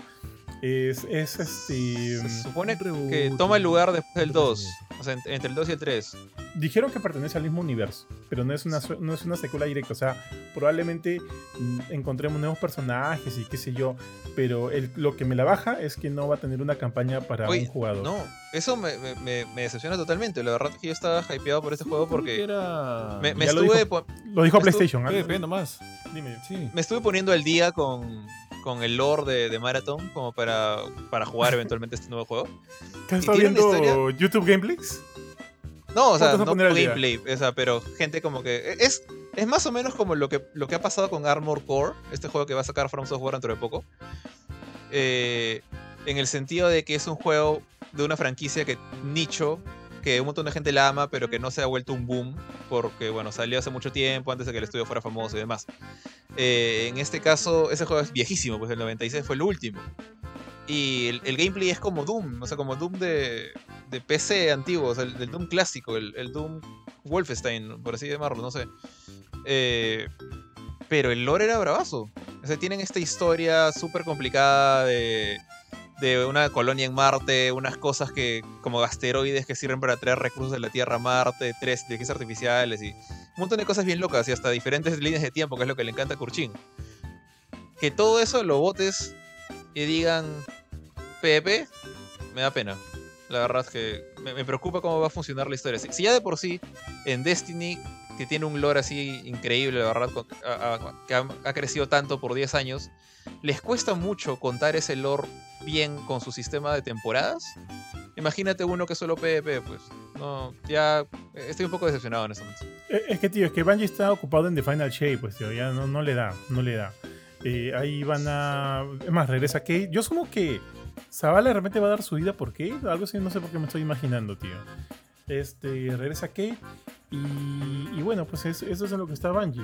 Es, es este. Se supone un reboot, que toma el lugar después del un 2. O sea, en- entre el 2 y el 3. Dijeron que pertenece al mismo universo, pero no es una, no es una secuela directa. O sea, probablemente mm, encontremos nuevos personajes y qué sé yo. Pero el- lo que me la baja es que no va a tener una campaña para Oye, un jugador. No, eso me, me- me- me decepciona totalmente. La verdad es que yo estaba hypeado por este juego porque era. me, me Ya lo estuve, dijo. Lo dijo PlayStation. ¿ah? PvP nomás. Dime. Sí. me estuve poniendo al día con, con el lore de, de Marathon como para, para jugar eventualmente este nuevo juego. ¿Qué has ¿Y estado viendo YouTube Gameplays? No, o sea, te no gameplay, o sea, pero gente como que. Es, es más o menos como lo que, lo que ha pasado con Armor Core, este juego que va a sacar From Software dentro de poco. Eh, en el sentido de que es un juego de una franquicia que nicho, que un montón de gente la ama, pero que no se ha vuelto un boom, porque bueno, salió hace mucho tiempo, antes de que el estudio fuera famoso y demás. Eh, en este caso, ese juego es viejísimo, pues el 96 fue el último. Y el, gameplay es como Doom, o sea, como Doom de, de PC antiguo, o sea, el, Doom clásico, el, el Doom Wolfenstein, por así llamarlo, no sé. Eh, pero el lore era bravazo. O sea, tienen esta historia súper complicada de, de una colonia en Marte, unas cosas que como asteroides que sirven para traer recursos de la Tierra a Marte, tres inteligencias artificiales y un montón de cosas bien locas y hasta diferentes líneas de tiempo, que es lo que le encanta a Kurchin. Que todo eso lo votes y digan PvP, me da pena. La verdad es que me, preocupa cómo va a funcionar la historia. Si ya de por sí en Destiny, que tiene un lore así increíble, la verdad, que ha, ha crecido tanto por 10 años, les cuesta mucho contar ese lore bien con su sistema de temporadas. Imagínate uno que solo PvP, pues. No, ya estoy un poco decepcionado en este momento. Eh, Es que, tío, es que Bungie está ocupado en The Final Shape, pues, tío, ya no, no le da, no le da. Eh, ahí van a... Es más, regresa Kate. Yo asumo que Zavala de repente va a dar su vida por Kate, algo así, no sé por qué me estoy imaginando, tío. Este, regresa Kate y, y bueno, pues es- eso es en lo que está Bungie.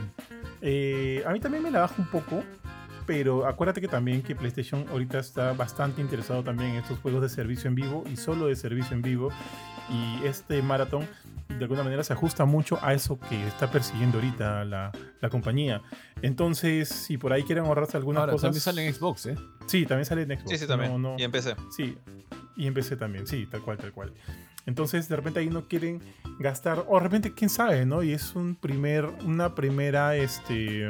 Eh, a mí también me la baja un poco, pero acuérdate que también que PlayStation ahorita está bastante interesado también en estos juegos de servicio en vivo y solo de servicio en vivo. Y este maratón de alguna manera se ajusta mucho a eso que está persiguiendo ahorita la, la compañía. Entonces, si por ahí quieren ahorrarse algunas Ahora, cosas. también sale en Xbox, ¿eh? Sí, también sale en Xbox. Sí, sí, también. No, no- Y empecé. Sí, y en PC también, sí, tal cual, tal cual. Entonces, de repente ahí no quieren gastar, o de repente, quién sabe, ¿no? Y es un primer, una primera, este,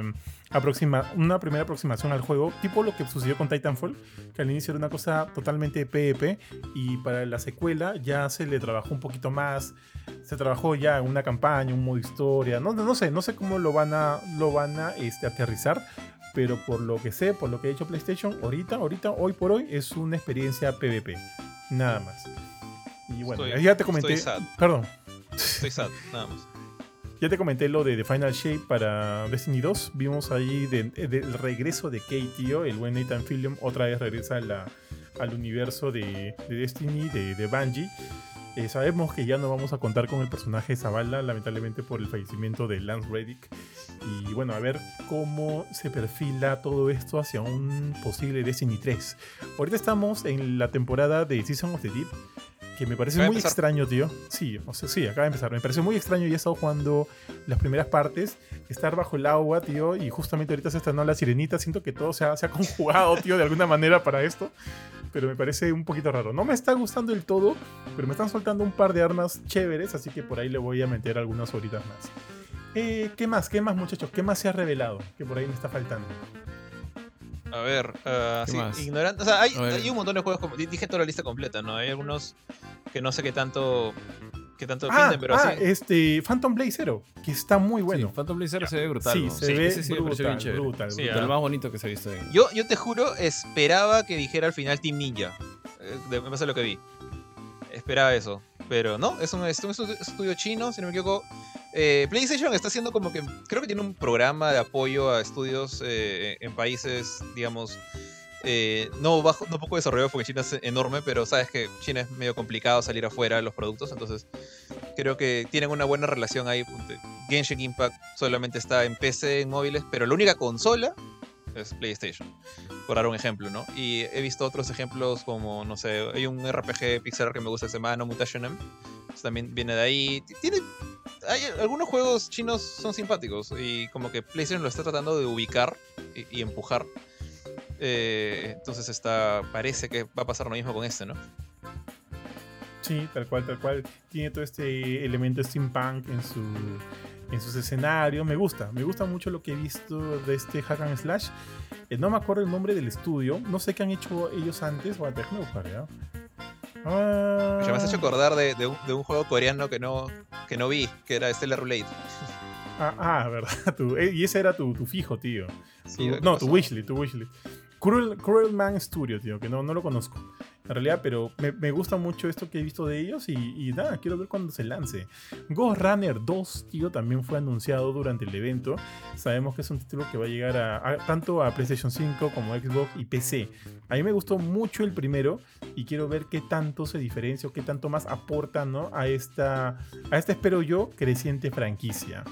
aproxima, una primera aproximación al juego, tipo lo que sucedió con Titanfall, que al inicio era una cosa totalmente PvP, y para la secuela ya se le trabajó un poquito más, se trabajó ya en una campaña, un modo historia, no, sé, no sé cómo lo van a, lo van a este, aterrizar, pero por lo que sé, por lo que ha hecho PlayStation, ahorita, ahorita, hoy por hoy, es una experiencia PvP. Nada más. Y bueno, Estoy- ya te comenté. estoy sad. Perdón, Estoy sad, nada más. ya te comenté lo de The Final Shape para Destiny 2. Vimos ahí de- del regreso de tío. El buen Nathan Fillion otra vez regresa a la- al universo de, de Destiny, de, de Bungie. Eh, sabemos que ya no vamos a contar con el personaje Zavala, lamentablemente por el fallecimiento de Lance Reddick. Y bueno, a ver cómo se perfila todo esto hacia un posible Destiny 3. Ahorita estamos en la temporada de Season of the Deep, que me parece muy empezar. extraño, tío. Sí, o sea, sí, acaba de empezar. Me parece muy extraño. Ya he estado jugando las primeras partes, estar bajo el agua, tío, y justamente ahorita se estrenó la sirenita. Siento que todo se ha, se ha conjugado, tío, de alguna manera para esto. Pero me parece un poquito raro. No me está gustando el todo, pero me están soltando un par de armas chéveres, así que por ahí le voy a meter algunas horitas más. Eh, ¿Qué más? ¿Qué más, muchachos? ¿Qué más se ha revelado? Que por ahí me está faltando. A ver, ah, ¿Qué sí, más? ignorante. O sea, hay, un montón de juegos. Como, di- dije toda la lista completa, ¿no? Hay algunos que no sé qué tanto. qué tanto Ah, pinten, pero ah, sí. este, Phantom Blade Zero, que está muy bueno. Sí, Phantom Blazer se ve brutal. Sí, ¿no? se Sí, ve sí me bien brutal, brutal, Sí, brutal. Lo más bonito que se ha visto en... Yo, yo te juro, esperaba que dijera al final Team Ninja. eh, De base a lo que vi. Esperaba eso. Pero no, es un, es un estu- estudio chino, si no me equivoco. Eh, PlayStation está haciendo como que. Creo que tiene un programa de apoyo a estudios eh, en países, digamos. eh, no bajo, no poco desarrollado porque China es enorme, pero sabes que China es medio complicado salir afuera de los productos, entonces creo que tienen una buena relación ahí. Genshin Impact solamente está en PC, en móviles, pero la única consola es PlayStation, por dar un ejemplo, ¿no? Y he visto otros ejemplos como, no sé, hay un RPG Pixar que me gusta que se llama No Mutation M, pues también viene de ahí. Tiene, hay algunos juegos chinos son simpáticos y como que PlayStation lo está tratando de ubicar y, empujar. Eh, entonces está, parece que va a pasar lo mismo con este, ¿no? Sí, tal cual, tal cual. Tiene todo este elemento steampunk en su en sus escenarios. Me gusta, me gusta mucho lo que he visto de este Hack and Slash. Eh, no me acuerdo el nombre del estudio. No sé qué han hecho ellos antes. Bueno, déjame buscar, ¿ya? Ah, me has hecho acordar de, de, un, de, un, juego coreano que no, que no vi, que era Stellar Roulette. Ah, ah verdad. Tu, eh, y ese era tu, tu fijo, tío. Sí, tu, no, tu wishlist, tu wishlist. Cruel, Cruel, Man Studio, tío, que no, no lo conozco. En realidad, pero me, gusta mucho esto que he visto de ellos y, y, nada, quiero ver cuando se lance. Ghost Runner 2, tío, también fue anunciado durante el evento. Sabemos que es un título que va a llegar a, tanto a PlayStation 5 como Xbox y PC. A mí me gustó mucho el primero y quiero ver qué tanto se diferencia o qué tanto más aporta ¿no? a, esta, a esta, espero yo, creciente franquicia.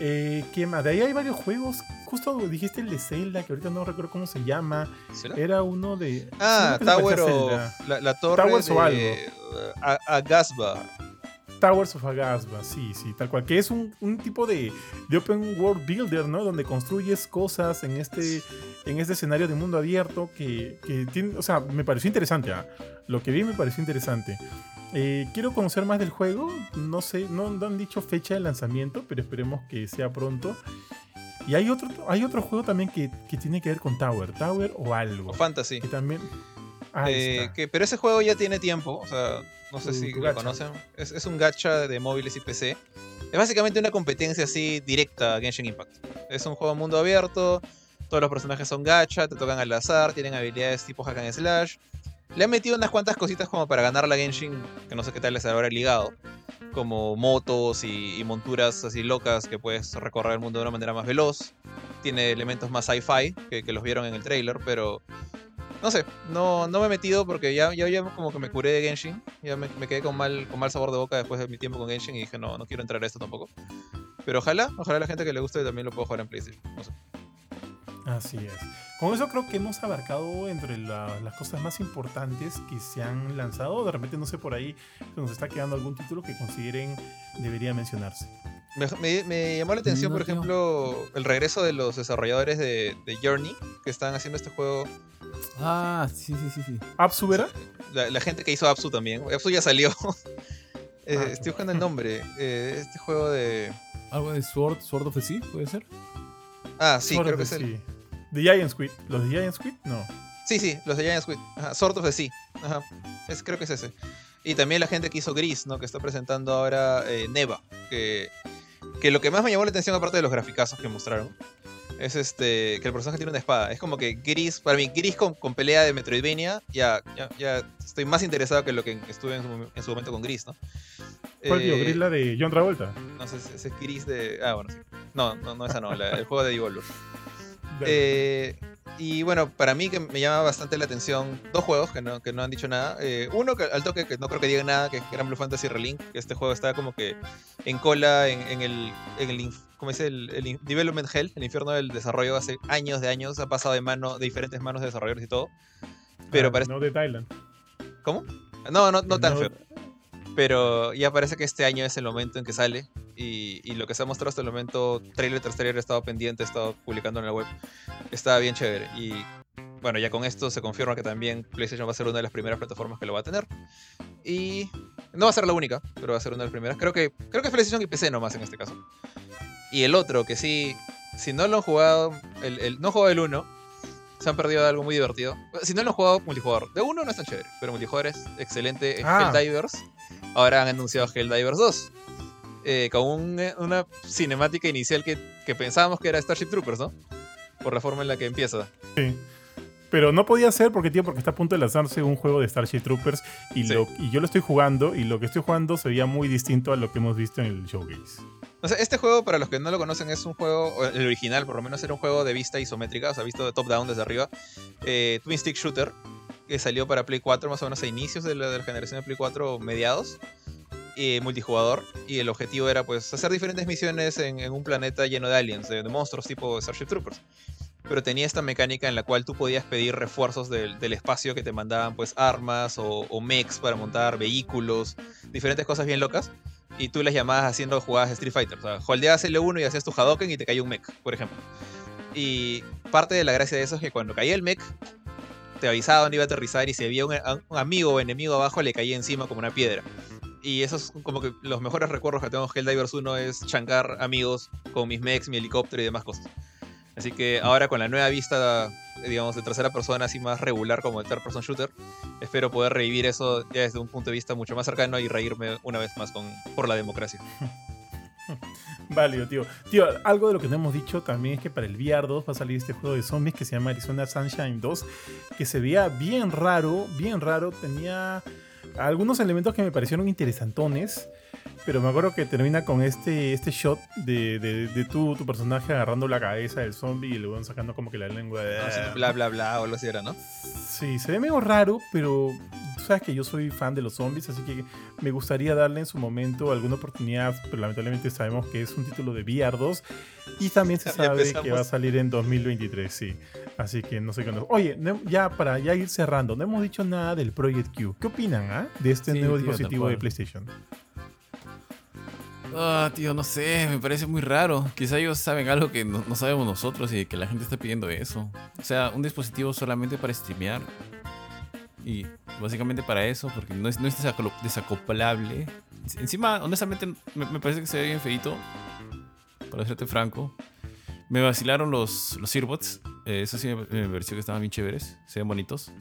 Eh, ¿Qué más? De ahí hay varios juegos. Justo dijiste el de Zelda, que ahorita no recuerdo cómo se llama. ¿Será? Era uno de. Ah, Tower of. La, la, torre Towers de, o algo. Agasba. Towers of Agasba, sí, sí, tal cual. Que es un, un, tipo de, de open world builder, ¿no? Donde construyes cosas en este, en este escenario de mundo abierto que, que tiene. O sea, me pareció interesante. ¿eh? Lo que vi me pareció interesante. Eh, quiero conocer más del juego. No sé, no, no, han dicho fecha de lanzamiento, pero esperemos que sea pronto. Y hay otro, hay otro juego también que, que tiene que ver con Tower, Tower o algo. O Fantasy. Que también. Ah, eh, que, pero ese juego ya tiene tiempo, o sea, no sé Tu- si tu lo gacha. conocen. Es, es un gacha de móviles y PC. Es básicamente una competencia así directa a Genshin Impact. Es un juego mundo abierto, todos los personajes son gacha, te tocan al azar, tienen habilidades tipo hack and slash. Le han metido unas cuantas cositas como para ganar la Genshin, que no sé qué tal les habrá ligado. Como motos y, monturas así locas que puedes recorrer el mundo de una manera más veloz. Tiene elementos más sci-fi que, los vieron en el trailer, pero no sé, no, no me he metido porque ya, ya, ya como que me curé de Genshin. Ya me, me quedé con mal, con mal sabor de boca después de mi tiempo con Genshin y dije, no, no quiero entrar a esto tampoco. Pero ojalá, ojalá la gente que le guste también lo pueda jugar en PlayStation. No sé. Así es. Con eso creo que hemos abarcado entre la- las cosas más importantes que se han lanzado. De repente, no sé, por ahí se nos está quedando algún título que consideren debería mencionarse. Me, me- me llamó la atención, No, por tío. ejemplo, el regreso de los desarrolladores de, de Journey, que están haciendo este juego. Ah, sí, sí, sí, sí. ¿Apsu era? La, la gente que hizo Apsu también. Apsu ya salió. Eh, Ah, estoy buscando el nombre. Eh, este juego de. Algo de Sword, Sword of the Sea, ¿puede ser? Ah, sí, Sword creo of que es el. The Giant Squid. ¿Los de Giant Squid? No. Sí, sí, los de Giant Squid. Ajá, Sword of the Sea. Ajá. Es, creo que es ese. Y también la gente que hizo Gris, ¿no? Que está presentando ahora eh, Neva. Que, que lo que más me llamó la atención, aparte de los graficazos que mostraron, es este que el personaje tiene una espada. Es como que Gris, para mí, Gris con, con pelea de Metroidvania, ya, ya, ya estoy más interesado que lo que estuve en su, en su momento con Gris, ¿no? ¿Cuál tío? Eh, ¿Gris la de John Travolta? No sé, ese es Gris de. Ah, bueno, sí. No, no, no esa no, la- el juego de Devolver. Eh, y bueno, para mí que me llama bastante la atención dos juegos que no, que no han dicho nada. Eh, uno que al toque que no creo que digan nada, que es Gran Blue Fantasy Relink, que este juego está como que en cola en, en el, en el ¿cómo dice? El, Development Hell, el infierno del desarrollo hace años de años, ha pasado de mano, de diferentes manos de desarrolladores y todo. Pero Ah, parece... No de Thailand. ¿Cómo? No, no, no tan No- feo. Pero ya parece que este año es el momento en que sale. Y, y lo que se ha mostrado hasta el momento, trailer tras trailer, he estado pendiente, he estado publicando en la web. Está bien chévere. Y bueno, ya con esto se confirma que también PlayStation va a ser una de las primeras plataformas que lo va a tener. Y no va a ser la única, pero va a ser una de las primeras. Creo que, creo que es PlayStation y PC nomás en este caso. Y el otro, que sí, si no lo han jugado, el, el- no jugado el 1, se han perdido de algo muy divertido. Si no lo han jugado multijugador, de uno no es tan chévere, pero multijugador es excelente. Es Ah. Helldivers. Ahora han anunciado Helldivers 2. Eh, con un- eh, una cinemática inicial que, que pensábamos que era Starship Troopers, ¿no? Por la forma en la que empieza. Sí. Pero no podía ser porque, tío, porque está a punto de lanzarse un juego de Starship Troopers y, Sí. lo, y yo lo estoy jugando y lo que estoy jugando se veía muy distinto a lo que hemos visto en el showcase. O sea, este juego, para los que no lo conocen, es un juego, el original por lo menos era un juego de vista isométrica, o sea, visto de top-down desde arriba. eh, Twin Stick Shooter, que salió para Play 4 más o menos a inicios de la, de la generación de Play 4 mediados. Eh, multijugador, y el objetivo era pues hacer diferentes misiones en, un planeta lleno de aliens, de, de monstruos tipo Starship Troopers. Pero tenía esta mecánica en la cual tú podías pedir refuerzos del, espacio que te mandaban pues armas o, mechs para montar vehículos, diferentes cosas bien locas y tú las llamabas haciendo jugadas Street Fighter. O sea, holdeabas L1 y hacías tu Hadoken y te caía un mech, por ejemplo. Y parte de la gracia de eso es que cuando caía el mech, te avisaba dónde iba a aterrizar y si había un, un amigo o enemigo abajo le caía encima como una piedra. Y esos son como que los mejores recuerdos que tengo de Helldivers 1 es chancar amigos con mis mechs, mi helicóptero y demás cosas. Así que ahora con la nueva vista, digamos, de tercera persona, así más regular como el third person shooter, espero poder revivir eso ya desde un punto de vista mucho más cercano y reírme una vez más con, por la democracia. Válido, tío. Tío, algo de lo que no hemos dicho también es que para el VR 2 va a salir este juego de zombies que se llama Arizona Sunshine 2, que se veía bien raro, bien raro. Tenía algunos elementos que me parecieron interesantones. Pero me acuerdo que termina con este, este shot de, de, de tu, tu personaje agarrando la cabeza del zombie y luego sacando como que la lengua de... No, así, bla, bla, bla, o algo así era, ¿no? Sí, se ve medio raro, pero tú sabes que yo soy fan de los zombies, así que me gustaría darle en su momento alguna oportunidad, pero lamentablemente sabemos que es un título de VR 2 y también se sabe empezamos. que va a salir en 2023, sí. Así que no sé qué. no- Oye, ya para ya ir cerrando, no hemos dicho nada del Project Q. ¿Qué opinan ah, de este Sí, nuevo tío, dispositivo de. PlayStation? Ah, tío, no sé, me parece muy raro. Quizá ellos saben algo que no, sabemos nosotros y que la gente está pidiendo eso. O sea, un dispositivo solamente para streamear. Y básicamente para eso, porque no es, no es desaco- desacoplable. Encima, honestamente, me, me parece que se ve bien feito. Para serte franco. Me vacilaron los, los earbuds. Eh, eso sí me, me pareció que estaban bien chéveres. Se ven bonitos.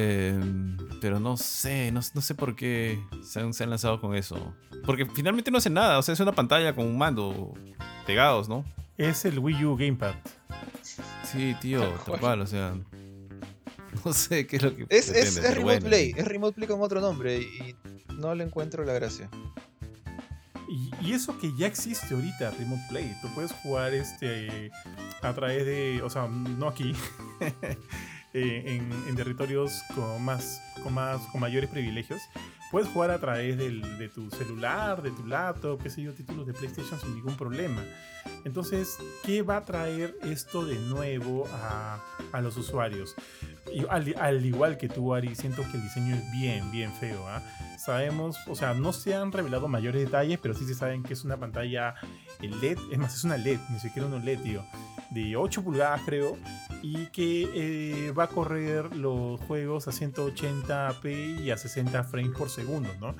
Eh, pero no sé, no, no sé por qué se han, se han lanzado con eso. Porque finalmente no hacen nada, o sea, es una pantalla con un mando pegados, ¿no? Es el Wii U Gamepad. Sí, tío, Tal cual. o sea. No sé qué es lo que. Es, es, es Remote bueno. Play, es Remote Play con otro nombre y no le encuentro la gracia. Y, y eso que ya existe ahorita, Remote Play. Tú puedes jugar este a través de, o sea, no aquí, eh, en, en territorios con más, con más, con mayores privilegios. Puedes jugar a través del- de tu celular, de tu laptop, qué sé yo, títulos de PlayStation sin ningún problema. Entonces, ¿qué va a traer esto de nuevo a, a los usuarios? Al, al igual que tú, Ari, siento que el diseño es bien, bien feo. ¿ah? Sabemos, o sea, no se han revelado mayores detalles, pero sí se saben que es una pantalla LED, es más, es una LED, ni siquiera un OLED, tío, de 8 pulgadas creo, y que eh, va a correr los juegos a 180p y a 60 frames por segundo, ¿no?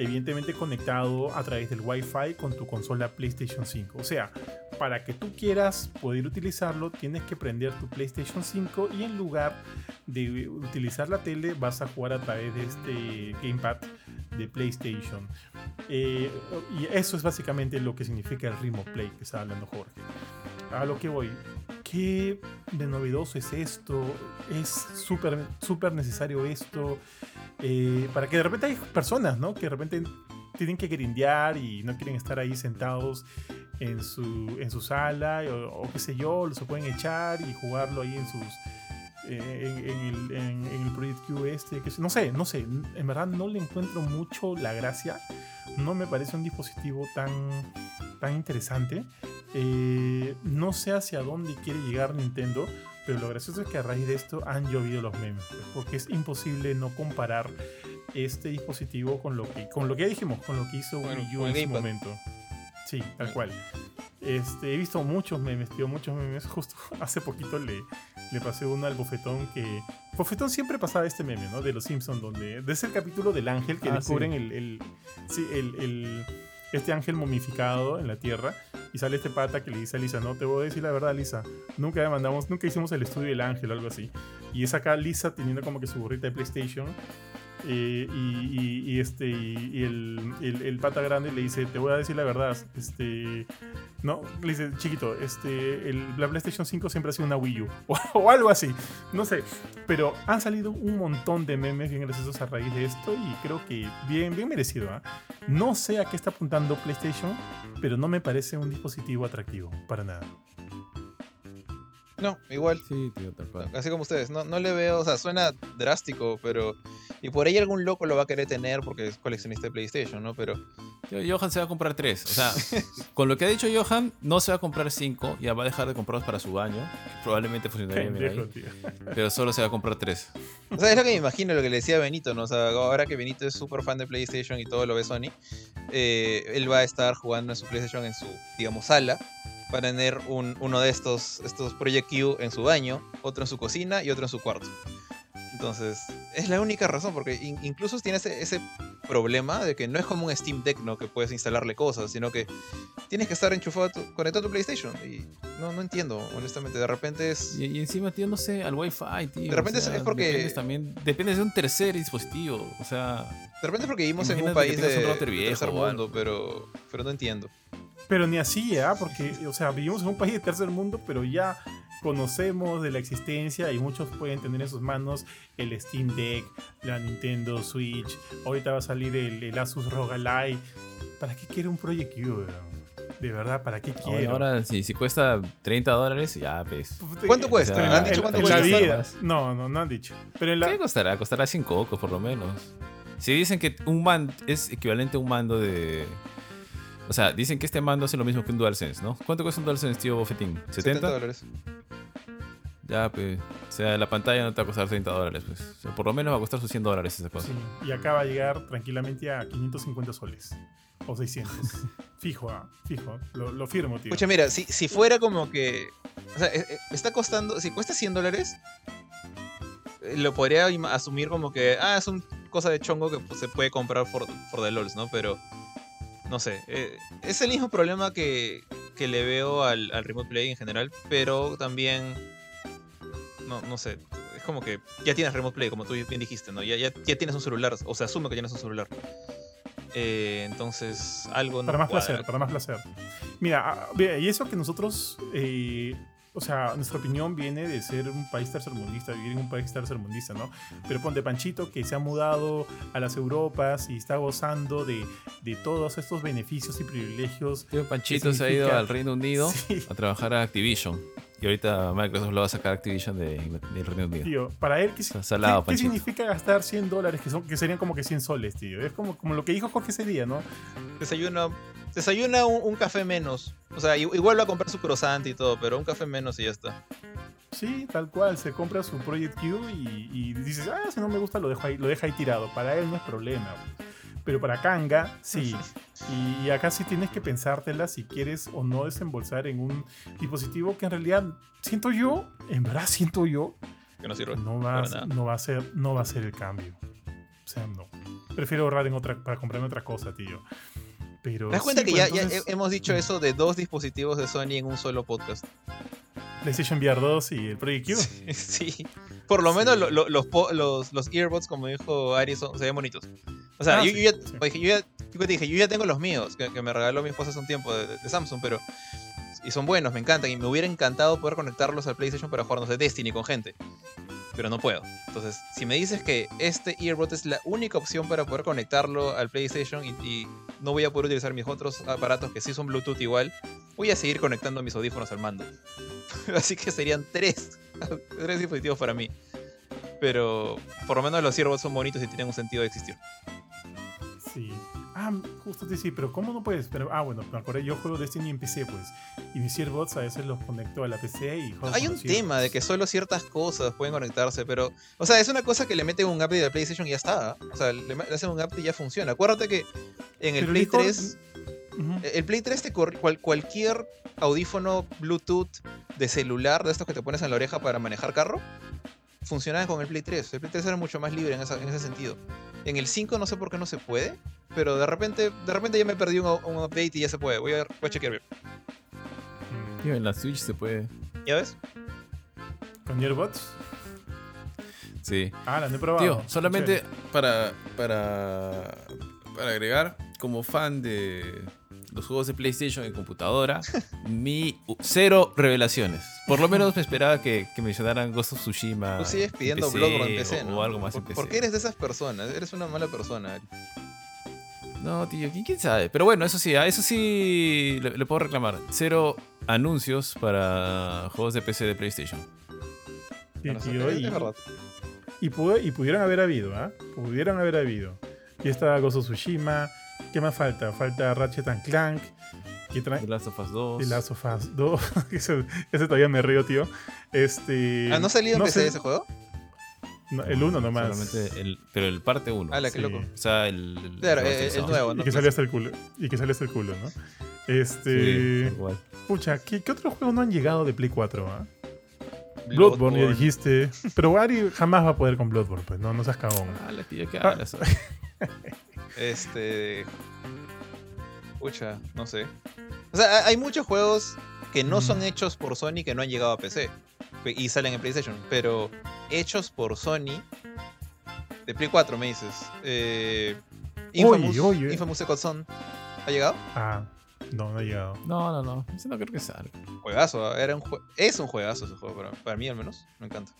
Evidentemente conectado a través del Wi-Fi con tu consola PlayStation 5. O sea, para que tú quieras poder utilizarlo, tienes que prender tu PlayStation 5 y en lugar de utilizar la tele, vas a jugar a través de este gamepad de PlayStation. Eh, y eso es básicamente lo que significa el Remote Play que está hablando Jorge. A lo que voy. ¿Qué de novedoso es esto? ¿Es súper súper necesario esto? Eh, para que de repente hay personas, ¿no? Que de repente tienen que grindear y no quieren estar ahí sentados en su, en su sala o, qué sé yo, se pueden echar y jugarlo ahí en sus eh, en, el, en- el Project Q este, no sé, no sé, en verdad no le encuentro mucho la gracia, no me parece un dispositivo tan, tan interesante, Eh, no sé hacia dónde quiere llegar Nintendo, pero lo gracioso es que a raíz de esto han llovido los memes, pues, porque es imposible no comparar este dispositivo con lo que, con lo que dijimos, con lo que hizo Bueno, Wii U en su momento. Sí, tal cual. Este, he visto muchos memes, tío, muchos memes. Justo hace poquito le, le pasé uno al bofetón que. Bofetón siempre pasaba este meme, ¿no? De los Simpsons, donde. De ese capítulo del ángel que Ah, descubren sí. el, el- Sí, el, el- Este ángel momificado en la tierra. Y sale este pata que le dice a Lisa: No, te voy a decir la verdad, Lisa. Nunca mandamos, nunca hicimos el estudio del ángel o algo así. Y es acá Lisa teniendo como que su gorrita de PlayStation. Y, este y, el, el- pata grande le dice te voy a decir la verdad este no le dice chiquito este el, la PlayStation 5 siempre ha sido una Wii U o, o algo así no sé pero han salido un montón de memes bien graciosos a raíz de esto y creo que bien bien merecido ¿ah? no sé a qué está apuntando PlayStation pero no me parece un dispositivo atractivo para nada No, igual. Sí, tío, tal cual. Así como ustedes, no, no le veo, o sea, suena drástico, pero... Y por ahí algún loco lo va a querer tener porque es coleccionista de PlayStation, ¿no? Pero... Tío, Johan se va a comprar tres. O sea, con lo que ha dicho Johan, no se va a comprar cinco, ya va a dejar de comprarlos para su baño. Probablemente funcionaría bien Pendejo, ahí, tío. pero solo se va a comprar tres. O sea, es lo que me imagino, lo que le decía Benito, ¿no? O sea, ahora que Benito es súper fan de PlayStation y todo lo ve Sony, eh, él va a estar jugando en su PlayStation en su, digamos, sala. Va a tener un- uno de estos, estos Project Q en su baño, otro en su cocina y otro en su cuarto. Entonces, es la única razón, porque in- incluso tiene ese, ese problema de que no es como un Steam Deck, ¿no? Que puedes instalarle cosas, sino que tienes que estar enchufado, a tu- conectado a tu PlayStation. Y no, no entiendo, honestamente. De repente es... Y, y encima, tío, no sé, al Wi-Fi, tío. De repente o sea, es porque- Dependes también, dependes de un tercer dispositivo. O sea, De repente es porque vivimos en un país un de, router de viejo tercer mundo, pero, pero no entiendo. Pero ni así, ¿ah? Porque, o sea, vivimos en un país de tercer mundo, pero ya conocemos de la existencia y muchos pueden tener en sus manos el Steam Deck, la Nintendo Switch. Ahorita va a salir el, el Asus ROG Ally. ¿Para qué quiere un Project Q, weón? De verdad, ¿para qué quiere? ahora si, si cuesta 30 dólares, ya ves. ¿Cuánto cuesta? o sea, ¿Han dicho cuánto en cuesta? la vida. Más. No, no, no han dicho. Pero en la, ¿Qué costará? Costará 5 cocos por lo menos. Si dicen que un mando es equivalente a un mando de... O sea, dicen que este mando hace lo mismo que un DualSense, ¿no? ¿Cuánto cuesta un DualSense, tío Bofetín? ¿70? 70 dólares. Ya, pues. O sea, la pantalla no te va a costar 30 dólares, pues. O sea, por lo menos va a costar sus 100 dólares esa cosa. Sí, y acá va a llegar tranquilamente a 550 soles. O 600. fijo, ah, fijo. Lo, lo firmo, tío. Escucha, mira, si, si fuera como que. O sea, eh, eh, está costando. Si cuesta 100 dólares, eh, lo podría asumir como que. Ah, es una cosa de chongo que pues, se puede comprar por, por the LOLs, ¿no? Pero. No sé. eh, es el mismo problema que, que le veo al, al Remote Play en general, pero también. No, no sé. Es como que ya tienes Remote Play, como tú bien dijiste, ¿no? Ya, ya, ya tienes un celular, o se asume que tienes un celular. Eh, entonces, algo no para más cuadra. placer, para más placer. Mira, ah, y eso que nosotros, eh, o sea, nuestra opinión viene de ser un país tercermundista, vivir en un país tercermundista, ¿no? Pero ponte Panchito que se ha mudado a las Europas y está gozando de, de todos estos beneficios y privilegios. Panchito ¿Qué se ha ido al Reino Unido Sí. a trabajar a Activision. Y ahorita Microsoft lo va a sacar Activision de, del Reino Unido. Tío, para él, ¿qué, salado, qué- significa gastar 100 dólares? Que, son, que serían como que 100 soles, tío. Es como, como lo que dijo Jorge ese día, ¿no? Desayuna, desayuna un, un café menos. O sea, igual va a comprar su croissant y todo, pero un café menos y ya está. Sí, tal cual, se compra su Project Q y, y dices, ah, si no me gusta lo dejo ahí, lo deja ahí tirado. Para él no es problema. Pero para Kanga, sí. Y, y acá sí tienes que pensártela si quieres o no desembolsar en un dispositivo que en realidad siento yo, en verdad siento yo, Que no sirve. no va, a, no va a ser, no va a ser el cambio. O sea, no. Prefiero ahorrar en otra, para comprarme otra cosa, tío. Pero ¿Te das cuenta sí, que pues, ya, entonces, hemos dicho eso de dos dispositivos de Sony en un solo podcast? PlayStation VR 2 y el Project Q. Sí. Por lo menos Sí. lo- lo- los, los, los earbuds, como dijo Ari, son- se ven bonitos. O sea, Ah, yo, ya, sí. oye, yo, ya, yo te dije, yo ya tengo los míos, que, que me regaló mi esposa hace un tiempo de, de Samsung, pero... Y son buenos, me encantan. Y me hubiera encantado poder conectarlos al PlayStation para jugarnos de Destiny con gente. Pero no puedo. Entonces, si me dices que este earbud es la única opción para poder conectarlo al PlayStation y, y no voy a poder utilizar mis otros aparatos que sí son Bluetooth igual, voy a seguir conectando mis audífonos al mando. Así que serían tres, tres dispositivos para mí. Pero por lo menos los earbuds son bonitos y tienen un sentido de existir. Sí. Ah, justo te decía, pero ¿cómo no puedes? Pero, ah, bueno, me acordé, yo juego Destiny en PC, pues. Y mis earbuds a veces los conecto a la PC y juego Hay un tema de que solo ciertas cosas pueden conectarse, pero. O sea, es una cosa que le meten un update de PlayStation y ya está. O sea, le, le hacen un update y ya funciona. Acuérdate que en el Pero Play dijo- 3. Ujú. El Play 3 te corre cual- cualquier audífono Bluetooth de celular, de estos que te pones en la oreja para manejar carro, funcionaban con el Play 3. El Play 3 era mucho más libre en, esa- en ese sentido. En el 5 no sé por qué no se puede, pero de repente, de repente ya me perdí un, un update y ya se puede. Voy a, voy a chequear bien. Mm, Tío, en la Switch se puede. ¿Ya ves? ¿Con earbuds? Sí. Ah, la no he probado. Tío, solamente para, para, para agregar, como fan de los juegos de PlayStation en computadora, mi cero revelaciones. Por lo menos me esperaba que, que mencionaran Ghost of Tsushima. Tú sigues en pidiendo PC Bloodborne en PC, o, ¿no? o algo más ¿Por, en PC. por qué eres de esas personas? Eres una mala persona. No, tío, ¿quién, quién sabe? Pero bueno, eso sí, a eso sí le, le puedo reclamar. Cero anuncios para juegos de PC de PlayStation. Sí, tío, y, es verdad. y, pudo- y pudieron haber habido, ¿ah? Pudieron haber habido. Y está of Tsushima. ¿Qué más falta? Falta Ratchet and Clank. Que The Last of Us 2. The Last of Us 2. ese, ese todavía me río, tío. Este. Ah, ¿no ha salido en no PC sé- ese juego? No, el 1 nomás. Solamente el, pero el parte 1. Ah, la que Sí. loco. O sea, el, el Claro, eh, el nuevo, y ¿no? que sale hasta el culo. Y que hasta el culo, ¿no? Este. Sí, igual. Pucha, ¿qué, qué otros juegos no han llegado de Play 4? ah? Bloodborne, ya dijiste. Pero Ari jamás va a poder con Bloodborne, pues no, no seas cagón. Ah, la tía, ¿qué Ah. hablas? Este. Pucha, no sé. O sea, hay muchos juegos que no Mm. son hechos por Sony que no han llegado a PC y salen en PlayStation, pero hechos por Sony de Play 4, me dices. Eh, Infamous, Oye, oye. Infamous Second Son. ¿Ha llegado? Ah, no, no ha llegado. No, no, no. Ese no creo que salga. Juegazo, era un jue- es un juegazo ese juego, para, para mí al menos. Me encanta.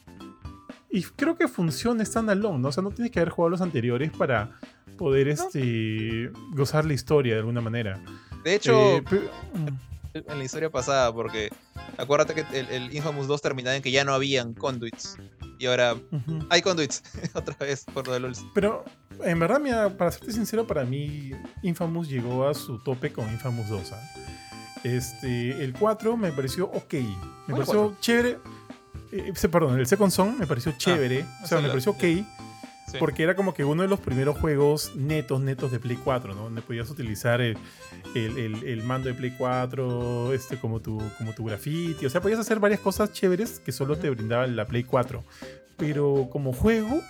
Y creo que funciona standalone, ¿no? O sea, no tienes que haber jugado los anteriores para poder este, gozar la historia de alguna manera. De hecho, Eh, pe- en la historia pasada, porque acuérdate que el, el Infamous 2 terminaba en que ya no habían conduits. Y ahora hay conduits, otra vez, por lo de LOL. Pero en verdad, mira, para serte sincero, para mí Infamous llegó a su tope con Infamous 2. ¿ah? Este, el 4 me pareció ok. Me Bueno, pareció chévere. Eh, perdón, el Second Son me pareció chévere. o sea, me pareció ok. Sí. Porque era como que uno de los primeros juegos netos, netos de Play 4, ¿no? Donde podías utilizar el, el- el- el mando de Play 4 este, como, tu, como tu graffiti. O sea, podías hacer varias cosas chéveres que solo te brindaba la Play 4. Pero como juego,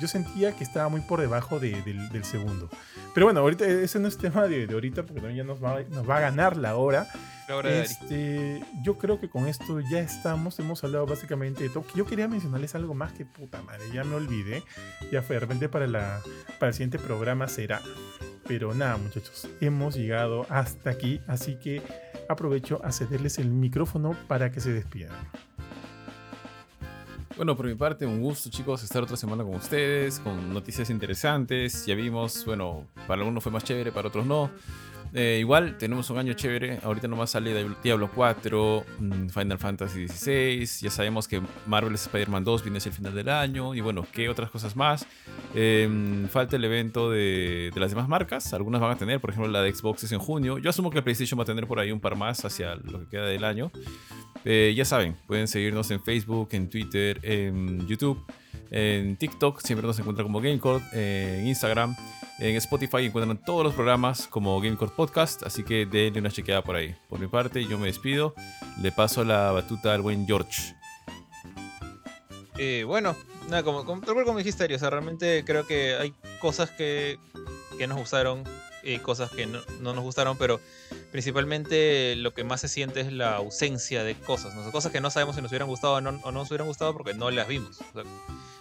yo sentía que estaba muy por debajo de- del, del segundo. Pero bueno, ahorita ese no es tema de, de ahorita, porque también ya nos va, nos va a ganar la hora. Este, yo creo que con esto ya estamos. Hemos hablado básicamente de todo. Yo quería mencionarles algo más que puta madre. Ya me olvidé. Ya fue de repente para, la, para el siguiente programa será. Pero nada, muchachos. Hemos llegado hasta aquí. Así que aprovecho a cederles el micrófono para que se despidan. Bueno, por mi parte, un gusto, chicos, estar otra semana con ustedes, con noticias interesantes. Ya vimos, bueno, para algunos fue más chévere, para otros no. Eh, igual, tenemos un año chévere. Ahorita nomás sale Diablo- Diablo 4, mm, Final Fantasy XVI. Ya sabemos que Marvel's Spider-Man 2 viene hacia el final del año. Y bueno, ¿qué otras cosas más? Eh, falta el evento de, las demás marcas. Algunas van a tener, por ejemplo, la de Xbox es en junio. Yo asumo que PlayStation va a tener por ahí un par más hacia lo que queda del año. Eh, ya saben, pueden seguirnos en Facebook, en Twitter, en YouTube, en TikTok, siempre nos encuentran como Gamecore, en Instagram, en Spotify encuentran todos los programas como Gamecore Podcast, así que denle una chequeada por ahí. Por mi parte, yo me despido, le paso la batuta al buen George. Eh, bueno, nada, como, como, como dijiste, o sea, realmente creo que hay cosas que, que nos gustaron y cosas que no, no nos gustaron, pero principalmente lo que más se siente es la ausencia de cosas, ¿no? O cosas que no sabemos si nos hubieran gustado o no, o no nos hubieran gustado porque no las vimos. O sea,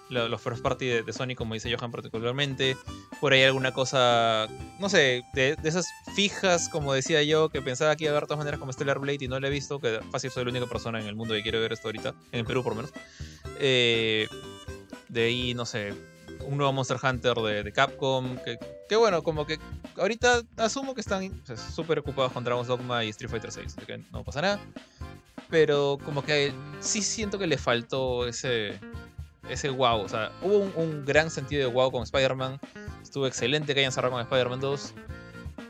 lo- los first party de, de Sony, como dice Johan particularmente, por ahí alguna cosa, no sé, de, de esas fijas, como decía yo, que pensaba que iba a ver de todas maneras como Stellar Blade y no la he visto, que fácil soy la única persona en el mundo que quiere ver esto ahorita, en el Perú por lo menos. Eh, de ahí, no sé, un nuevo Monster Hunter de, de Capcom. Que, que bueno, como que ahorita asumo que están súper ocupados con Dragon's Dogma y Street Fighter 6, así que no pasa nada. Pero como que sí siento que le faltó ese, ese wow. O sea, hubo un, un gran sentido de wow con Spider-Man. Estuvo excelente que hayan cerrado con Spider-Man 2.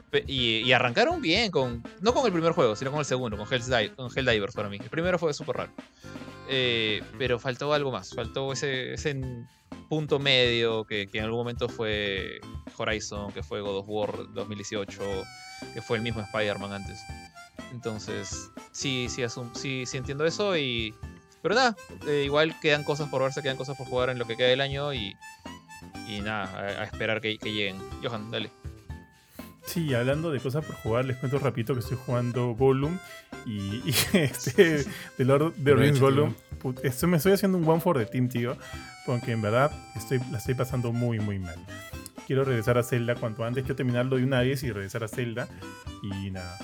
Pe- Y, y arrancaron bien, con no con el primer juego, sino con el segundo, con, Hell's con Helldivers para mí. El primero fue súper raro. Eh, pero faltó algo más, faltó ese, ese punto medio que, que en algún momento fue Horizon, que fue God of War 2018, que fue el mismo Spider-Man antes. Entonces, sí, sí, sí, sí entiendo eso y... Pero nada, eh, igual quedan cosas por verse, quedan cosas por jugar en lo que queda del año y, y nada, a, a esperar que, que lleguen. Johan, dale. Sí, hablando de cosas por jugar, les cuento rapidito que estoy jugando Gollum y, y este de Lord of the Rings Gollum. esto- me estoy haciendo un one for the team, tío, porque en verdad estoy, la estoy pasando muy, muy mal. Quiero regresar a Zelda cuanto antes, quiero terminarlo de una vez y regresar a Zelda y nada.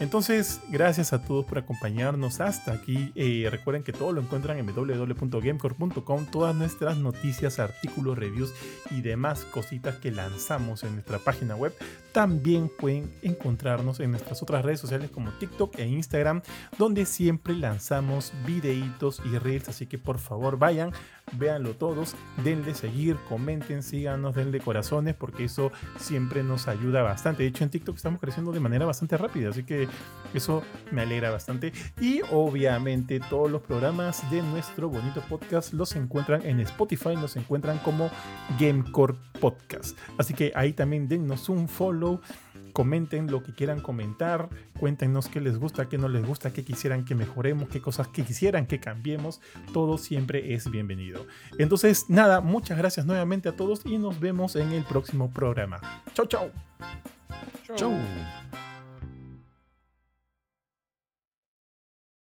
Entonces, gracias a todos por acompañarnos hasta aquí. Eh, recuerden que todo lo encuentran en www.gamecore.com, todas nuestras noticias, artículos, reviews y demás cositas que lanzamos en nuestra página web. También pueden encontrarnos en nuestras otras redes sociales como TikTok e Instagram, donde siempre lanzamos videitos y reels. Así que por favor vayan, véanlo todos, denle seguir, comenten, síganos, denle corazones, porque eso siempre nos ayuda bastante. De hecho, en TikTok estamos creciendo de manera bastante rápida, así que eso me alegra bastante. Y obviamente todos los programas de nuestro bonito podcast los encuentran en Spotify, los encuentran como Gamecore Podcast. Así que ahí también dennos un follow. Comenten lo que quieran comentar, cuéntenos qué les gusta, qué no les gusta, qué quisieran que mejoremos, qué cosas que quisieran que cambiemos, todo siempre es bienvenido. Entonces, nada, muchas gracias nuevamente a todos y nos vemos en el próximo programa. Chau, chau. Chau.